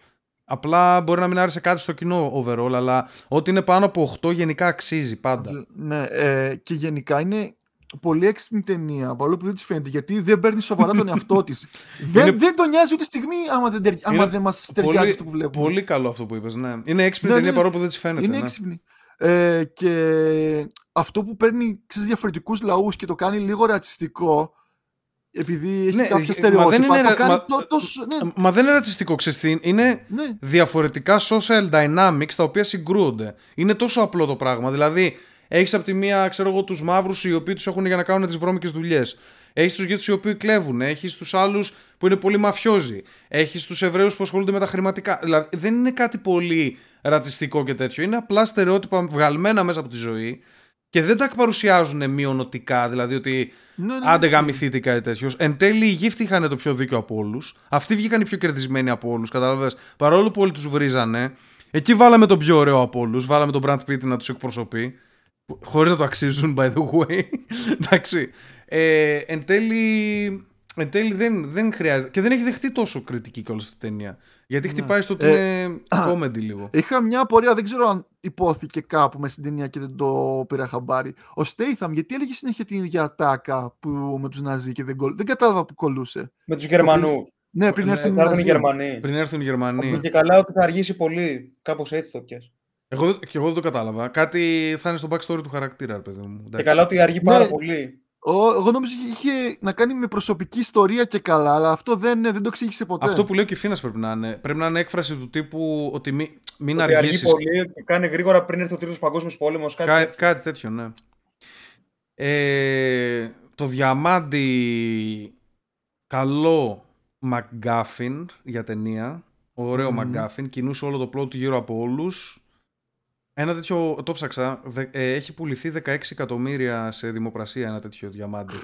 Απλά μπορεί να μην άρεσε κάτι στο κοινό overall, αλλά ό,τι είναι πάνω από 8 γενικά αξίζει πάντα. Ναι, ε, και γενικά είναι πολύ έξυπνη ταινία, παρόλο που δεν της φαίνεται, γιατί δεν παίρνει σοβαρά τον εαυτό *laughs* της. δεν, δεν τον νοιάζει ούτε στιγμή άμα δεν, τερ... δεν μας ταιριάζει αυτό που βλέπουμε. Πολύ καλό αυτό που είπες. Ναι. Είναι έξυπνη ναι, ταινία ναι, παρόλο που δεν της φαίνεται. Είναι ναι. έξυπνη. Ε, και αυτό που παίρνει διαφορετικούς λαούς και το κάνει λίγο ρατσιστικό, επειδή έχει ναι, κάποια στερεότυπα. Μα δεν είναι, το κάνει μα, τόσο, ναι. μα δεν είναι ρατσιστικό, ξέρεις Είναι ναι. διαφορετικά social dynamics τα οποία συγκρούονται. Είναι τόσο απλό το πράγμα. Δηλαδή, έχεις από τη μία, ξέρω εγώ, τους μαύρους οι οποίοι τους έχουν για να κάνουν τις βρώμικες δουλειές. Έχεις τους γέτε οι οποίοι κλέβουν. Έχεις τους άλλους που είναι πολύ μαφιόζοι. Έχεις τους Εβραίους που ασχολούνται με τα χρηματικά. Δηλαδή, δεν είναι κάτι πολύ ρατσιστικό και τέτοιο. Είναι απλά στερεότυπα βγαλμένα μέσα από τη ζωή και δεν τα παρουσιάζουν μειονοτικά. Δηλαδή ότι ναι, ναι, άντε ναι. γαμηθείτε κάτι τέτοιο. Εν τέλει, οι γύφτοι είχαν το πιο δίκιο από όλους. Αυτοί βγήκαν οι πιο κερδισμένοι από όλους. Κατάλαβες. Παρόλο που όλοι τους βρίζανε, εκεί βάλαμε τον πιο ωραίο από όλους. Βάλαμε τον Brad Pitt να τους εκπροσωπεί. Χωρίς να το αξίζουν, by the way. Εντάξει. Ε, εν τέλει, εν τέλει δεν, δεν χρειάζεται. Και δεν έχει δεχτεί τόσο κριτική κιόλα αυτή η ταινία. Γιατί ναι. χτυπάει στο ότι ε, είναι *clears throat* comedy λίγο. Είχα μια απορία, δεν ξέρω αν υπόθηκε κάπου μες στην ταινία και δεν το πήρα χαμπάρι. Ο Στέιθαμ, γιατί έλεγε συνέχεια την ίδια ατάκα που με τους Ναζί και δεν, κολ... δεν κατάλαβα που κολούσε. Με τους Γερμανούς. Ναι, πριν ναι, έρθουν, ναι, οι Γερμανοί. Πριν έρθουν οι Γερμανοί. Και καλά ότι θα αργήσει πολύ. Κάπως έτσι το πιάσει. Εγώ, και εγώ δεν το κατάλαβα. Κάτι θα είναι στο backstory του χαρακτήρα, παιδί μου. Και καλά ότι αργεί πάρα ναι. πολύ. Εγώ νόμιζα ότι είχε να κάνει με προσωπική ιστορία και καλά, αλλά αυτό δεν, δεν το εξήγησε ποτέ. Αυτό που λέει ο Κιφίνα πρέπει να είναι. Πρέπει να είναι έκφραση του τύπου ότι μην, μην ότι αργήσεις. πολύ και κάνει γρήγορα πριν έρθει ο τρίτος παγκόσμιος πόλεμος. Κάτι, Κά, τέτοιο. κάτι τέτοιο, ναι. Ε, το διαμάντι καλό McGuffin για ταινία. Ωραίο mm. McGuffin. Κινούσε όλο το πλότο γύρω από όλους. Ένα τέτοιο, το ψάξα, ε, έχει πουληθεί 16 εκατομμύρια σε δημοπρασία ένα τέτοιο διαμάντι.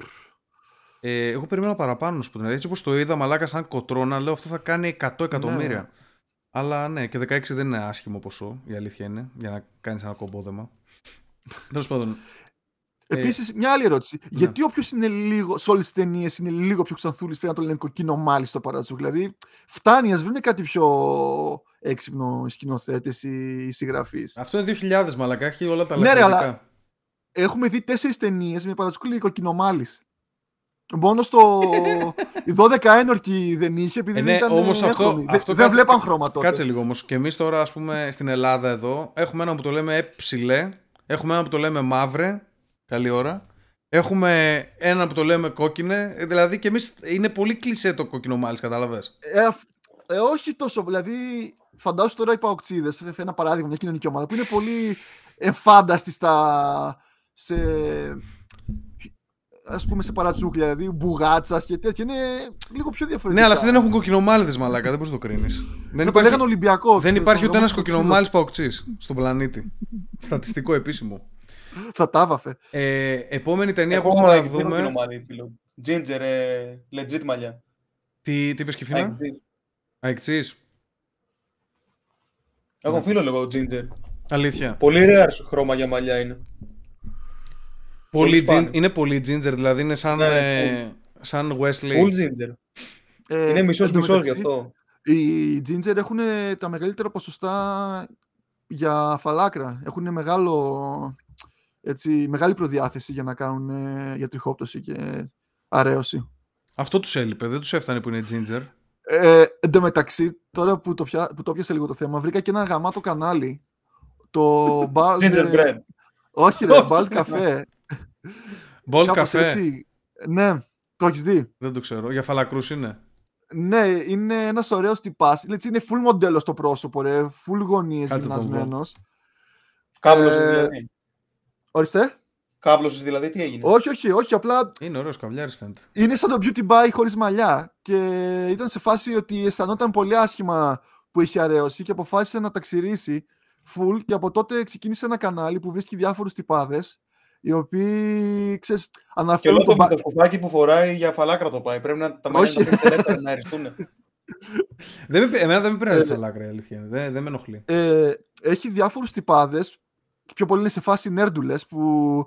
Ε, εγώ περιμένω παραπάνω, σου Έτσι όπως το είδα, μαλάκα σαν κοτρώνα, λέω αυτό θα κάνει 100 εκατομμύρια. Ναι. Αλλά ναι, και 16 δεν είναι άσχημο ποσό, η αλήθεια είναι, για να κάνεις ένα κομπόδεμα. Τέλος πάντων. Επίσης, μια άλλη ερώτηση. Ναι. Γιατί όποιος είναι λίγο, σε όλες τις ταινίες είναι λίγο πιο ξανθούλης, πρέπει να το λένε κοκκίνο μάλι στο παράτσο. Δηλαδή, φτάνει, ας βρουν κάτι πιο έξυπνο σκηνοθέτε ή, ή συγγραφεί. Αυτό είναι 2000 μαλακά, έχει όλα τα λεφτά. Ναι, αλλά έχουμε δει τέσσερις ταινίες με παρατσούκλι κοκκινομάλης. Μόνο στο. Οι 12 ένορκοι δεν είχε επειδή ε, ναι, δεν ήταν όμως αυτό, αυτό, δεν βλέπαν χρώμα τότε. Κάτσε λίγο όμως. Και εμείς τώρα, ας πούμε, στην Ελλάδα εδώ έχουμε ένα που το λέμε ψηλέ, έχουμε ένα που το λέμε μαύρε. Καλή ώρα. Έχουμε ένα που το λέμε κόκκινε. Δηλαδή και εμείς είναι πολύ κλεισέ το κόκκινο μάλιστα, κατάλαβες; Ε, ε, όχι τόσο. Δηλαδή φαντάσου τώρα οι παοξίδες, ένα παράδειγμα, μια κοινωνική ομάδα που είναι πολύ εμφάνταστη στα. Σε, ας πούμε σε παρατσούκλια, δηλαδή μπουγάτσας και τέτοια. Είναι λίγο πιο διαφορετικά. Ναι, αλλά αυτοί δεν έχουν κοκκινομάλιδε μαλάκα, δεν μπορείς να το κρίνεις. Δεν θα το λέγανε Ολυμπιακός. Δεν υπάρχει ούτε ένας κοκκινομάλης παοξής στον πλανήτη. Στατιστικό επίσημο. Θα τα βάφε. Ε, επόμενη ταινία που έχουμε να δούμε. Ginger, ε, legit μαλλιά. Τι, τι είπες Κιφίνα; Αεκτζής. Έχω ναι. φίλο λέγω Ginger. Αλήθεια. Πολύ rare χρώμα για μαλλιά είναι. Πολύ πολύ είναι πολύ ginger, δηλαδή είναι σαν, ναι, ε, σαν Wesley. Full ginger. Ε, είναι μισός μισός γι' αυτό. Οι ginger έχουν τα μεγαλύτερα ποσοστά για φαλάκρα. Έχουν μεγάλο, έτσι, μεγάλη προδιάθεση για να κάνουν για τριχόπτωση και αρέωση. Αυτό τους έλειπε, δεν τους έφτανε που είναι ginger. Ε, εν τω μεταξύ, τώρα που το, πια, που το πιάσε λίγο το θέμα, βρήκα και ένα γαμάτο κανάλι. Το *laughs* Bald... Ginger bread. Όχι ρε, Bald Café. *laughs* Bald Café. Ναι, το έχεις δει; Δεν το ξέρω. Για φαλακρούς είναι. Ναι, είναι ένας ωραίος τυπάς. Είναι full μοντέλο στο πρόσωπο, ρε. Full γωνίες γυμνασμένος. Κάβλο ε, Ορίστε. Κάβλωσε δηλαδή, τι έγινε; Όχι, όχι, όχι. Απλά. Είναι ωραίος καβλιάρης φαίνεται. Είναι σαν το beauty buy χωρίς μαλλιά. Και ήταν σε φάση ότι αισθανόταν πολύ άσχημα που είχε αρέωση και αποφάσισε να τα ξηρίσει full. Και από τότε ξεκίνησε ένα κανάλι που βρίσκει διάφορους τυπάδες. Οι οποίοι ξέρεις, αναφέρουν. Και το, το σκουφάκι που φοράει για φαλάκρα το πάει. Πρέπει να τα μαλλιά να να αριστούν. δεν με, εμένα δεν με πήρε φαλάκρα η αλήθεια. Δεν, δεν με ενοχλεί. Ε, έχει διάφορους τυπάδες πιο πολύ είναι σε φάση νέρντουλες που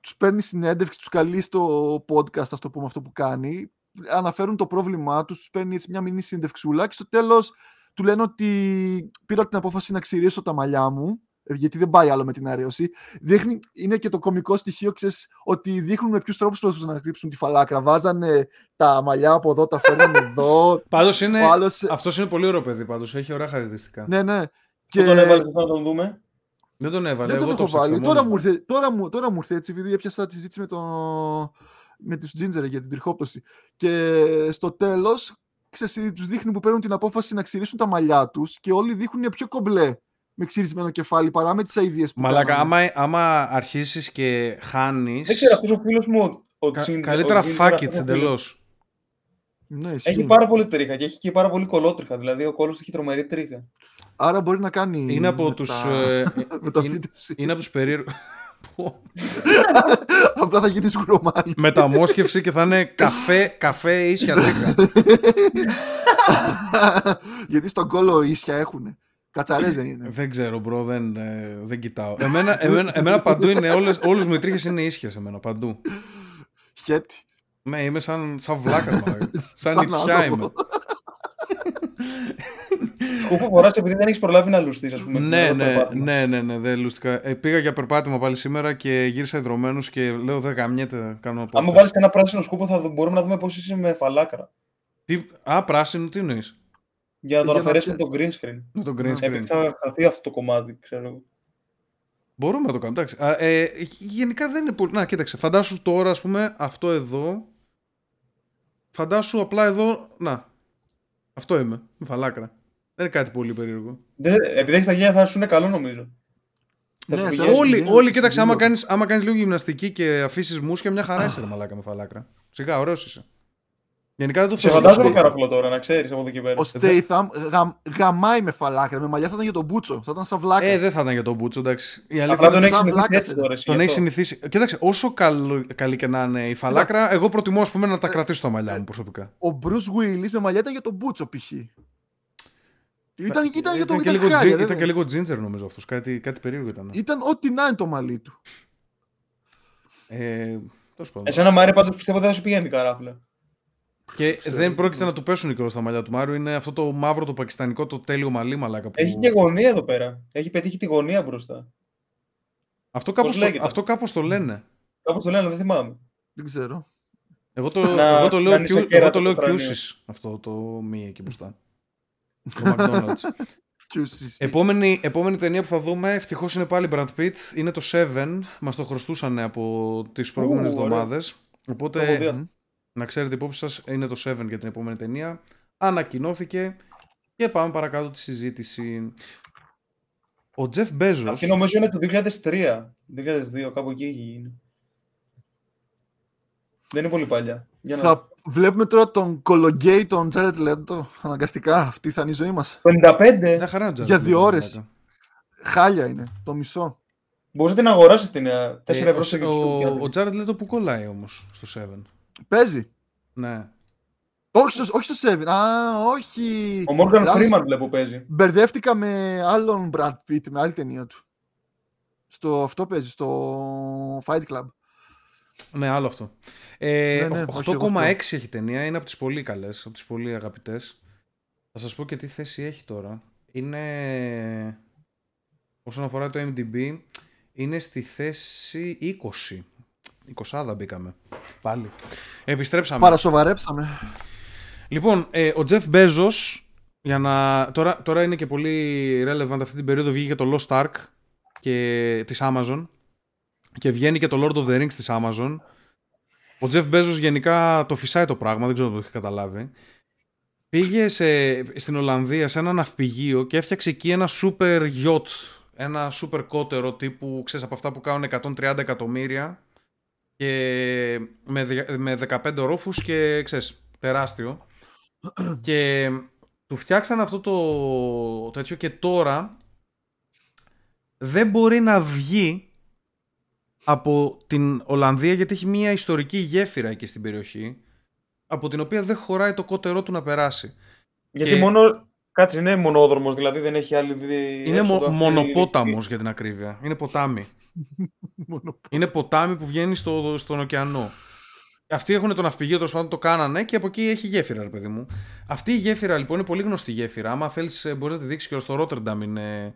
τους παίρνει συνέντευξη, τους καλεί στο podcast, ας το πούμε αυτό που κάνει, αναφέρουν το πρόβλημά τους, τους παίρνει έτσι μια μηνύ συνέντευξούλα και στο τέλος του λένε ότι πήρα την απόφαση να ξηρίσω τα μαλλιά μου, ε, γιατί δεν πάει άλλο με την αρέωση. Δείχνει, είναι και το κομικό στοιχείο, ξέρεις, ότι δείχνουν με ποιους τρόπους προσπαθούν να κρύψουν τη φαλάκρα. Βάζανε τα μαλλιά από εδώ, τα φέρνουν εδώ. *laughs* Πάντως είναι. Άλλος... Αυτός είναι πολύ ωραίο παιδί, πάντως. Έχει ωραία χαρακτηριστικά. Ναι, ναι. Και... τον έβαλες να τον δούμε. Δεν τον έβαλε. Δεν τον έχω βάλει. Τώρα μου, ήρθε, τώρα, μου, τώρα μου ήρθε έτσι, επειδή έπιασα τη συζήτηση με, το, με τους Ginger για την τριχόπτωση. Και στο τέλος, τους δείχνει που παίρνουν την απόφαση να ξυρίσουν τα μαλλιά τους και όλοι δείχνουν πιο κομπλέ με ξυρισμένο κεφάλι παρά με τις αειδίε που Μαλάκα, άμα, άμα αρχίσεις και χάνει. Δεν ξέρω, αυτός ο φίλος μου. Ο, κα, καλύτερα fuck it εντελώς. Ναι, έχει πάρα πολύ τρίχα και έχει και πάρα πολύ κολότριχα. Δηλαδή ο κόλος έχει τρομερή τρίχα. Άρα μπορεί να κάνει. Είναι από τους. *laughs* Ε, είναι, είναι από τους περίεργου. *laughs* Απλά θα γίνεις σκουρομάλι. Μεταμόσχευση και θα είναι καφέ, καφέ ίσια τρίχα. *laughs* Γιατί στον κόλο ίσια έχουν. Κατσαρές δεν είναι. Δεν ξέρω, bro, δεν, ε, δεν κοιτάω. Εμένα, εμένα, εμένα παντού είναι, όλες, όλες μου οι τρίχες είναι ίσιες εμένα, παντού. Γέτι. Ναι, είμαι σαν, σαν βλάκας, σαν νητσιά είμαι. Σκούφο φοράς επειδή δεν έχεις προλάβει να λουστείς, ας πούμε. Ναι, ναι, ναι, ναι, ναι, δεν λούστηκα. Ε, πήγα για περπάτημα πάλι σήμερα και γύρισα ιδρωμένος και λέω δεν γαμιέται. Κάνω Αν μου βάλεις ένα πράσινο σκούφο, θα μπορούμε να δούμε πώς είσαι με φαλάκρα. Τι... Α, πράσινο, τι εννοείς; Για να το αναφερέσουμε το green screen. Με το green screen. Επειδή θα χαθεί αυτό το κομμάτι, ξέρω Μπορούμε να το κάνουμε. Εντάξει. Α, ε, γενικά δεν είναι πολύ. Να, κοίταξε. Φαντάσου τώρα, ας πούμε, αυτό εδώ. Φαντάσου απλά εδώ. Να, αυτό είμαι. Με φαλάκρα. Δεν είναι κάτι πολύ περίεργο. Δεν, επειδή έχεις τα γένεια θα σου είναι καλό νομίζω. Ναι, όλοι, όλοι κοίταξε, άμα κάνει άμα κάνεις λίγο γυμναστική και αφήσεις μουσια, μια χαρά είσαι μαλάκα με φαλάκρα. Σιγά, ωραίος είσαι. Γενικά δεν το θέλω. Σε φαντάζομαι καραφλό τώρα, να ξέρεις από εδώ και πέρα. Ο Στέιθαμ γαμάει με φαλάκρα. Με μαλλιά θα ήταν για τον Μπούτσο. Θα ήταν σαν βλάκα. Ε, δεν θα ήταν για τον Μπούτσο, εντάξει. Η αλήθεια τον έχεις συνηθίσει. Τον έχει συνηθίσει. Κοίταξε, όσο καλή και να είναι η φαλάκρα, εγώ προτιμώ ας πούμε, να τα κρατήσω τα μαλλιά μου προσωπικά. Ο Μπρου Βίλι με μαλλιά ήταν για τον Μπούτσο π.χ. Ήταν, ήταν, για το ήταν, και λίγο, χάγια, ήταν και λίγο ginger νομίζω αυτός, κάτι, κάτι περίεργο ήταν. Ήταν ό,τι να είναι το μαλλί του. Ε, Εσένα Μάρι πάντως πιστεύω δεν θα σου πηγαίνει καράφλα. Και δεν πρόκειται να του πέσουν οι στα μαλλιά του Μάριου. Είναι αυτό το μαύρο, το πακιστανικό, το τέλειο μαλλί μαλάκα. Που... Έχει και γωνία εδώ πέρα. Έχει πετύχει τη γωνία μπροστά. Αυτό κάπως, το, αυτό κάπως το λένε. Κάπως το λένε, δεν θυμάμαι. Δεν ξέρω. Εγώ το, να, εγώ το λέω, κιου, εγώ το λέω αυτό το μη εκεί μπροστά. το McDonald's. *laughs* επόμενη, επόμενη ταινία που θα δούμε, ευτυχώς είναι πάλι Brad Pitt, είναι το Seven. Μας το χρωστούσαν από τις προηγούμενες εβδομάδες. Οπότε να ξέρετε υπόψη σας είναι το 7 για την επόμενη ταινία. Ανακοινώθηκε και πάμε παρακάτω τη συζήτηση. Ο Τζεφ Μπέζο. Αυτή νομίζω είναι το 2003. 2002, κάπου εκεί γίνει. Δεν είναι πολύ παλιά. Για να... Θα βλέπουμε τώρα τον Κολογγέι, τον Τζάρετ Λέντο. Αναγκαστικά. Αυτή θα είναι η ζωή μας. 55. Χαρά, Για δύο ώρες. Χάλια είναι. Το μισό. Μπορείτε να αγοράσει αυτήν. 4 ε, ευρώ σε Ο, ο Τζάρετ Λέντο που κολλάει όμως στο 7. Παίζει. Ναι. Όχι στο, όχι στο 7. Α, όχι. Ο Morgan Freeman βλέπω παίζει. Μπερδεύτηκα με άλλον Brad Pitt, με άλλη ταινία του. Στο αυτό παίζει, στο Fight Club. Ναι, άλλο αυτό. Ε, ναι, ναι, 8,6 έχει ταινία, είναι από τις πολύ καλές, από τις πολύ αγαπητές. Θα σας πω και τι θέση έχει τώρα. Είναι, όσον αφορά το MDB, είναι στη θέση 20. 20 μπήκαμε. Πάλι. Επιστρέψαμε. Παρασοβαρέψαμε. Λοιπόν, ε, ο Jeff Bezos, για να... τώρα, τώρα είναι και πολύ relevant αυτή την περίοδο, βγήκε το Lost Ark και... της Amazon και βγαίνει και το Lord of the Rings της Amazon. Ο Jeff Bezos γενικά το φυσάει το πράγμα, δεν ξέρω αν το έχει καταλάβει. Πήγε σε, στην Ολλανδία σε ένα ναυπηγείο και έφτιαξε εκεί ένα super yacht, ένα super κότερο τύπου, ξέρεις, από αυτά που κάνουν 130 εκατομμύρια και με, με 15 ορόφους και ξέρεις, τεράστιο. *clears throat* και του φτιάξαν αυτό το τέτοιο και τώρα δεν μπορεί να βγει από την Ολλανδία γιατί έχει μια ιστορική γέφυρα εκεί στην περιοχή από την οποία δεν χωράει το κότερό του να περάσει. Γιατί μόνο Κάτσε, είναι μονόδρομος, δηλαδή δεν έχει άλλη δι... Είναι μο, μονοπόταμος για την ακρίβεια. Είναι ποτάμι. *laughs* είναι ποτάμι που βγαίνει στο, στον ωκεανό. Αυτοί έχουν το ναυπηγείο, τέλος πάντων το κάνανε και από εκεί έχει γέφυρα, ρε παιδί μου. Αυτή η γέφυρα λοιπόν είναι πολύ γνωστή γέφυρα. Άμα θέλεις, ε, μπορείς να τη δείξεις και στο Ρότερνταμ. Είναι...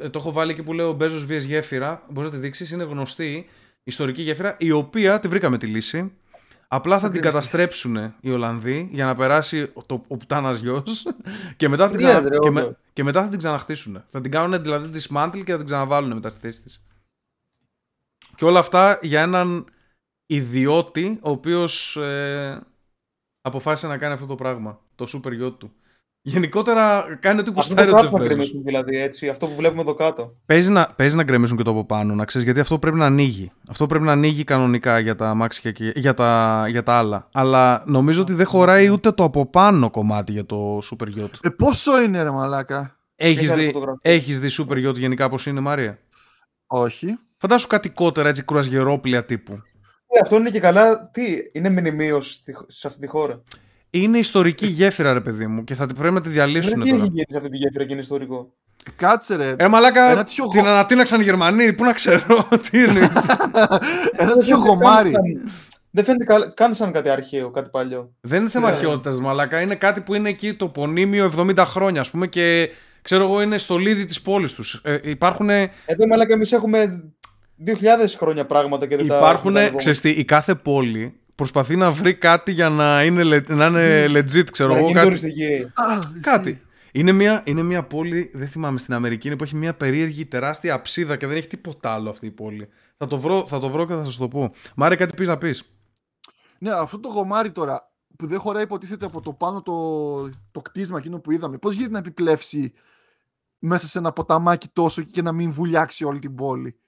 Ε, το έχω βάλει εκεί που λέω Μπέζο Βίε γέφυρα. Μπορείς να τη δείξεις. Είναι γνωστή ιστορική γέφυρα, η οποία τη βρήκαμε τη λύση. Απλά θα την καταστρέψουν οι Ολλανδοί για να περάσει το, ο πουτάνας γιος *laughs* και, μετά θα την και, και, μετά θα την ξαναχτίσουν. Θα την κάνουν δηλαδή τη dismantle και θα την ξαναβάλουν μετά στη θέση της. Και όλα αυτά για έναν ιδιώτη ο οποίος ε, αποφάσισε να κάνει αυτό το πράγμα. Το super yacht του. Γενικότερα κάνει ό,τι κουστάρει ο Τζεφ Δηλαδή, έτσι, αυτό που βλέπουμε εδώ κάτω. Παίζει να, παίζει να γκρεμίσουν και το από πάνω, να ξέρεις, γιατί αυτό πρέπει να ανοίγει. Αυτό πρέπει να ανοίγει κανονικά για τα αμάξια και για τα, για τα άλλα. Αλλά νομίζω ότι δεν χωράει ούτε το από πάνω κομμάτι για το Super Yacht. Ε, πόσο είναι, ρε Μαλάκα; Έχεις δει, έχεις δει Super Yacht γενικά πώς είναι, Μαρία. Όχι. Φαντάσου κάτι κότερα έτσι κρουαζιερόπλια τύπου. Ε, αυτό είναι και καλά. Τι, είναι μνημείωση σε αυτή τη χώρα. Είναι ιστορική γέφυρα, ρε παιδί μου, και θα πρέπει να τη διαλύσουν τώρα. Δεν έχει γίνει αυτή τη γέφυρα και είναι ιστορικό. Κάτσε ρε. Ε, μαλάκα, ένα την ανατείναξαν οι Γερμανοί, πού να ξέρω, *laughs* τι είναι. *laughs* ένα τέτοιο γομάρι. Δεν φαίνεται καν σαν κάτι αρχαίο, κάτι παλιό. Δεν είναι θέμα αρχαιότητας, μαλάκα. Είναι κάτι που είναι εκεί το πονίμιο 70 χρόνια, ας πούμε, και ξέρω εγώ είναι στο λίδι της πόλης τους. Ε, υπάρχουν. Εδώ, μαλάκα, εμείς έχουμε 2.000 χρόνια πράγματα και δεν υπάρχουν, τα. Υπάρχουν, η κάθε πόλη προσπαθεί να βρει κάτι για να είναι, να είναι legit, ξέρω εγώ. Κάτι. κάτι. Είναι μια, είναι μια πόλη, δεν θυμάμαι στην Αμερική, είναι που έχει μια περίεργη τεράστια αψίδα και δεν έχει τίποτα άλλο αυτή η πόλη. Θα το βρω, θα το βρω και θα σας το πω. Μάρε, κάτι πεις να πεις. Ναι, αυτό το γομάρι τώρα που δεν χωράει υποτίθεται από το πάνω το, το κτίσμα εκείνο που είδαμε. Πώς γίνεται να επιπλέψει μέσα σε ένα ποταμάκι τόσο και να μην βουλιάξει όλη την πόλη;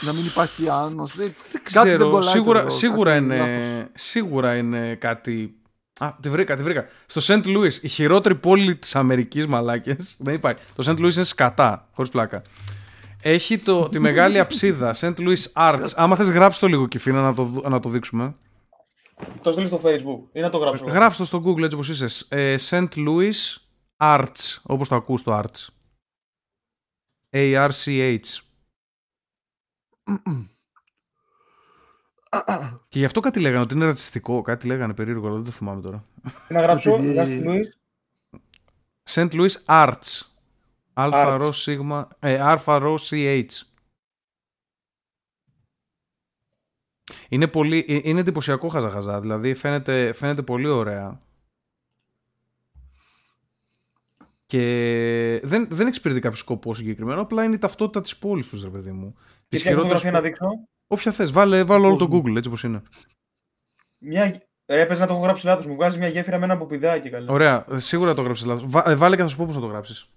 Να μην υπάρχει άνος. Δεν, ξέρω, δεν σίγουρα, σίγουρα, είναι, σίγουρα είναι κάτι... Α, τη βρήκα, τη βρήκα. Στο Σεντ Λούις, η χειρότερη πόλη της Αμερικής, μαλάκες, δεν υπάρχει. Το Σεντ Λούις είναι σκατά, χωρίς πλάκα. Έχει το, τη μεγάλη αψίδα, Σεντ Λούις Arts. Άμα θες γράψει το λίγο Κιφίνα να το, να το δείξουμε. Το στείλεις στο facebook ή να το γράψω. Γράψτε το στο google έτσι όπως είσαι. Ε, St. Louis Arts, όπως το ακούς το Arts. A-R-C-H. Και γι' αυτό κάτι λέγανε, ότι είναι ρατσιστικό. Κάτι λέγανε περίεργο, αλλά δεν το θυμάμαι τώρα. Να γράψω, Σεντ Λουίς Arts. Αλφα ρο σίγμα, ε, αλφα ρο CH. Είναι, πολύ, ε, είναι εντυπωσιακό χαζαχαζά, δηλαδή φαίνεται, φαίνεται πολύ ωραία. Και δεν, δεν εξυπηρετεί κάποιο σκοπό συγκεκριμένο, απλά είναι η ταυτότητα της πόλης τους, ρε παιδί μου. Τις χειρότερες. να δείξω; Όποια θες, βάλε, βάλε όλο το Google έτσι όπως είναι. Μια... Ε, έπαιζε να το έχω γράψει λάθος. Μου βγάζει μια γέφυρα με ένα ποπιδάκι. Καλά. Ωραία, σίγουρα το γράψεις λάθος. Βά, ε, βάλε και θα σου πω πώς να το γράψεις.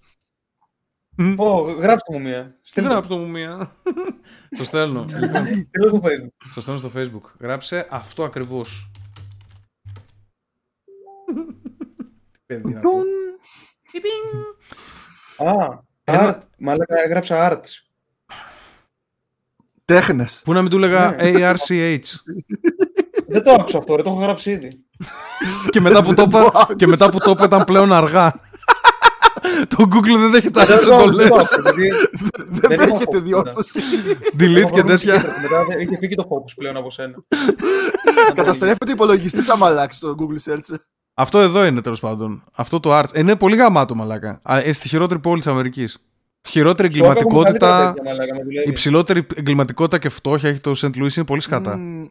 Πω, γράψτε μου μία. Τι Στείλτε. γράψτε μου μία. *laughs* το στέλνω. *laughs* λοιπόν, Στείλτε στο Facebook. το στέλνω στο facebook. Γράψε αυτό ακριβώς. Τι παιδί είναι αυτό. Τουν. Α, Ένα- art. Μαλάκα, έγραψα arts. Τέχνες. Πού να μην του λέγα Ναι. ARCH. *laughs* Δεν το άκουσα αυτό, ρε, το έχω γράψει ήδη. *laughs* και, μετά που το είπα, και μετά που το είπα ήταν πλέον αργά. *laughs* το Google δεν δέχεται άλλες Δεν το- δεν το εντολές. άκουσα, γιατί Δεν Δεν έχω δέχεται focus, διόρθωση. Delete έχω και βρει τέτοια. secret. Μετά δεν- είχε φύγει το focus πλέον από σένα. Καταστρέφεται ο υπολογιστής άμα αλλάξει το Google Search. Αυτό εδώ είναι τέλος πάντων. Αυτό το arts. Ε, Είναι πολύ γαμάτο μαλάκα. Α, ε, Στη χειρότερη πόλη της Αμερικής. Χειρότερη Στο άκουγα καλύτερα εγκληματικότητα. τέτοια, μαλάκα, να δουλεύει. Η ψηλότερη εγκληματικότητα και φτώχεια έχει το Σεντ Λουί είναι πολύ σκατά. Μμ,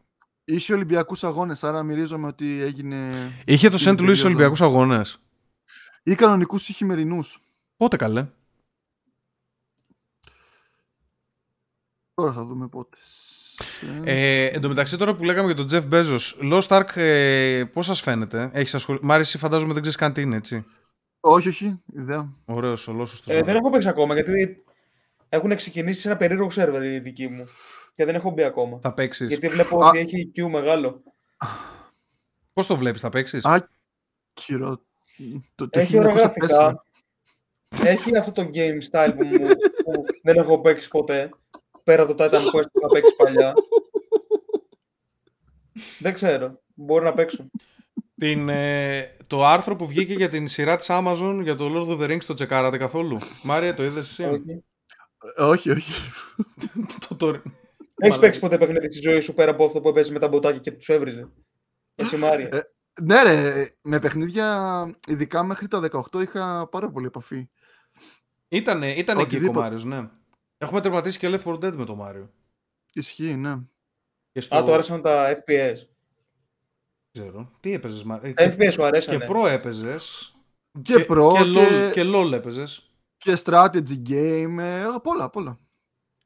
Είχε Ολυμπιακούς αγώνες, άρα μυρίζομαι ότι έγινε. Είχε το Την Σεντ Λουί περίοδο. Ολυμπιακούς Αγώνες. ή κανονικούς ή χειμερινούς. Πότε καλέ. Τώρα θα δούμε πότε. Ε, εν τω μεταξύ, τώρα που λέγαμε για τον Jeff Bezos, Lost Ark, ε, πώς σας φαίνεται; Έχεις ασχολ... Μάρι, εσύ φαντάζομαι δεν ξέρεις καν τι είναι, έτσι. Όχι, όχι, ιδέα. Ωραίος, ο Λόσος Ε, δεν έχω παίξει ακόμα γιατί έχουν ξεκινήσει σε ένα περίεργο σερβερ οι δικοί μου. Και δεν έχω μπει ακόμα. Θα παίξεις. Γιατί βλέπω Α. ότι έχει Q μεγάλο. Πώς το βλέπεις, θα παίξεις; Α, Κύριο. Το, το Έχει ωραία 1904. γραφικά. Έχει αυτό το game style που, μου, που δεν έχω παίξει ποτέ. Πέρα από το Titan Quest που είχα παίξει παλιά. δεν ξέρω. Μπορεί να παίξω. Την, ε, το άρθρο που βγήκε για την σειρά της Amazon για το Lord of the Rings το τσεκάρατε καθόλου; Μάρια, το είδες εσύ; Όχι. Ε, όχι, όχι. *laughs* το, το... Έχεις Μαλάκα. παίξει ποτέ παιχνίδι στη ζωή σου πέρα από αυτό που έπαιζε με τα μποτάκια και τους έβριζε; Εσύ Μάρια. Ε, Ναι, ρε, με παιχνίδια, ειδικά μέχρι τα 18, είχα πάρα πολύ επαφή. Ήτανε, ήτανε εκεί ο Οτιδήποτε. Μάριος, ναι. Έχουμε τερματίσει και Left 4 Dead με τον Μάριο. Ισχύει, ναι. Και στο... Α, του άρεσαν τα FPS. Ξέρω. Τι έπαιζες Μάριο. Τα Και, FPS σου αρέσανε. και προ έπαιζες. Και Pro και, LOL, και- και LOL έπαιζες. Και strategy game, ε, απ' όλα, απ' όλα.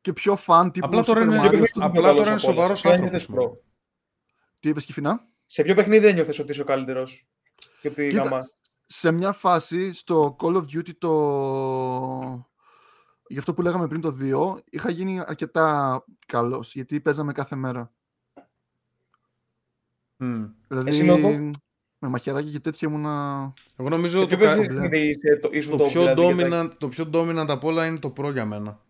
Και πιο fun τύπου Απλά τώρα Super είναι- Mario παιχνίδι στο- πιο απλά καλός τώρα είναι από όλα. σοβαρός Σε ποιο άνθρωπος, ένιωθες μάλλον. pro? Τι είπες Κιφινά; Σε ποιο παιχνίδι ένιωθες ότι είσαι ο καλύτερος και ότι Κοίτα, γαμά; σε μια φάση στο Call of Duty το... Γι' αυτό που λέγαμε πριν το 2, είχα γίνει αρκετά καλός, γιατί παίζαμε κάθε μέρα. Μμ. Δηλαδή, Εσύ, Λόκο; με μαχαιράκια και τέτοια ήμουνα... Εγώ νομίζω Σε το, ποιο κα- παιχνίδι είσαι το- ήσουν το, top, πιο δηλαδή, για τα- dominant, το πιο dominant απ' όλα είναι το Pro για μένα.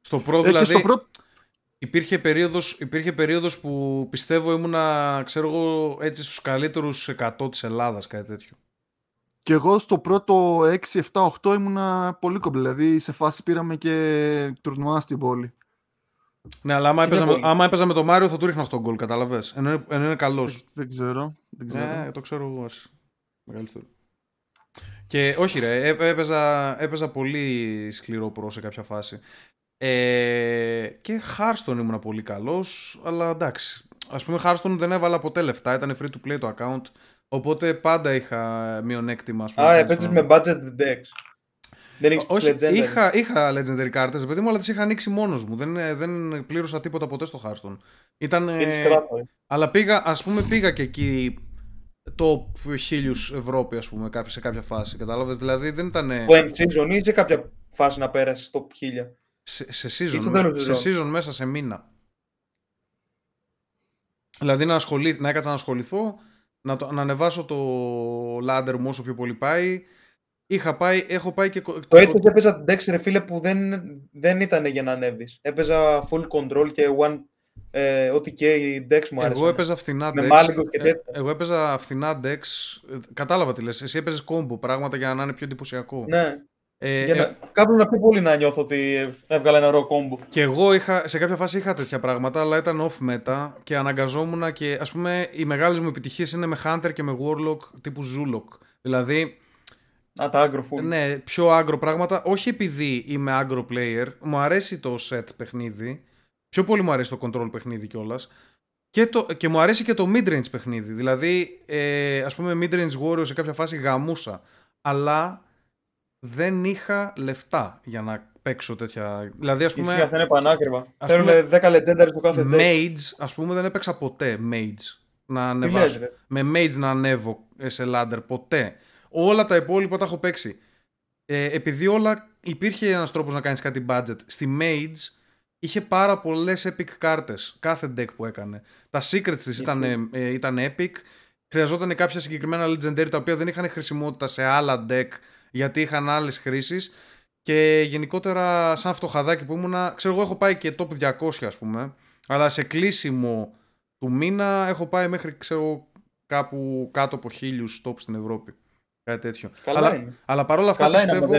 Στο Pro Ε, δηλαδή... και στο πρώτο... Υπήρχε περίοδος, υπήρχε περίοδος που πιστεύω ήμουνα, ξέρω εγώ, έτσι στους καλύτερους 100 της Ελλάδας, κάτι τέτοιο. Και εγώ στο πρώτο 6, 7, 8 ήμουνα πολύ κομπλέ. Δηλαδή σε φάση πήραμε και τουρνουά στην πόλη. Ναι, αλλά άμα Είναι έπαιζα, με, πολύ. άμα έπαιζα με τον Μάριο θα του ρίχνα 8 γκολ, καταλαβες. Ενώ, είναι- ενώ είναι καλός. Δεν, δεν ξέρω. Δεν ξέρω. Ναι, το ξέρω εγώ. ας. Μεγάλη ιστορία. Και όχι ρε, έ- έπαιζα, έπαιζα πολύ σκληρό προ σε κάποια φάση. Ε, και Hearthstone ήμουν πολύ καλός, αλλά εντάξει. Ας πούμε Hearthstone δεν έβαλα ποτέ λεφτά, ήταν free to play το account, οπότε πάντα είχα μειονέκτημα. ας πούμε, Α, απέναντι έπαιζες στον- με budget decks. Δεν έχεις τις όχι, legendary. είχα, είχα legendary κάρτες, παιδί μου, αλλά τις είχα ανοίξει μόνος μου. Δεν, δεν πλήρωσα τίποτα ποτέ στο Hearthstone. Ήταν, Και τις ε, κράτω, ε. αλλά πήγα, ας πούμε, πήγα και εκεί top χίλιους Ευρώπη, ας πούμε, κάποιο- σε κάποια φάση. Κατάλαβες, δηλαδή δεν ήταν Το end season ή σε κάποια φάση να πέρασεις στο χίλια; σε, σε, στο season, τέλος σε της season μέσα σε μήνα. Δηλαδή να, ασχολεί, να έκατσα να ασχοληθώ, να, το, να ανεβάσω το ladder μου όσο πιο πολύ πάει. Είχα πάει, έχω πάει και... κο- Το έτσι έπαιζα decks ρε φίλε που δεν, δεν ήταν για να ανέβεις. Έπαιζα full control και one ε, ό,τι και οι decks μου άρεσαν. Εγώ έπαιζα φθηνά Με decks. Malygos και Ε, τέτοια. εγώ έπαιζα φθηνά decks. Ε, Κατάλαβα τι λες. Εσύ έπαιζες κόμπο πράγματα για να είναι πιο εντυπωσιακό. Ναι. Ε, Για ε, να, κάπου να πει πολύ να νιώθω ότι έβγαλα ένα ρο κόμπο. Και εγώ είχα, σε κάποια φάση είχα τέτοια πράγματα, αλλά ήταν off meta και αναγκαζόμουν και ας πούμε οι μεγάλες μου επιτυχίες είναι με Hunter και με Warlock τύπου Zulok. Δηλαδή, Α, τα aggro full. ναι, πιο άγκρο πράγματα, όχι επειδή είμαι άγκρο player, μου αρέσει το set παιχνίδι, πιο πολύ μου αρέσει το control παιχνίδι κιόλας. Και, το, και μου αρέσει και το mid-range παιχνίδι. Δηλαδή, ε, ας πούμε, mid-range warrior σε κάποια φάση γαμούσα. Αλλά δεν είχα λεφτά για να παίξω τέτοια. Δηλαδή, ας Ισχύει, πούμε, αυτά είναι πανάκριβα. ας Θέλουν πούμε, 10 legendary στο κάθε deck. Mage, ας πούμε, δεν έπαιξα ποτέ Mage. Να Τι λες, ανεβάσω. ρε. με Mage να ανέβω ε, σε ladder, ποτέ. Όλα τα υπόλοιπα τα έχω παίξει. ε, επειδή όλα υπήρχε ένας τρόπος να κάνεις κάτι budget. Στη Mage είχε πάρα πολλές epic κάρτες, κάθε deck που έκανε. Τα secrets της ήταν, ε, ήταν epic, χρειαζόταν κάποια συγκεκριμένα legendary τα οποία δεν είχαν χρησιμότητα σε άλλα deck γιατί είχαν άλλες χρήσεις και γενικότερα σαν φτωχαδάκι που ήμουνα, ξέρω εγώ έχω πάει και top 200 ας πούμε, αλλά σε κλείσιμο του μήνα έχω πάει μέχρι ξέρω κάπου κάτω από χίλιους top στην Ευρώπη. Κάτι τέτοιο. Καλά αλλά, είναι. αλλά παρόλα αυτά Καλά πιστεύω... είναι,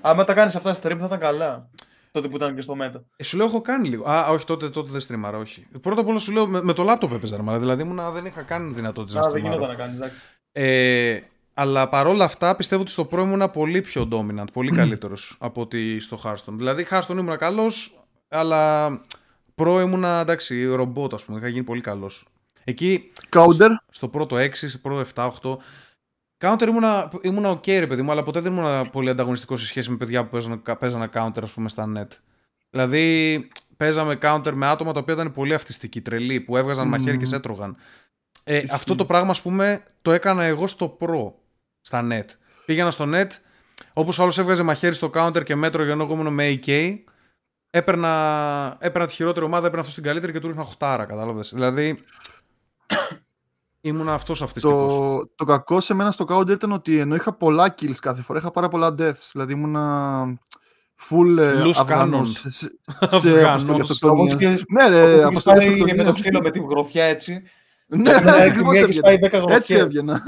άμα, άμα τα κάνεις αυτά stream θα ήταν καλά. Τότε που ήταν και στο Meta. Ε, σου λέω, έχω κάνει λίγο. Α, όχι, τότε, τότε δεν στριμάρα, όχι. Πρώτα απ' όλα σου λέω, με, με το λάπτοπ έπαιζα, ρε, δηλαδή ήμουν, δεν είχα καν δυνατότητα να Α, δεν στριμάρω. γινόταν να κάνεις, εντάξει. Ε, αλλά παρόλα αυτά πιστεύω ότι στο Pro ήμουν πολύ πιο dominant, πολύ *clears throat* καλύτερος από ότι στο Hearthstone. Δηλαδή, Hearthstone ήμουν καλός, αλλά Pro ήμουν εντάξει, ρομπότ, ας πούμε. Είχα γίνει πολύ καλός. Εκεί Counter. στο πρώτο 6, στο πρώτο 7-8. Counter ήμουνα, ήμουνα ok ρε παιδί μου, αλλά ποτέ δεν ήμουν πολύ ανταγωνιστικός σε σχέση με παιδιά που παίζανε, παίζανε counter ας πούμε στα net. Δηλαδή παίζαμε counter με άτομα τα οποία ήταν πολύ αυτιστικοί, τρελοί, που έβγαζαν Μμμ. μαχαίρι και σε έτρωγαν. Ε, Ισχύει. αυτό το πράγμα ας πούμε το έκανα εγώ στο pro, στα net. Πήγαινα στο net, όπως άλλος έβγαζε μαχαίρι στο counter και μέτρο ενώ εγώ ήμουν με AK, έπαιρνα, έπαιρνα τη χειρότερη ομάδα, έπαιρνα αυτό στην καλύτερη και του ρίχνα χτάρα, κατάλαβες. Δηλαδή, ήμουν αυτός αυτιστικός. Το, το κακό σε μένα στο counter ήταν ότι ενώ είχα πολλά kills κάθε φορά, είχα πάρα πολλά deaths. Δηλαδή ήμουνα full ε, Loose Αφγανός cannon. σε, σε Αφγανός. αποστολή αυτοκτονίας. Όπως και- Ναι, ρε, Όπως αποστολή πάει με το αυτοκτονίας. ξύλο με την γροθιά έτσι. Ναι, Έχει έτσι ακριβώς έχεις πάει έβγαινα. 10 γροθιές. Έτσι έβγαινα.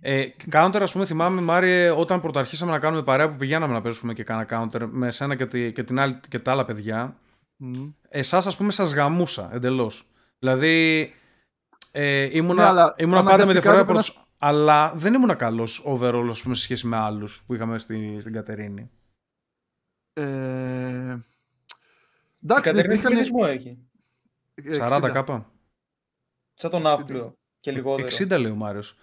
Ε, counter, ας πούμε, θυμάμαι, Μάριε, όταν πρωτοαρχίσαμε να κάνουμε παρέα που πηγαίναμε να παίζουμε και κάνα counter με σένα και, τη, και, την άλλη, και τα άλλα παιδιά. Μμ. Εσάς, ας πούμε, σας γαμούσα εντελώς. Δηλαδή, ε, ήμουνα, Ναι, αλλά ήμουνα πάντα με αναγκαστικά διαφορά. έπρεπε να προς- Αλλά δεν ήμουνα καλός overall, ας πούμε, σε σχέση με άλλους που είχαμε στη, στην Κατερίνη. Ε, Η Εντάξει, δεν Κατερίνα τι υπήρχαν... πληθυσμό έχει. ε, 40 60. κάπα. Σαν τον Αύπλιο. Και λιγότερο. 60 λέει ο Μάριος.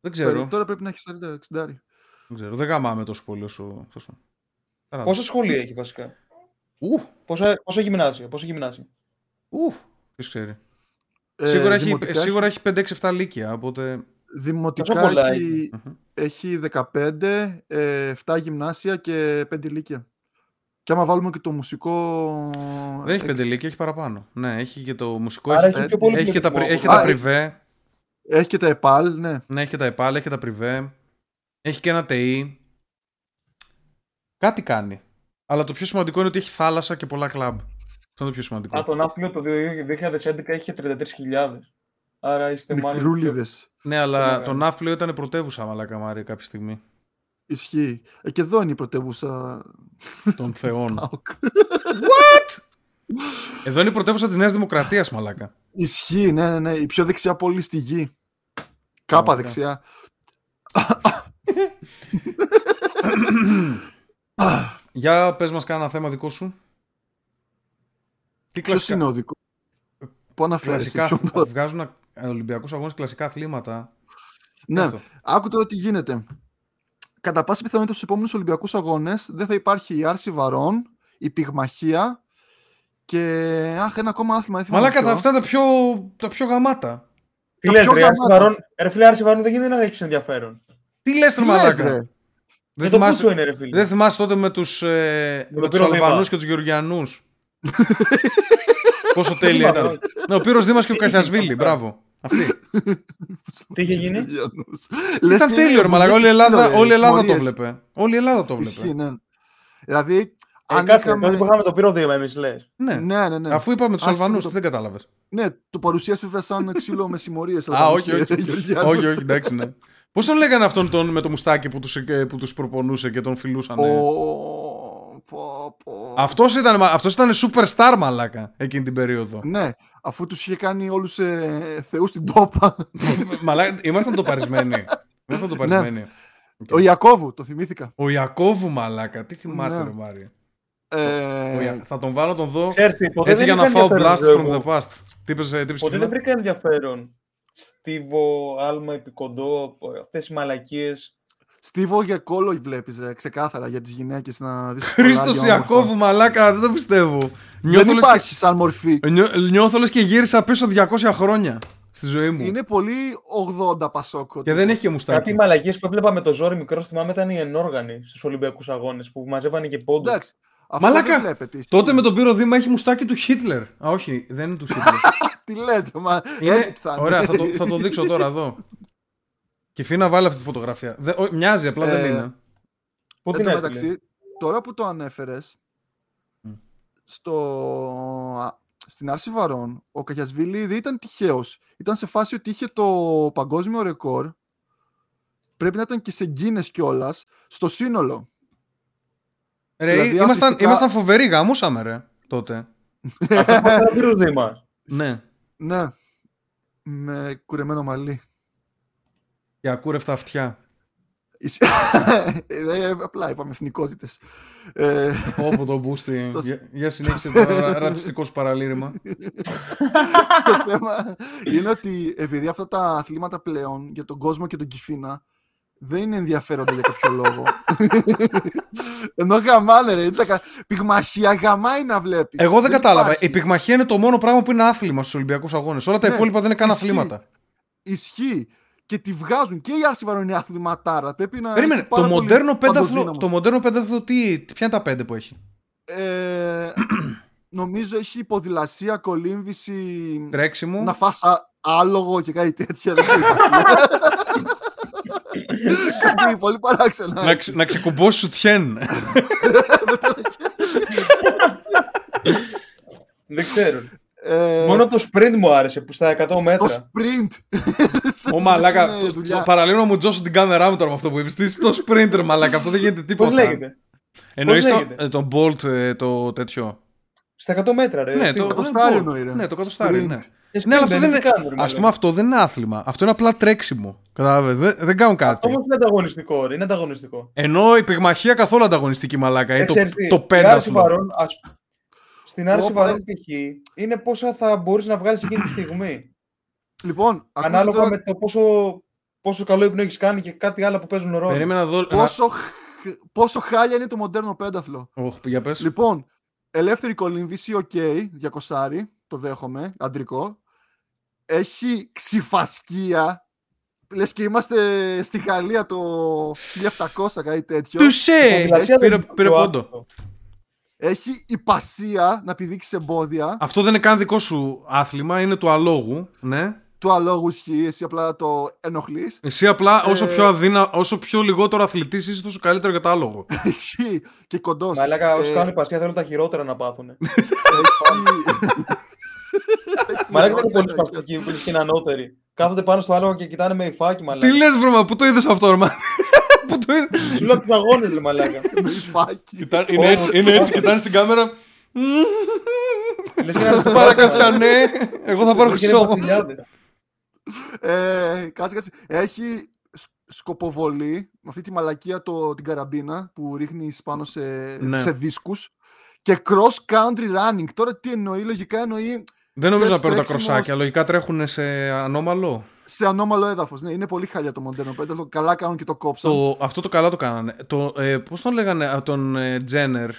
Δεν Περί- ξέρω. Τώρα πρέπει να έχεις 40-60. Δεν ξέρω. Δεν γαμάμε τόσο πολύ όσο. τόσο. 40. Πόσα σχολεία έχει βασικά; Ου, Πόσα, πόσα γυμνάσια. Πόσα γυμνάσια. ου, ποιος ξέρει. Ε, σίγουρα, έχει, δημοτικά σίγουρα έχει 5-6-7 λύκεια, οπότε. Δημοτικά Τόσο πολλά έχει, Μμμ. έχει 15, ε, 7 γυμνάσια και 5 ηλικία. Και άμα βάλουμε και το μουσικό. Δεν έχει 5 έξι. λύκεια, έχει παραπάνω. Ναι, έχει και το μουσικό. Άρα έχει, έχει πιο πολύ έχει και τα, πρι- πληθυσμό. έχει και τα Α, πριβέ. Έχει και τα ΕΠΑΛ, ναι. Ναι, έχει και τα ΕΠΑΛ, έχει και τα πριβέ. Έχει και ένα ΤΕΙ. Κάτι κάνει. Αλλά το πιο σημαντικό είναι ότι έχει θάλασσα και πολλά κλαμπ. Αυτό είναι το πιο σημαντικό. Α, τον Αύπλιο το 2011 είχε 33.000. Άρα είστε μάλλον. πιο- Μικρούλιδε. Ναι, αλλά μεγάλο. το Ναύπλιο ήταν πρωτεύουσα, μαλάκα Μάρια, κάποια στιγμή. Ισχύει. Ε, και εδώ είναι η πρωτεύουσα. Των θεών. *laughs* ΠΑΟΚ. Εδώ είναι η πρωτεύουσα της Νέας Δημοκρατίας, μαλάκα. Ισχύει, ναι, ναι, ναι. Η πιο δεξιά πόλη στη γη. Κάπα Ωραία. δεξιά. Για πες μας κάνα θέμα δικό σου. Τι Ποιο είναι ο δικό. Πού αναφέρεσαι, κλασικά ποιον το- βγάζουν Ολυμπιακούς αγώνες κλασικά αθλήματα. Ναι, Αυτό. άκου τώρα τι γίνεται. Κατά πάση πιθανότητα στους επόμενους Ολυμπιακούς Αγώνες δεν θα υπάρχει η άρση βαρών, η πυγμαχία και. Αχ, ένα ακόμα άθλημα. δεν θυμάμαι Μαλάκα, ποιο. τα αυτά τα πιο, τα πιο γαμάτα. Τι Τα λες πιο ρε, Άρση γαμάτα. Βαρών- ρε φίλε, Άρση Βαρών δεν γίνεται να έχεις ενδιαφέρον. Τι λες, Τι τρε λες, μαλάκα; ρε; Δεν Για το θυμάσαι, πούσο είναι ρε φίλε; δεν θυμάσαι τότε με τους, ε, το με τους Πύρο Δήμα. Αλβανούς και τους Γεωργιανούς. Πόσο τέλεια Δήμα, ήταν. Ναι, ο Πύρος Δήμας και ο Καχιασβίλη, μπράβο. Αυτή. Τι είχε γίνει; Λες Ήταν και τέλειο, ρε μαλάκα. Όλη η μπουμπές και Ελλάδα, ξύλο, ρε, όλη η Ελλάδα το συμμορίες. βλέπε. Όλη η Ελλάδα το Ισχύει, βλέπε. ναι. Δηλαδή, Ε, αν κάτσε, είχαμε... τότε που είχαμε το πύρο δήμα εμείς λες. Ναι. Ναι, ναι, ναι. Αφού είπαμε τους Άσχετο Αλβανούς, το- τι δεν κατάλαβες. Ναι, το παρουσίασε βέβαια σαν ξύλο με συμμορίες. Α, Αλβανούς όχι, και όχι. Γεωργιανούς. όχι, όχι, εντάξει, ναι. Πώς τον λέγανε αυτόν τον με το μουστάκι που τους, ε, που τους προπονούσε και τον φιλούσαν. Ω, πω, πω. Αυτός ήταν, αυτός ήταν superstar μαλάκα εκείνη την περίοδο. Ναι, αφού τους είχε κάνει όλους ε, θεούς στην τόπα. *laughs* μαλάκα, ήμασταν το παρισμένοι. Ήμασταν το Ναι. παρισμένοι. Ο Ιακώβου, το θυμήθηκα. Ο Ιακώβου μαλάκα, τι θυμάσαι Ναι. ρε Μάρια. Ε, Ο Για- Θα τον βάλω τον δω Ξέρεις τι, ποτέ έτσι για δεν να είχα φάω blast ενδιαφέρον, from εγώ. the past. Τι είπες, ε, τι είπες Ποτέ Κιφίνα; δεν βρήκα ενδιαφέρον. Στίβο, άλμα, επικοντό, αυτές οι μαλακίες. Στίβο για κόλλο βλέπεις ρε, ξεκάθαρα για τις γυναίκες να δεις Χρήστος κολλάρια όμορφα. Ιακώβου μαλάκα, δεν το πιστεύω. Νιώθω Δεν λες υπάρχει σαν μορφή. και, νιώ- νιώθω λες και γύρισα πίσω 200 χρόνια στη ζωή μου. Είναι πολύ 80 πασόκο. Και δεν έχει και μουστάκι. Κάτι μαλακίες που έβλεπα με το ζόρι μικρό, θυμάμαι ήταν οι ενόργανοι στους Ολυμπιακούς Αγώνες που μαζεύανε και πόντους. Εντάξει. Αυτό Μαλάκα, δεν βλέπετε. Τότε με τον Πύρο Δήμα έχει μουστάκι του Χίτλερ. Α, όχι, δεν είναι του Χίτλερ. *laughs* Τι λες, ρε, μα. είναι... edit θα είναι. Ωραία, θα το, θα το δείξω τώρα εδώ. *laughs* Και φίνα βάλει αυτή τη φωτογραφία. Δε, ο, μοιάζει, απλά δεν Ε, είναι. Πού Εν την τω έστειλε. μεταξύ, τώρα που το ανέφερες, Μμ. στο... στην Άρση Βαρών, ο Καγιασβίλη δεν ήταν τυχαίος. Ήταν σε φάση ότι είχε το παγκόσμιο ρεκόρ. Πρέπει να ήταν και σε γκίνες κιόλας στο σύνολο. Ρε, δηλαδή, ήμασταν, αυτιστικά- ήμασταν φοβεροί, γαμούσαμε ρε, τότε. Αυτό που ήταν πήρε ο Δήμα. Ναι, Ναι. Με κουρεμένο μαλλί. Και ακούρευτα αυτιά. Ισ- *laughs* Ε, απλά είπαμε εθνικότητες. Ε, Όπω το μπούστι. *laughs* Το- για, για συνέχισε το ρα- ρατσιστικός σου παραλήρημα. *laughs* το θέμα είναι ότι επειδή αυτά τα αθλήματα πλέον για τον κόσμο και τον Κιφίνα δεν είναι ενδιαφέροντα για κάποιο λόγο. Ενώ γαμάνε ρε, είναι τα κα- πυγμαχία γαμάει να βλέπεις. Εγώ δεν κατάλαβα. υπάρχει. Η πυγμαχία είναι το μόνο πράγμα που είναι άθλημα στους Ολυμπιακούς Αγώνες. Όλα τα Ναι, υπόλοιπα δεν είναι καν ισχύει. αθλήματα. Ισχύει. Και τη βγάζουν και η Άρση Βαρών είναι αθληματάρα. Πρέπει να Περίμενε, είσαι πάρα το πολύ μοντέρνο, πένταθλο, παντοδύναμος. το μοντέρνο πένταθλο τι, ποια είναι τα πέντε που έχει; Ε, νομίζω έχει ποδηλασία, κολύμβηση, Τρέξιμο. να φας α- άλογο και κάτι τέτοια. δεν ξέρω. *laughs* Κάτι πολύ παράξενα. να, ξε, να ξεκουμπώσει σου τιέν. *laughs* Δεν ξέρω. Ε, Μόνο το sprint μου άρεσε που στα 100 το μέτρα. sprint. Ω μαλάκα, Στην, ε, το- δουλειά. το- παραλίγο να μου τζώσω την κάμερά μου τώρα με αυτό που είπες. Τι στο sprinter μαλάκα, αυτό δεν γίνεται Πώς τίποτα. λέγεται; Εννοείς το, λέγεται; ε, τον Bolt ε, το τέτοιο. Στα 100 μέτρα, ρε. Ναι, φίλε. το Εκατοστάρι Bolt. εννοεί, ρε. Ναι, το εκατοστάρι, Sprint. ναι. Και Ναι, αλλά sprint, αυτό δεν τι είναι. κάνουν, ρε, Α πούμε, μαλάκα. αυτό δεν είναι άθλημα. Αυτό είναι απλά τρέξιμο. Κατάλαβες. Δεν, δεν κάνουν κάτι. Αυτό όμως είναι ανταγωνιστικό, ρε. Είναι ανταγωνιστικό. Ενώ η πυγμαχία καθόλου ανταγωνιστική μαλάκα. Είναι Ε, το, ξέρεις τι, το η Άρση πένταθλο. Βαρών, ας- Στην Άρση Όπα, Βαρών ε. π.χ. είναι πόσα θα μπορείς να βγάλεις εκείνη τη στιγμή. Λοιπόν, ακούστε Ανάλογα τώρα με το πόσο, πόσο καλό ύπνο έχεις κάνει και κάτι άλλο που παίζουν ρόλο. Περίμενα εδώ. πόσο, χ- πόσο χάλια είναι το μοντέρνο πένταθλο. να- Οχ, για πες. Λοιπόν, ελεύθερη κολύμβηση, οκ, 200, το δέχομαι, αντρικό. Έχει ξυφασκία. Λες και είμαστε στη Γαλλία το *laughs* 1700, κάτι τέτοιο. Τουσέ! Ποδηλασία Πήρε, δεν είναι πήρε το πόντο. Άθλο. Έχει υπασία να πηδήξεις εμπόδια. Αυτό δεν είναι καν δικό σου άθλημα, είναι του αλόγου. Ναι. Του αλόγου ισχύει, εσύ απλά το ενοχλείς. Εσύ απλά όσο, Ε, πιο αδύνα, όσο πιο λιγότερο αθλητής είσαι, τόσο καλύτερο για το άλογο. *laughs* Ισχύει και κοντός. Μαλάκα, όσοι Ε, κάνουν υπασία θέλουν τα χειρότερα να πάθουν. *laughs* Έχει Μαλάκα δεν είναι πολύ χειρότερα, σπαστικοί που είναι και είναι ανώτεροι. Κάθονται πάνω στο άλογο και κοιτάνε με υφάκι, Τι μαλάκα. λες, βρήμα, πού το είδες αυτό, ρε, Πού το είδε. Σου λέω τους αγώνες, ρε μαλάκα. Με υφάκι. Κοιτά- είναι, έτσι, είναι έτσι, κοιτάνε στην κάμερα. Λες και να Παρακάτσα, ναι. Εγώ θα πάρω Λες και είναι χρυσό. βασιλιάδες. Ε, κάτσε, κάτσε. Έχει σ- σκοποβολή με αυτή τη μαλακία το, την καραμπίνα που ρίχνει πάνω σε, Ναι. σε δίσκους και cross country running. Τώρα τι εννοεί, λογικά εννοεί Δεν νομίζω να Ξέρεις, παίρνουν τα τρέξιμο- κροσάκια. Λογικά τρέχουν σε ανώμαλο. σε ανώμαλο έδαφος. Ναι, είναι πολύ χαλιά το μοντέρνο πένταλο. Καλά κάνουν και το κόψαν. Το, αυτό το καλά το κάνανε. Το, ε, Πώς τον λέγανε α, τον ε, Τζένερ.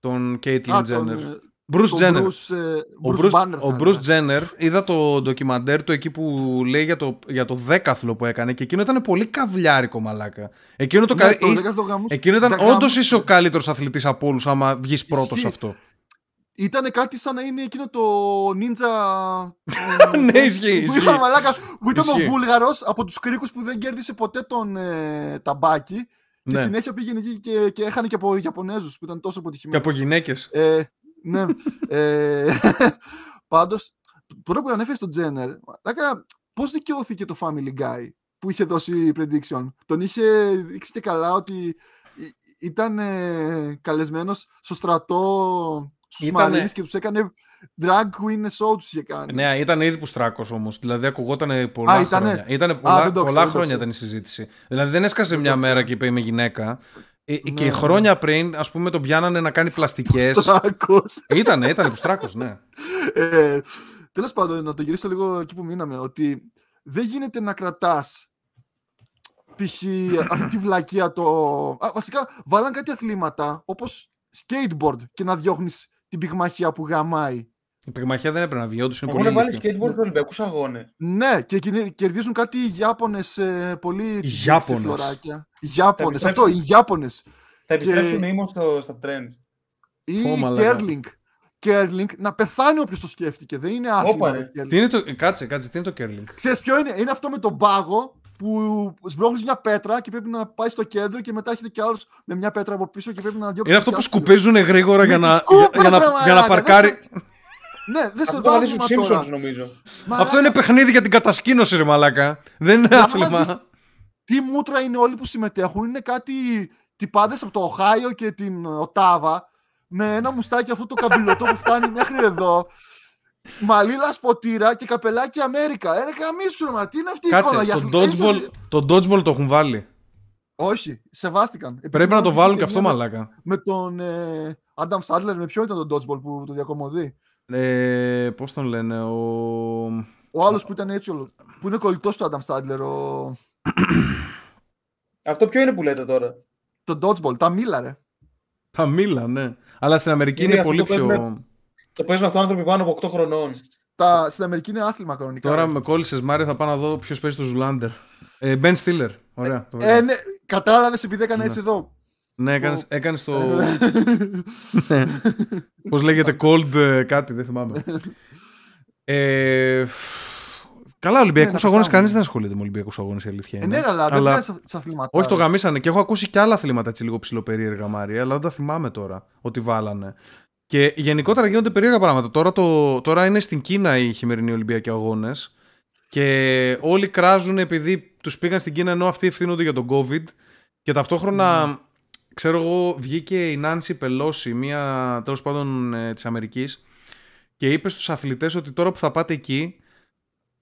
Τον Κέιτλιν Α, τον, Τζένερ. ε, Bruce τον Jenner. Bruce, ε, Ο Bruce Bruce, Banner θα ο έλεγα. Bruce Jenner, είδα το ντοκιμαντέρ του εκεί που λέει για το, για το δέκαθλο που έκανε και εκείνο ήταν πολύ καβλιάρικο μαλάκα. Εκείνο, το, Ναι, κα- το ή- δέκατο γαμούς- εκείνο ήταν δεκάμους- όντως είσαι ο καλύτερος αθλητής από όλους άμα βγεις πρώτος Ισχύει. αυτό. Ήταν κάτι σαν να είναι εκείνο το ninja. *laughs* Ναι, ισχύει, Που ισχύει. ήταν, μαλάκα, που ήταν Ισχύει. ο Βούλγαρος από τους κρίκου που δεν κέρδισε ποτέ τον ε, ταμπάκι. Και Ναι. συνέχεια πήγαινε εκεί και, και έχανε και από Ιαπωνέζους που ήταν τόσο Και αποτυχημένοι. από γυναίκες. Ε, ναι. ε, *laughs* Πάντως, τώρα που ανέφερες στον Τζένερ, πώς δικαιώθηκε το Family Guy που είχε δώσει prediction; Τον είχε δείξει και καλά ότι ή- ήταν ε, καλεσμένος στο στρατό στους Ήτανε- Marines και τους έκανε drag queen show τους είχε κάνει. Ναι, ήταν ήδη που στράκος όμως. Δηλαδή ακουγόταν πολλά Α, ήτανε; χρόνια. Ήτανε πολλά, δεν το ξέρω, πολλά δεν το χρόνια ξέρω. ήταν η συζήτηση. Δηλαδή δεν έσκασε Δεν μια το μέρα ξέρω. και είπε Είμαι γυναίκα. Ε, Ναι, και ναι. χρόνια πριν, ας πούμε, τον πιάνανε να κάνει πλαστικές. *laughs* Στράκος. ήτανε, ήτανε που στράκος, ναι. ε, Τέλος πάντων, να το γυρίσω λίγο εκεί που μείναμε, ότι δεν γίνεται να κρατάς π.χ. αυτή τη βλακεία το. Α, βασικά, βάλαν κάτι αθλήματα όπως skateboard και να διώχνεις την πυγμαχία που γαμάει. Η πυγμαχία δεν έπρεπε να βγει, όντως είναι Έχουν πολύ. βάλει ηλίθιο. skateboard στους Ολυμπιακούς Αγώνες. Ναι, και κερδι- κερδίζουν κάτι οι Ιάπωνες ε, πολύ έτσι, Ιάπωνες. γέξι φλωράκια. Οι Ιάπωνες, Θα αυτό, οι Ιάπωνες. Θα επιστρέψουν ήμουν στο, στα trends. Ή Ω, μαλάκα. Κέρλινγκ. Κέρλινγκ, να πεθάνει όποιος το σκέφτηκε. Δεν είναι άθλημα. Όπα, ρε, ρε. κέρλινγκ. Τι είναι το. Κάτσε, κάτσε, τι είναι το curling. Ξέρεις ποιο είναι, είναι αυτό με τον πάγο που σμπρώχνεις μια πέτρα και πρέπει να πάει στο κέντρο και μετά έρχεται κι άλλος με μια πέτρα από πίσω και πρέπει να διώξει Είναι αυτό κι που άλλος. σκουπίζουν γρήγορα Με για τις να, σκούπες, για, για να, ρε για να μαλάκα, δεν παρκάρει. σε- Ναι, δεν σε Αυτό θα δει δω στους άτομα Simpsons, τώρα. νομίζω. Αυτό είναι παιχνίδι για την κατασκήνωση, ρε Μαλάκα. Δεν είναι άμα άθλημα. δεις- Τι μούτρα είναι όλοι που συμμετέχουν, είναι κάτι τυπάδες από το Οχάιο και την Οτάβα με ένα μουστάκι αυτό το καμπυλωτό που φτάνει μέχρι εδώ. Μαλίλα σποτήρα και καπελάκι Αμέρικα. Ε, ρε γαμίσου, ρε, μα τι είναι αυτή η Κάτσε, εικόνα για το αθλη- dodgeball, είσαι- το dodgeball το έχουν βάλει. Όχι, σεβάστηκαν. Επειδή Πρέπει να το μόνο βάλουν και είχε αυτό, μια- μαλάκα. Με τον ε, Adam Sandler, με ποιο ήταν το dodgeball που το διακομωδεί; Ε, πώς τον λένε, ο... Ο άλλος που ήταν έτσι, όλο- που είναι κολλητός του Adam Sandler, ο... *clears throat* Αυτό ποιο είναι που λέτε τώρα; το dodgeball, τα μήλα, ρε. Τα μήλα, ναι. Αλλά στην Αμερική Είναι είναι αυτό πολύ το παίζουν- πιο... Το παίζουν αυτό άνθρωποι πάνω από 8 χρονών. Στα, στην Αμερική είναι άθλημα κανονικά. Τώρα ρε. με κόλλησες Μάρια θα πάω να δω ποιος παίζει το Zoolander. Ε, Ben Stiller. Ωραία. το Ε, βρήκα. ναι, κατάλαβες επειδή έκανα Ναι. έτσι εδώ. ναι, έκανες, έκανες το... *laughs* Πώς λέγεται *laughs* cold ε, κάτι, δεν θυμάμαι. ε, καλά, Ολυμπιακούς Ναι, να αγώνες, πεθάνουμε. κανείς δεν ασχολείται με Ολυμπιακούς αγώνες, η αλήθεια Ε, είναι. ναι, ρε, αλλά δεν Αλλά- βγάζει σε αθλήματα. Όχι, το γαμίσανε. Και έχω ακούσει και άλλα αθλήματα έτσι λίγο ψηλοπερίεργα, Μάρια, αλλά δεν τα θυμάμαι τώρα ότι βάλανε. Και γενικότερα γίνονται περίεργα πράγματα. Τώρα, το, τώρα είναι στην Κίνα οι χειμερινοί Ολυμπιακοί Αγώνες. Και όλοι κράζουν επειδή τους πήγαν στην Κίνα ενώ αυτοί ευθύνονται για τον COVID. Και ταυτόχρονα, ξέρω εγώ, βγήκε η Νάνση Πελώση, μία τέλος πάντων ε, της Αμερικής, και είπε στους αθλητές ότι τώρα που θα πάτε εκεί,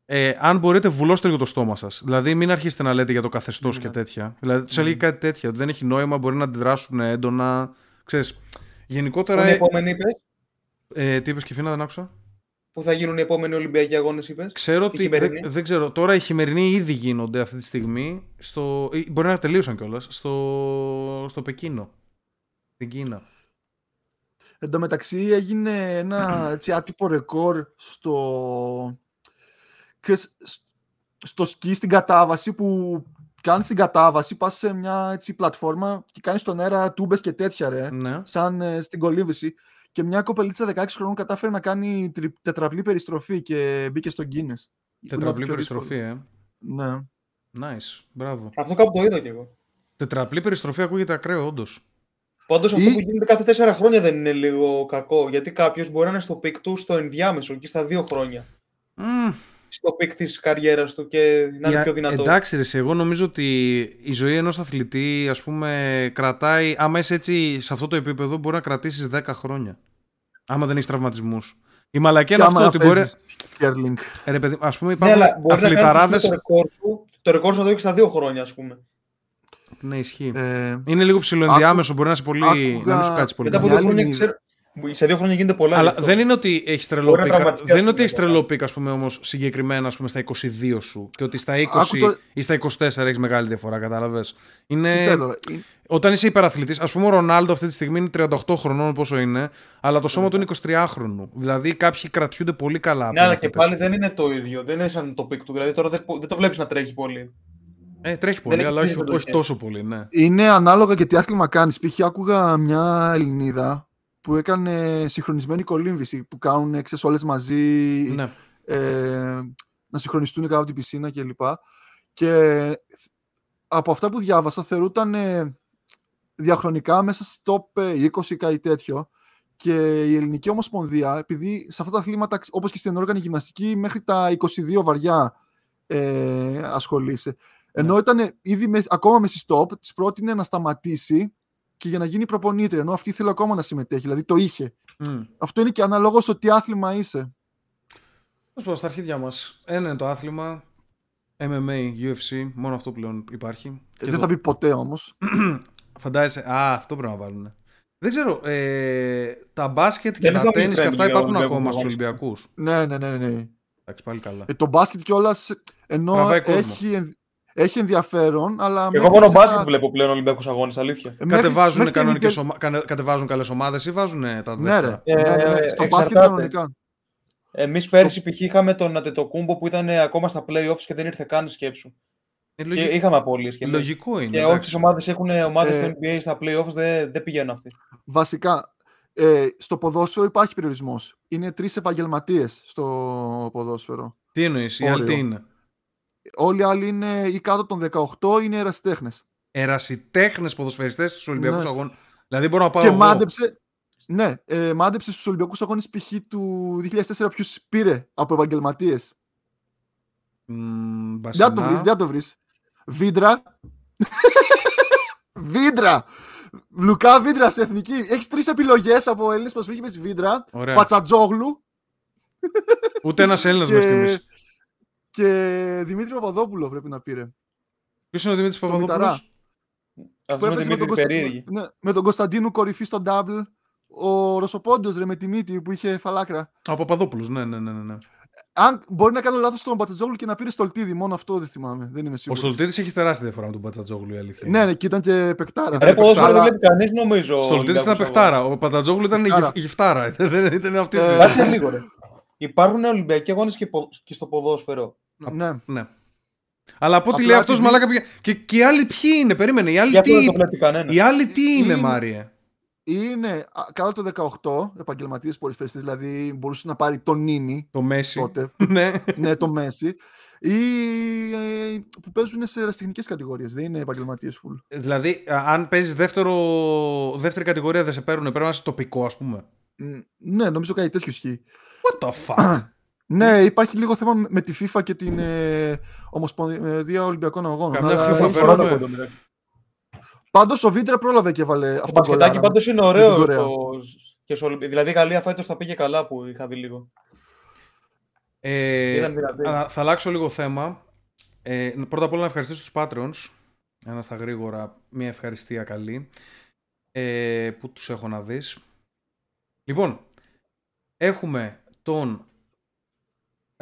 ε, αν μπορείτε, βουλώστε λίγο το στόμα σας. Δηλαδή, μην αρχίσετε να λέτε για το καθεστώς Ναι. και τέτοια. Δηλαδή, τους έλεγε κάτι τέτοια, ότι δεν έχει νόημα, μπορεί να αντιδράσουν έντονα. Ξέρεις, γενικότερα. Πού είναι οι Ε, επόμενοι, είπες; ε, τι είπες και Φίνα, δεν άκουσα. Πού θα γίνουν οι επόμενοι Ολυμπιακοί Αγώνες, είπες; Ξέρω ότι. χειμερινή; Δεν, δεν ξέρω. Τώρα οι χειμερινοί ήδη γίνονται αυτή τη στιγμή. Στο, ή μπορεί να τελείωσαν κιόλας. Στο, στο Πεκίνο. Στην Κίνα. Εν τω μεταξύ έγινε ένα *clears throat* έτσι, άτυπο ρεκόρ στο, ξέρεις, σ- στο σκι στην κατάβαση που κάνεις την κατάβαση, πας σε μια έτσι, πλατφόρμα και κάνεις στον αέρα τούμπες και τέτοια ρε, Ναι. σαν ε, στην κολύμβηση και μια κοπελίτσα 16 χρονών κατάφερε να κάνει τρι- τετραπλή περιστροφή και μπήκε στο Guinness. Που είναι Τετραπλή πιο περιστροφή, δύσκολο. ε. Ναι. Nice. Μπράβο. Αυτό κάπου το είδα κι εγώ. Τετραπλή περιστροφή ακούγεται ακραίο, όντως. Πάντως αυτό Ή- που γίνεται κάθε τέσσερα χρόνια δεν είναι λίγο κακό. Γιατί κάποιος μπορεί να είναι στο peak του στο ενδιάμεσο, εκεί στα δύο χρόνια. Στο peak της καριέρας του και να είναι πιο δυνατό. Εντάξει, ρε, εσύ, εγώ νομίζω ότι η ζωή ενός αθλητή, ας πούμε, κρατάει. Άμα είσαι έτσι σε αυτό το επίπεδο, μπορεί να κρατήσεις 10 χρόνια. Άμα δεν έχεις τραυματισμούς. Η μαλακία είναι Και αυτό άμα ότι μπορεί. παίζεις curling. Ε, Ρε, παιδί, ας πούμε, Ναι, υπάρχουν αλλά μπορεί να αθληταράδες. κάνεις το ρεκόρ σου. Το ρεκόρ σου να το έχεις στα δύο χρόνια, ας πούμε. Ναι, ισχύει. Ε, Είναι λίγο ψιλοενδιάμεσο, μπορεί να είσαι πολύ. άκουγα- να μην σου κάτσει πολύ. Μετά από μια δύο άλλη χρόνια είδα. ξέρω. Σε δύο χρόνια γίνεται πολλά. Αλλά γι' αυτό. δεν είναι ότι έχεις τρελό Μπορεί να peak. τραυματιστείς, Δεν είναι ας ότι έχεις πούμε, τρελό peak, ας πούμε, όμως συγκεκριμένα ας πούμε, στα 22 σου. Και ότι στα 20 Άκου το- ή στα 24 έχεις μεγάλη διαφορά, κατάλαβες; Είναι. κοίτα εδώ, ε, Όταν είσαι υπεραθλητής, ας πούμε, ο Ρονάλντο αυτή τη στιγμή είναι 38 χρονών, πόσο είναι, αλλά το σώμα του είναι 23 χρονού. Δηλαδή κάποιοι κρατιούνται πολύ καλά. από Ναι, αλλά και αθλητές. πάλι δεν είναι το ίδιο. Δεν είναι σαν το peak του. Δηλαδή τώρα δεν, δεν το βλέπεις να τρέχει πολύ. Ε, τρέχει πολύ, έχει αλλά όχι, πλήρη όχι επιλογές. τόσο πολύ, ναι. Είναι ανάλογα και τι άθλημα κάνεις. Π.χ. άκουγα μια Ελληνίδα που έκανε συγχρονισμένη κολύμβηση που κάνουν ξέρεις, όλες μαζί ναι. ε, να συγχρονιστούν κάτω από την πισίνα κλπ. Και από αυτά που διάβασα θεωρούταν ε, διαχρονικά μέσα στο top ε, 20 ή κάτι τέτοιο. Και η Ελληνική Ομοσπονδία, επειδή σε αυτά τα αθλήματα, όπως και στην όργανη γυμναστική, μέχρι τα 22 βαριά ε, ασχολείσαι. Ενώ ήταν ήδη με, ακόμα μες stop, της πρότεινε να σταματήσει και για να γίνει προπονήτρια. Ενώ αυτή ήθελε ακόμα να συμμετέχει, δηλαδή το είχε. Μμ. Αυτό είναι και αναλόγω στο τι άθλημα είσαι. Πώς πω, στα αρχίδια μας. Ένα είναι το άθλημα. MMA, UFC, μόνο αυτό πλέον υπάρχει. Ε, Και δεν το- θα πει ποτέ όμως. *clears throat* Φαντάζεσαι. Α, αυτό πρέπει να βάλουν. Δεν ξέρω. Ε, τα μπάσκετ και Δεν τα είχαμε τέννη και trend αυτά για υπάρχουν Ολυμπιακούς ακόμα στους αγώνες. Ολυμπιακούς. ναι, ναι, ναι, ναι. Εντάξει, πάλι καλά. Ε, το μπάσκετ κιόλας ενώ Τραβάει κόσμο. έχει, ενδ- έχει ενδιαφέρον, αλλά. Εγώ μέχρι μόνο σε μπάσκετ ένα- βλέπω πλέον Ολυμπιακούς Αγώνες, αλήθεια. ε, μέχρι- Κατεβάζουν, μέχρι και κανονικές ντε- ομα... κανε- κατεβάζουν καλές ομάδες ή βάζουν τα Ναι, ρε. δεύτερα; Ε, ναι, ναι, ναι. Στο εξαρτάται. μπάσκετ κανονικά. Εμείς πέρσι π.χ. είχαμε τον Αντετοκούμπο που ήταν ακόμα στα playoffs και δεν ήρθε καν σκέψου. Ε, Και λογικό, είχαμε απώλειες. Και, λογικό είναι. και εντάξει. όσε ομάδες έχουν ομάδες Ε, στο NBA στα playoffs δεν, δεν πηγαίνουν αυτοί. Βασικά, ε, στο ποδόσφαιρο υπάρχει περιορισμός. Είναι τρεις επαγγελματίες στο ποδόσφαιρο. Τι εννοείς, οι άλλοι τι Όριο. είναι; Όλοι οι άλλοι είναι ή κάτω των 18 είναι ερασιτέχνες. Ερασιτέχνες ποδοσφαιριστές στους Ολυμπιακούς Ναι. Αγώνε. Δηλαδή μπορώ να πάω. Και εγώ. μάντεψε. Ναι, ε, μάντεψε στους Ολυμπιακούς Αγώνες π.χ. του 2004 ποιους πήρε από επαγγελματίες. Μμ, Δεν θα το Μπασινά. βρει, δεν θα το βρεις. Βίντρα. *laughs* Βίντρα. Λουκά Βίντρα σε εθνική. Έχεις τρεις επιλογές από Έλληνες που με Βίντρα. Ωραία. Πατσατζόγλου Ούτε ένας Έλληνας μέχρι στιγμής. Και, και Δημήτρη Παπαδόπουλο πρέπει να πήρε. Ποιος είναι ο Δημήτρης Το Παπαδόπουλος; Μηταρά. Αυτός με έπαιζε Δημήτρη Κωνστα- περίεργη. ναι, με τον Κωνσταντίνου κορυφή στο double. Ο Ρωσοπόντιο ρε με τη μύτη που είχε φαλάκρα. Ο Παπαδόπουλος, ναι, ναι, ναι. ναι, ναι. Αν μπορεί να κάνω λάθος στον Πατσατζόγλου και να πήρε στολτίδι, μόνο αυτό δεν θυμάμαι. Δεν είμαι Ο σίγουρος. Στολτίδης έχει τεράστια διαφορά με τον Πατσατζόγλου, η αλήθεια. Ναι, ναι, και ήταν και παικτάρα. Ήταν Ρε ποδόσφαιρο Αλλά- δεν βλέπει κανείς νομίζω. Ο Στολτίδης ήταν Ολυμπιακός παιχτάρα. Ο Πατατζόγλου ήταν η Παιχτάρα. γυφ- η γυφτάρα. *laughs* Δεν ήταν αυτή. Ε, τη- αγώνες. Κάτσε λίγο ρε. Υπάρχουν Ολυμπιακοί αγώνες και, πο- και στο ποδόσφαιρο. Ναι. Ναι. Αλλά από ό,τι Απλά λέει αυτός, επειδή- μαλάκα πήγε. Και, και οι άλλοι ποιοι είναι, περίμενε. Οι άλλοι Για αυτό δεν το τι, βλέπει κανένας. οι άλλοι τι είναι, Είναι- Μάριε; Είναι α, κάτω το 18 επαγγελματίες ποδοσφαιριστέ, δηλαδή μπορούσε να πάρει τον Νίνι Το Μέση. τότε. *laughs* ναι. ναι, το Μέση. Ή ε, που παίζουν σε ερασιτεχνικές κατηγορίες. Δεν είναι επαγγελματίες full. Δηλαδή, α, αν παίζεις δεύτερη κατηγορία, δεν σε παίρνουν. Πρέπει να είσαι τοπικό, ας πούμε. Μ, Ναι, νομίζω κάτι τέτοιο ισχύει. What the fuck; *clears throat* Ναι, υπάρχει λίγο θέμα με- με τη FIFA και την ε, Ομοσπονδία Ολυμπιακών Αγώνων. Καμιά αλλά FIFA έχει- παίρνουμε. Χρόνο από το μεταξύ. Πάντως ο Βίντρα πρόλαβε και βάλε Το αυτό το μπασκετάκι πάντως είναι ωραίο. την Κορέα. στο- και στο Ολυμπ- Δηλαδή η Γαλλία φέτος τα πήγε καλά που είχα δει λίγο. Ε, Ήταν δυνατή. α, θα αλλάξω λίγο θέμα. Ε, πρώτα απ' όλα να ευχαριστήσω τους Patreons. Ένα στα γρήγορα, μια ευχαριστία καλή. Ε, που τους έχω να δεις. Λοιπόν, έχουμε τον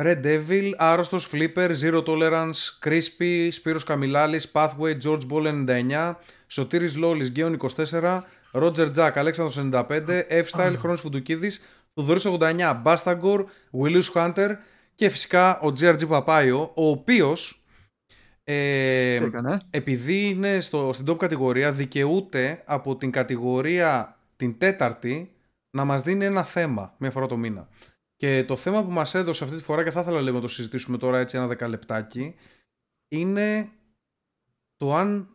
Red Devil, Άρρωστος, Flipper, Zero Tolerance, Crispy, Σπύρος Καμιλάλης, Pathway, George Ball 99, Σωτήρης Λόλης, Γκέον 24, Roger Jack, Αλέξανδρος 95, F-Style, Χρόνος Φουντουκίδης, Θοδωρής 89, Bastagor, Willius Hunter και φυσικά ο GRG Παπάιο, ο οποίος ε, Έκανε; επειδή είναι στο, στην top κατηγορία δικαιούται από την κατηγορία την τέταρτη να μας δίνει ένα θέμα μία φορά το μήνα. Και το θέμα που μας έδωσε αυτή τη φορά και θα ήθελα λίγο να το συζητήσουμε τώρα έτσι ένα δεκαλεπτάκι είναι το αν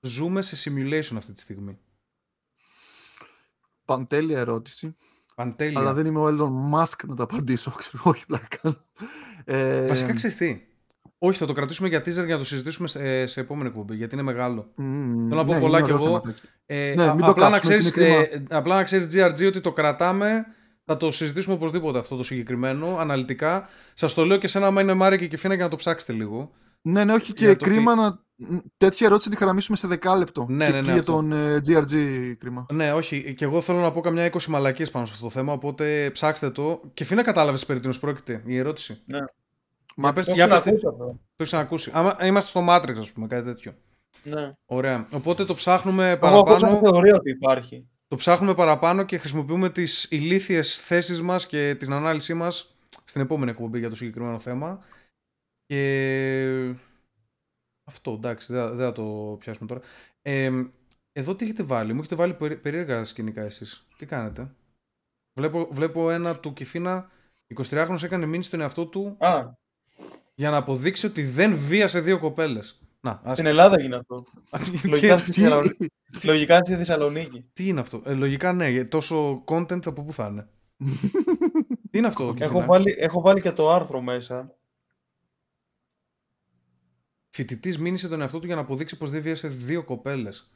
ζούμε σε simulation αυτή τη στιγμή. Παντέλεια ερώτηση. Παντέλεια. Αλλά δεν είμαι ο Elon Musk να το απαντήσω. Ξέρω, όχι, πλάκα. Ε, Βασικά ξέρεις τι. Όχι, θα το κρατήσουμε για teaser για να το συζητήσουμε σε, σε επόμενη εκπομπή, γιατί είναι μεγάλο. μ, Θέλω να πω ναι, πολλά είναι κι ωραίο εγώ. θεματάκι. Ε, Ναι, α- μην το απλά, να κάψουμε, ξέρεις, είναι ε, απλά να ξέρεις GRG ότι το κρατάμε θα το συζητήσουμε οπωσδήποτε αυτό το συγκεκριμένο, αναλυτικά. Σας το λέω και σε ένα άμα είναι Μάρια και Κεφίνα για να το ψάξετε λίγο. Ναι, ναι, όχι και Για το κρίμα να. μ, Τέτοια ερώτηση τη χαραμίσουμε σε δεκάλεπτο. Ναι, και ναι, ναι, και για αυτό. τον ε, GRG κρίμα. Ναι, όχι, και εγώ θέλω να πω καμιά 20 μαλακίες πάνω σε αυτό το θέμα, οπότε ψάξτε το. Κεφίνα κατάλαβες περί τίνος πρόκειται η ερώτηση; Μα πες- Το για έχω πες τι. ακούσει αυτό. Το έχεις ξανακούσει. Άμα, είμαστε στο Matrix, ας πούμε, κάτι τέτοιο. Ναι. Ωραία. Οπότε το ψάχνουμε Εγώ ακούσα παραπάνω. θεωρία ότι υπάρχει. Το ψάχνουμε παραπάνω και χρησιμοποιούμε τις ηλίθιες θέσεις μας και την ανάλυση μας στην επόμενη εκπομπή για το συγκεκριμένο θέμα. Και αυτό, εντάξει, δεν, δεν θα το πιάσουμε τώρα. Ε, εδώ τι έχετε βάλει, μου έχετε βάλει περί- περίεργα σκηνικά εσείς. Τι κάνετε; Βλέπω, βλέπω ένα του Κιφίνα, 23χρονος έκανε μήνυση στον εαυτό του Α, για να αποδείξει ότι δεν βίασε δύο κοπέλες. Να, ας... στην Ελλάδα έγινε αυτό. *laughs* τι, Λογικά στη Τι- Θεσσαλονίκη. Λογικά στη Θεσσαλονίκη. τι είναι αυτό; Ε, λογικά ναι, γιατί τόσο content από πού θα είναι; *laughs* τι είναι αυτό, Έχω Κιφίνα. βάλει, έχω βάλει και το άρθρο μέσα. Φοιτητής μήνυσε τον εαυτό του για να αποδείξει πως δεν βίασε δύο κοπέλες.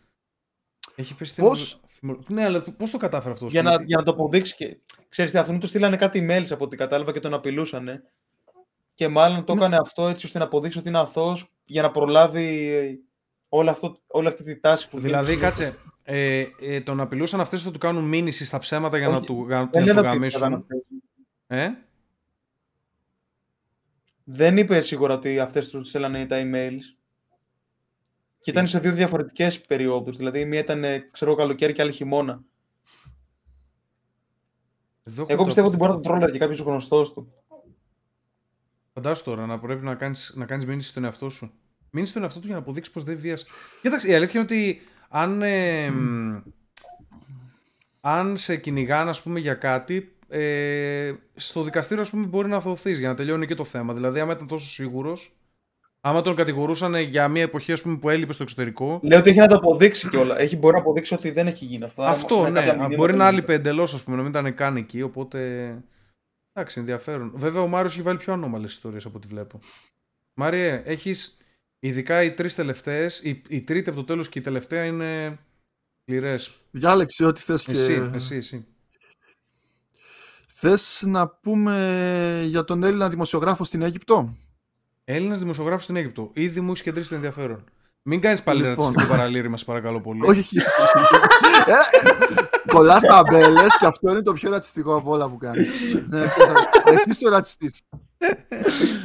Έχει πέσει Πώς; θυμο- Ναι, αλλά πώς το κατάφερε αυτό. Για σπίτι; να, για να το αποδείξει και. Ξέρεις τι, αυτόν του στείλανε κάτι emails από ό,τι κατάλαβα και τον απειλούσανε. Και μάλλον το Ναι. έκανε αυτό έτσι ώστε να αποδείξει ότι είναι αθώος για να προλάβει όλο αυτό, όλη αυτή τη τάση που Δηλαδή, δείχνει. κάτσε. Ε, ε, τον απειλούσαν αυτές θα του κάνουν μήνυση στα ψέματα για να Όχι, του, για, Δεν για να είναι του ότι ήταν γαμίσουν. αυτές. Ε; Δεν είπε σίγουρα ότι αυτές τους στέλνανε τα emails. Και ήταν σε δύο διαφορετικές περιόδους. Δηλαδή, η μία ήταν, ε, ξέρω, καλοκαίρι και άλλη χειμώνα. Εγώ πιστεύω ότι μπορεί να τον τρόλαρε και κάποιος γνωστός του. Φαντάσου τώρα να πρέπει να κάνεις να κάνεις μήνυση στον εαυτό σου. Μήνυση στον εαυτό του για να αποδείξεις πως δεν βίασε. Κοίταξε, η αλήθεια είναι ότι αν, ε, αν σε κυνηγάνε, ας πούμε, για κάτι, ε, στο δικαστήριο, ας πούμε, μπορεί να αθωωθείς για να τελειώνει και το θέμα. Δηλαδή, άμα ήταν τόσο σίγουρος, άμα τον κατηγορούσαν για μια εποχή ας πούμε, που έλειπε στο εξωτερικό. Λέει ότι έχει να το αποδείξει κιόλα. Έχει, μπορεί να αποδείξει ότι δεν έχει γίνει αυτό. Αυτό, ναι. Μπορεί να έλειπε εντελώς, ας πούμε, να μην ήταν καν εκεί. Οπότε. Εντάξει, ενδιαφέρον. Βέβαια, ο Μάριος έχει βάλει πιο ανώμαλες ιστορίες από ό,τι βλέπω. Μάριε, έχεις ειδικά οι τρεις τελευταίες, η, η τρίτη από το τέλος και η τελευταία είναι σκληρέ. Διάλεξε ό,τι θες και. Εσύ, εσύ, εσύ. Θες να πούμε για τον Έλληνα δημοσιογράφο στην Αίγυπτο; Έλληνας δημοσιογράφος στην Αίγυπτο. Ήδη μου έχεις κεντρήσει το ενδιαφέρον. Μην κάνεις πάλι λοιπόν. ρατσιστικό παραλήρημα, σε παρακαλώ πολύ. Όχι. Πολλά ε, ταμπέλες και αυτό είναι το πιο ρατσιστικό από όλα που κάνεις. Ναι, εσύ είσαι ο ρατσιστής.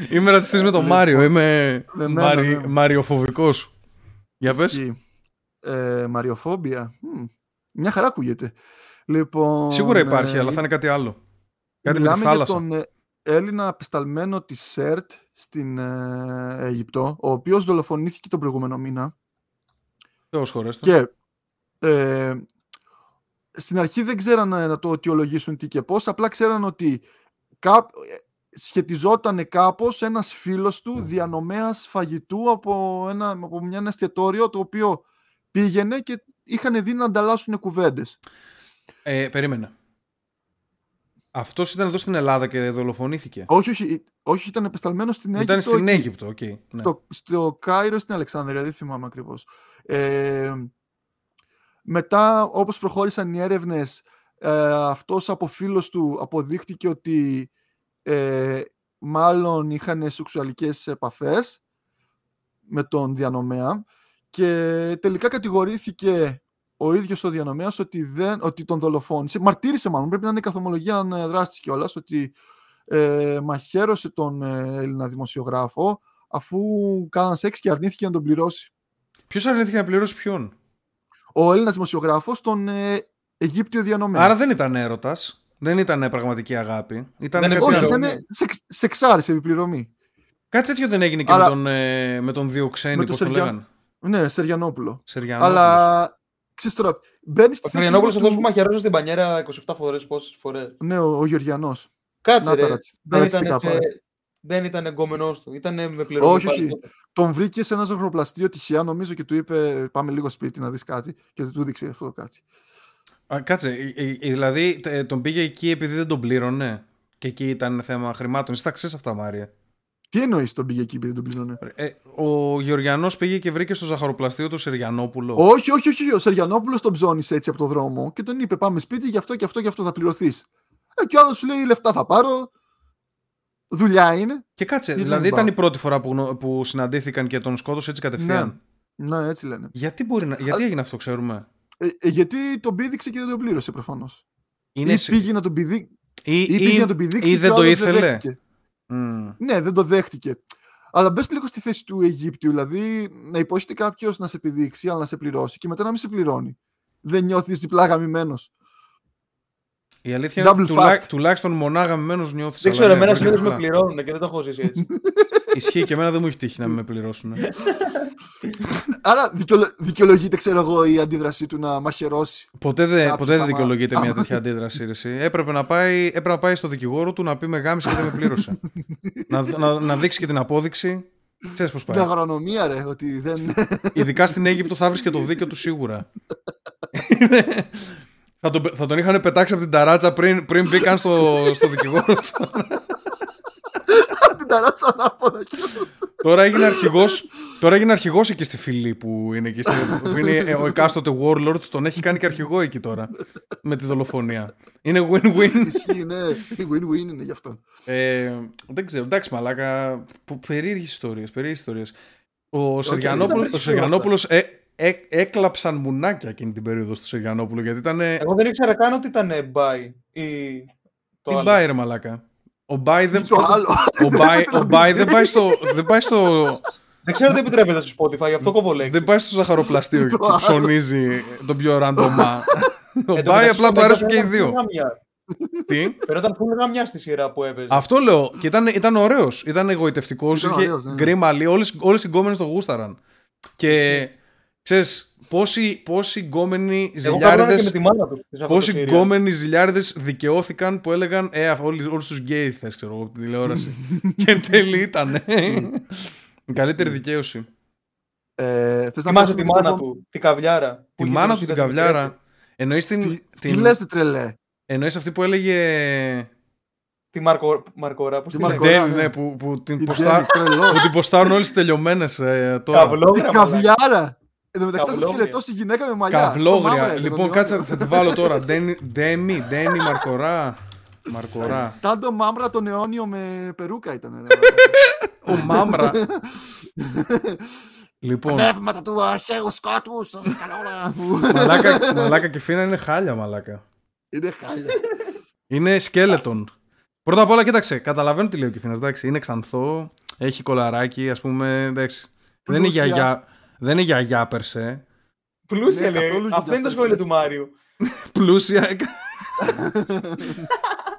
Είμαι ρατσιστής με τον Μάριο. Είμαι μαριοφοβικός. Για πες. Ε, μαριοφόμπια. Μια χαρά ακούγεται. Λοιπόν, Σίγουρα υπάρχει, ε, αλλά θα είναι κάτι άλλο. Κάτι με τη θάλασσα. Για τον Έλληνα απεσταλμένο τη ΣΕΡΤ στην Αίγυπτο, ο οποίος δολοφονήθηκε τον προηγούμενο μήνα. Θεός Και ε, στην αρχή δεν ξέρανε να το αιτιολογήσουν τι και πώς, απλά ξέραν ότι κά, σχετιζόταν κάπως ένας φίλος του διανομέας φαγητού από, ένα, από μια ένα εστιατόριο το οποίο πήγαινε και είχαν δει να ανταλλάσσουν κουβέντες. Ε, περίμενε. Αυτός ήταν εδώ στην Ελλάδα και δολοφονήθηκε. Όχι, όχι, όχι ήταν επεσταλμένος στην Αίγυπτο. Ήταν στην Αίγυπτο, ok. Okay, ναι. στο, στο Κάιρο, στην Αλεξάνδρεια, δεν θυμάμαι ακριβώς. Ε, μετά, όπως προχώρησαν οι έρευνες, ε, αυτός από φίλος του αποδείχτηκε ότι ε, μάλλον είχαν σεξουαλικές επαφές με τον διανομέα και τελικά κατηγορήθηκε ο ίδιος ο διανομέας ότι, ότι τον δολοφόνησε. Μαρτύρησε μάλλον, πρέπει να είναι η καθομολογία δράστη κιόλας, ότι ε, μαχαίρωσε τον ε, Έλληνα δημοσιογράφο αφού κάναν σεξ και αρνήθηκε να τον πληρώσει. Ποιος αρνήθηκε να πληρώσει ποιον; Ο Έλληνας δημοσιογράφος, τον ε, Αιγύπτιο διανομέα. Άρα δεν ήταν έρωτας. Δεν ήταν πραγματική αγάπη. Ήταν δεν όχι, ήταν σεξ, σεξάρι επιπληρωμή. Κάτι τέτοιο δεν έγινε και με τον, ε, με τον Διοξένη, πώς το λέγανε. Ναι, Σεριανόπουλο. Σεριανόπουλο. Αλλά Ξέρεις τώρα, μπαίνεις στη Ο Γιαννόπουλος αυτός που μαχαιρόζωσε στην πανιέρα 27 φορές, πόσες φορές; Ναι, ο, ο Γεωργιανός. Κάτσε ρε, δεν ήταν, και, δεν ήταν εγκόμενός του, ήταν με πληρωμή. Όχι, όχι. Τον βρήκες σε ένα ζωγροπλαστείο τυχαία, νομίζω και του είπε πάμε λίγο σπίτι να δεις κάτι και του δείξε αυτό το κάτι. Α, κάτσε, δηλαδή τον πήγε εκεί επειδή δεν τον πλήρωνε και εκεί ήταν θέμα χρημάτων. Εσύ τα ξέρεις αυτά Μάρια; Τι εννοείς τον πήγε εκεί επειδή τον πλήρωνε. Ε, ο Γεωργιανός πήγε και βρήκε στο ζαχαροπλαστείο του Σεριανόπουλο. Όχι, όχι, όχι. Ο Σεριανόπουλος τον ψώνησε έτσι από το δρόμο και τον είπε: Πάμε σπίτι, γι' αυτό και αυτό και αυτό θα πληρωθείς. Ε, και ο άλλος σου λέει: Λεφτά θα πάρω. Δουλειά είναι. Και κάτσε, δηλαδή ήταν η πρώτη φορά που, που συναντήθηκαν και τον σκότωσε έτσι κατευθείαν. Ναι, ναι έτσι λένε. Γιατί, μπορεί να... γιατί έγινε αυτό, ξέρουμε; Ε, ε, γιατί τον πήδηξε και δεν τον πλήρωσε προφανώς. Είναι... Ή πήγε να τον πηδήξει. Ή, ή, ή, να τον πηδήξει ή δεν το ήθελε. Ναι, δεν το δέχτηκε. Αλλά μπες λίγο στη θέση του Αιγύπτιου, δηλαδή να υπόσχεται κάποιος να σε επιδείξει, αλλά να σε πληρώσει και μετά να μην σε πληρώνει. Δεν νιώθεις διπλά γαμημένος. Η αλήθεια είναι ότι τουλάχιστον μονά γαμημένο νιώθεις. Δεν ξέρω, εμένα συνήθως με πληρώνουν και δεν το έχω ζήσει έτσι. *laughs* Ισχύει και εμένα δεν μου έχει τύχει να με πληρώσουν. Άρα δικαιολογείται, ξέρω εγώ, η αντίδρασή του να μαχαιρώσει. Ποτέ, δε, ποτέ δεν δικαιολογείται μια τέτοια αντίδραση. Έπρεπε, να πάει, έπρεπε να πάει στο δικηγόρο του να πει με γάμισε και δεν με πλήρωσε. να, να, να δείξει και την απόδειξη. Ξέρεις πώς πάει. Στην αγρονομία, ρε, ότι δεν. Ειδικά στην Αίγυπτο θα βρει και το δίκαιο του σίγουρα. *laughs* θα, τον, θα τον είχαν πετάξει από την ταράτσα πριν, πριν μπήκαν στο, στο δικηγόρο του *laughs* την ταράτσα ανάποδα. τώρα έγινε αρχηγό. Τώρα έγινε αρχηγός εκεί στη φυλή που είναι εκεί. που είναι ο εκάστοτε Warlord. Τον έχει κάνει και αρχηγό εκεί τώρα. με τη δολοφονία. Είναι win-win. Ισχύει, ναι. Win-win είναι γι' αυτό. Ε, δεν ξέρω. Εντάξει, μαλάκα. Περίεργες ιστορίες. ιστορίες. Ο Σεργιανόπουλο ε, ε, έκλαψαν μουνάκια εκείνη την περίοδο στο Σεργιανόπουλο γιατί ήταν. Εγώ δεν ήξερα καν ότι ήταν buy. Ή... Τι buy, ρε μαλάκα. Ο Μπάι δεν, ο Μπάι, ο Μπάι δεν πάει στο... Δεν, πάει στο... δεν ξέρω τι επιτρέπεται στο Spotify, αυτό κόβω λέξη. Δεν πάει στο ζαχαροπλαστείο και ψωνίζει τον πιο ραντομά. ο bi απλά του αρέσουν και οι δύο. Τι; Φαινόταν φουλ γαμιάς στη σειρά που έπαιζε. Αυτό λέω. Και ήταν, ήταν ωραίος. Ήταν γοητευτικός. Ήταν Είχε ωραίος, ναι. γκρι μαλλί. Όλες οι γκόμενες το γούσταραν. Και ξέρεις, πόσοι, πόσοι γκόμενοι Εγώ κάνω και με ζηλιάρηδες. τη μάνα τους. σε αυτό το Πόσοι σίριαλ. γκόμενοι ζηλιάρηδες δικαιώθηκαν που έλεγαν Ε, όλους τους γκέι θες, ξέρω εγώ, από την τηλεόραση. *laughs* και εν τέλει ήταν. Η καλύτερη δικαίωση. Ε, θες να Θυμάσαι πιάσουμε τη και μάνα το- του, τη καβλιάρα. που Τη είχε μάνα δώσει του την τα καβλιάρα. Εννοείς την. Τι, τι την... λες τρελέ; Εννοείς αυτή που έλεγε. Τη Μαρκο... Μαρκορά. Πώς Τη τη Μαρκορά. λέγανε. Ντέμι, ναι. ναι, που, που την Η ποστά- Ντέμι, τρελός. που την ποστάρουν όλες τις τελειωμένες τώρα. Η Καυλόγρα. μαλάκα. καβλιάρα. Εν τω μεταξύ θα Καυλόγρια. σκελετώσει η γυναίκα με μαλλιά. Στο Καυλόγρια. μαύρο Λοιπόν, έκανε, κάτσε τον θα τη βάλω τώρα. Ντέμι, Ντέμι, Ντέμι, Μαρκορά. Μαρκορά. Σαν το μάμρα τον αιώνιο με περούκα ήταν. ρε. Ο Μάμρα. *laughs* Λοιπόν, Πνεύματα του αρχαίου σκότου, σας καλώ. μαλάκα, μαλάκα και φίνα είναι χάλια, μαλάκα. Είναι χάλια. Είναι σκέλετον. Πρώτα απ' όλα, κοίταξε, καταλαβαίνω τι λέει ο Κιφίνας, εντάξει, είναι ξανθό, έχει κολαράκι, ας πούμε, εντάξει. Δεν είναι Πλούσια. γιαγιά, δεν είναι γιαγιά περσέ. Πλούσια Ναι, λέει. καθόλου Αυτό είναι το γιαγιά, σχόλιο του Μάριου. *laughs* Πλούσια.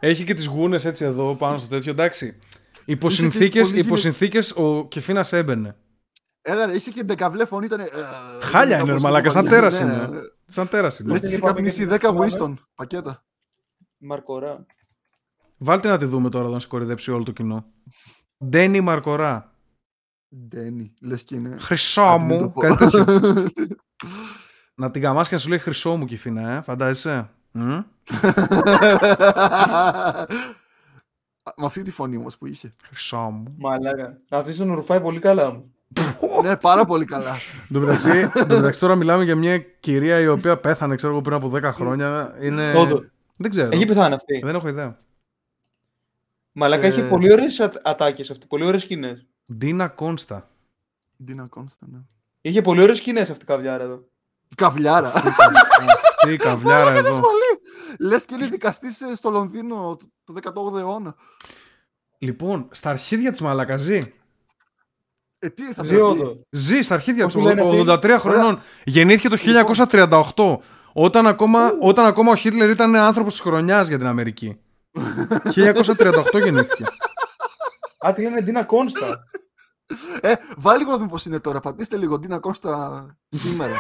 έχει και τις γούνες έτσι εδώ πάνω στο τέτοιο, εντάξει. Υποσυνθήκες, πολύ υποσυνθήκες ο Κιφίνας έμπαινε. Έλα, ρε, είχε και ντεκαβλέ φωνή, ήταν. ε, Χάλια είναι, ρε μαλάκα, σαν Ναι, τέρας ναι, είναι. ναι. Σαν τέρας είναι. Λες και είχε Πάμε καπνίσει και 10 πάμε. Winston πακέτα. Μαρκορά. Βάλτε να τη δούμε τώρα να σε κορυδέψει όλο το κοινό. Ντένι Μαρκορά. Ντένι, λες και είναι. Χρυσό Άντε, μην το μου. πω. Κάτι τέτοιο. *laughs* να την καμάς και να σου λέει χρυσό μου Κιφίνα, ε. Φαντάζεσαι; Μμ. *laughs* Με αυτή τη φωνή όμως που είχε. Χρυσό μου. Μαλάκα. Αυτή τον ρουφάει πολύ καλά μου. ναι, πάρα πολύ καλά. Εν τω μεταξύ, εν τω μεταξύ τώρα μιλάμε για μια κυρία η οποία πέθανε, ξέρω εγώ, πριν από 10 χρόνια. Είναι... Όντως. Δεν ξέρω. Έχει πεθάνει αυτή. Δεν έχω ιδέα. Μαλάκα Ε, έχει πολύ ωραίες ατάκες αυτή. Πολύ ωραίες σκηνές. Ντίνα Κόνστα. Ντίνα Κόνστα, ναι. Είχε πολύ ωραίες σκηνές αυτή η καβλιάρα εδώ. Καβλιάρα. Τι καβλιάρα εδώ. Λες και είναι δικαστής στο Λονδίνο το 18ο αιώνα. Λοιπόν, στα αρχίδια της μαλάκα ζει. Ε, τι θα Ζει πρέπει. όντω. Ζει στα αρχίδια Πώς του, τη λένε αυτή; 83 χρονών. Γεννήθηκε το 1938. Όταν ακόμα, όταν ακόμα ο Χίτλερ ήταν άνθρωπος της χρονιάς για την Αμερική. *laughs* 1938 γεννήθηκε. Α, τη λένε Ντίνα Κόνστα. Ε, βάλει λίγο να δούμε πώς είναι τώρα. Πατήστε λίγο Ντίνα Κώστα σήμερα.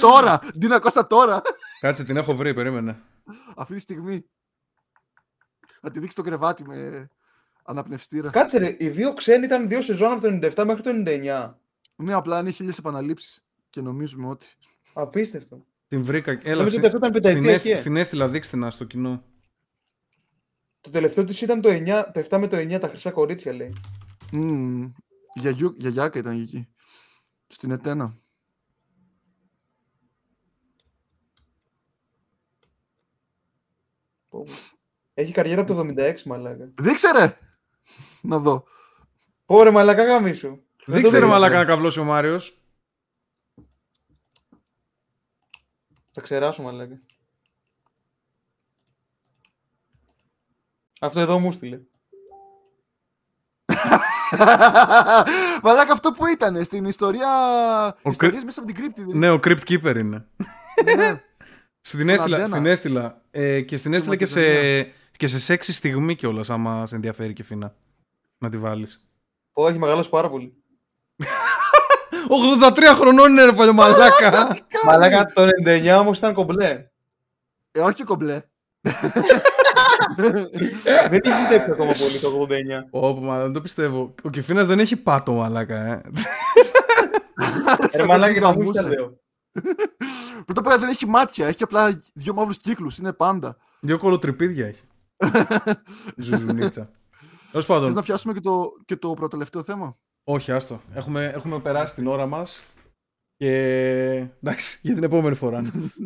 τώρα! Ντίνα Κώστα τώρα! Κάτσε, την έχω βρει, περίμενε. Αυτή τη στιγμή. Να τη δείξει το κρεβάτι με αναπνευστήρα. Κάτσε ρε, οι δύο ξένοι ήταν δύο σεζόν από το 97 μέχρι το 99. Ναι, απλά είναι χίλιες επαναλήψεις. Και νομίζουμε ότι. Απίστευτο. Την βρήκα. Έλα, Νομίζω στη- ότι αυτό ήταν στην, πενταετία έστη- και. στην έστειλα, δείξτε να στο κοινό. Το τελευταίο της ήταν το, 9, το 7 με το 9, τα χρυσά κορίτσια λέει. Μμμ. Γιαγιού- Γιαγιάκα ήταν εκεί. Στην Ετένα. Πω, πω. Έχει καριέρα από το 76, μαλάκα. Δείξε ρε! Να δω. Πόρε, μαλάκα γάμι σου. Δεν ξέρω δείξε. μαλάκα να καβλώσει ο Μάριος. Θα ξεράσω, μαλάκα. Αυτό εδώ μου στείλε. *laughs* Μαλάκα αυτό που ήταν στην ιστορία. Ο Ιστορίες κρυ- μέσα από την κρύπτη. Ναι, ο Crypt Keeper είναι. ναι. *laughs* Στην έστειλα, αντένα. στην έστειλα. Ε, και στην έστειλα και σε, Μακεδονία. και σε σεξι στιγμή κιόλας, άμα σε ενδιαφέρει και φίνα. Να τη βάλεις. Πω, έχει μεγαλώσει πάρα πολύ. *laughs* 83 χρονών είναι ρε παλιωμαλάκα. Μαλάκα, το 99 όμως ήταν κομπλέ. Ε, όχι κομπλέ. *laughs* Δεν έχει ζητέψει ακόμα πολύ το 89. Ωπ, μα δεν το πιστεύω. Ο Κιφίνας δεν έχει πάτο μαλάκα, ε. Ρε Σαν μαλάκα, να να μου γαμούσε. τα λέω. Πρώτα απ' όλα δεν έχει μάτια. Έχει απλά δύο μαύρους κύκλους. Είναι πάντα. Δύο κολοτρυπίδια έχει. *laughs* Ζουζουνίτσα. Τέλος Θες πάντων. να πιάσουμε και το, και το πρωτολευταίο θέμα; Όχι, άστο. Έχουμε, έχουμε περάσει την ώρα μας. Και εντάξει, για την επόμενη φορά.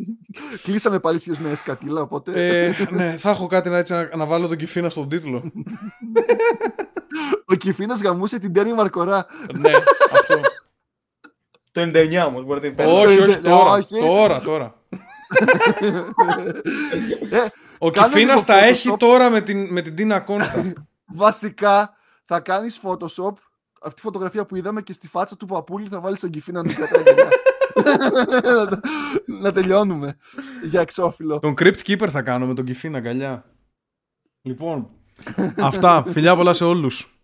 *laughs* Κλείσαμε πάλι σχέση με σκατήλα, οπότε. ε, ναι, θα έχω κάτι να, έτσι, να, να βάλω τον Κιφίνα στον τίτλο. *laughs* Ο Κυφίνα γαμούσε την Τέρνη Μαρκορά. ναι, αυτό. Το 99 όμως, μπορείτε να πείτε. όχι, όχι, Ε, τώρα. όχι. Τώρα, τώρα. Ε, Ο Κάνε Κιφίνας λίγο τα Photoshop. έχει τώρα με την, με την Τίνα Κόνστα. βασικά θα κάνεις Photoshop αυτή τη φωτογραφία που είδαμε και στη φάτσα του παππούλη θα βάλεις τον Κυφίνα να του κρατάει γενιά. να τελειώνουμε για εξώφυλλο. Τον Crypt Keeper θα κάνω με τον Κιφίνα αγκαλιά. Λοιπόν, *laughs* αυτά. Φιλιά πολλά σε όλους.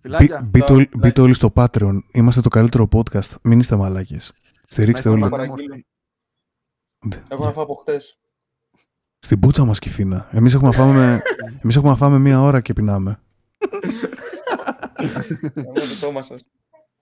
Φιλάκια. Μπείτε όλοι στο Patreon. Είμαστε το καλύτερο podcast. Μην είστε μαλάκες. Στηρίξτε Να όλοι. είστε Παραγγείλω. Ντε, Έχω να φάω από χτες. Στην πούτσα μας Κιφίνα. Εμείς έχουμε να φάμε, *laughs* εμείς έχουμε να φάμε μία ώρα και πεινάμε. Εγώ το σώμα σας.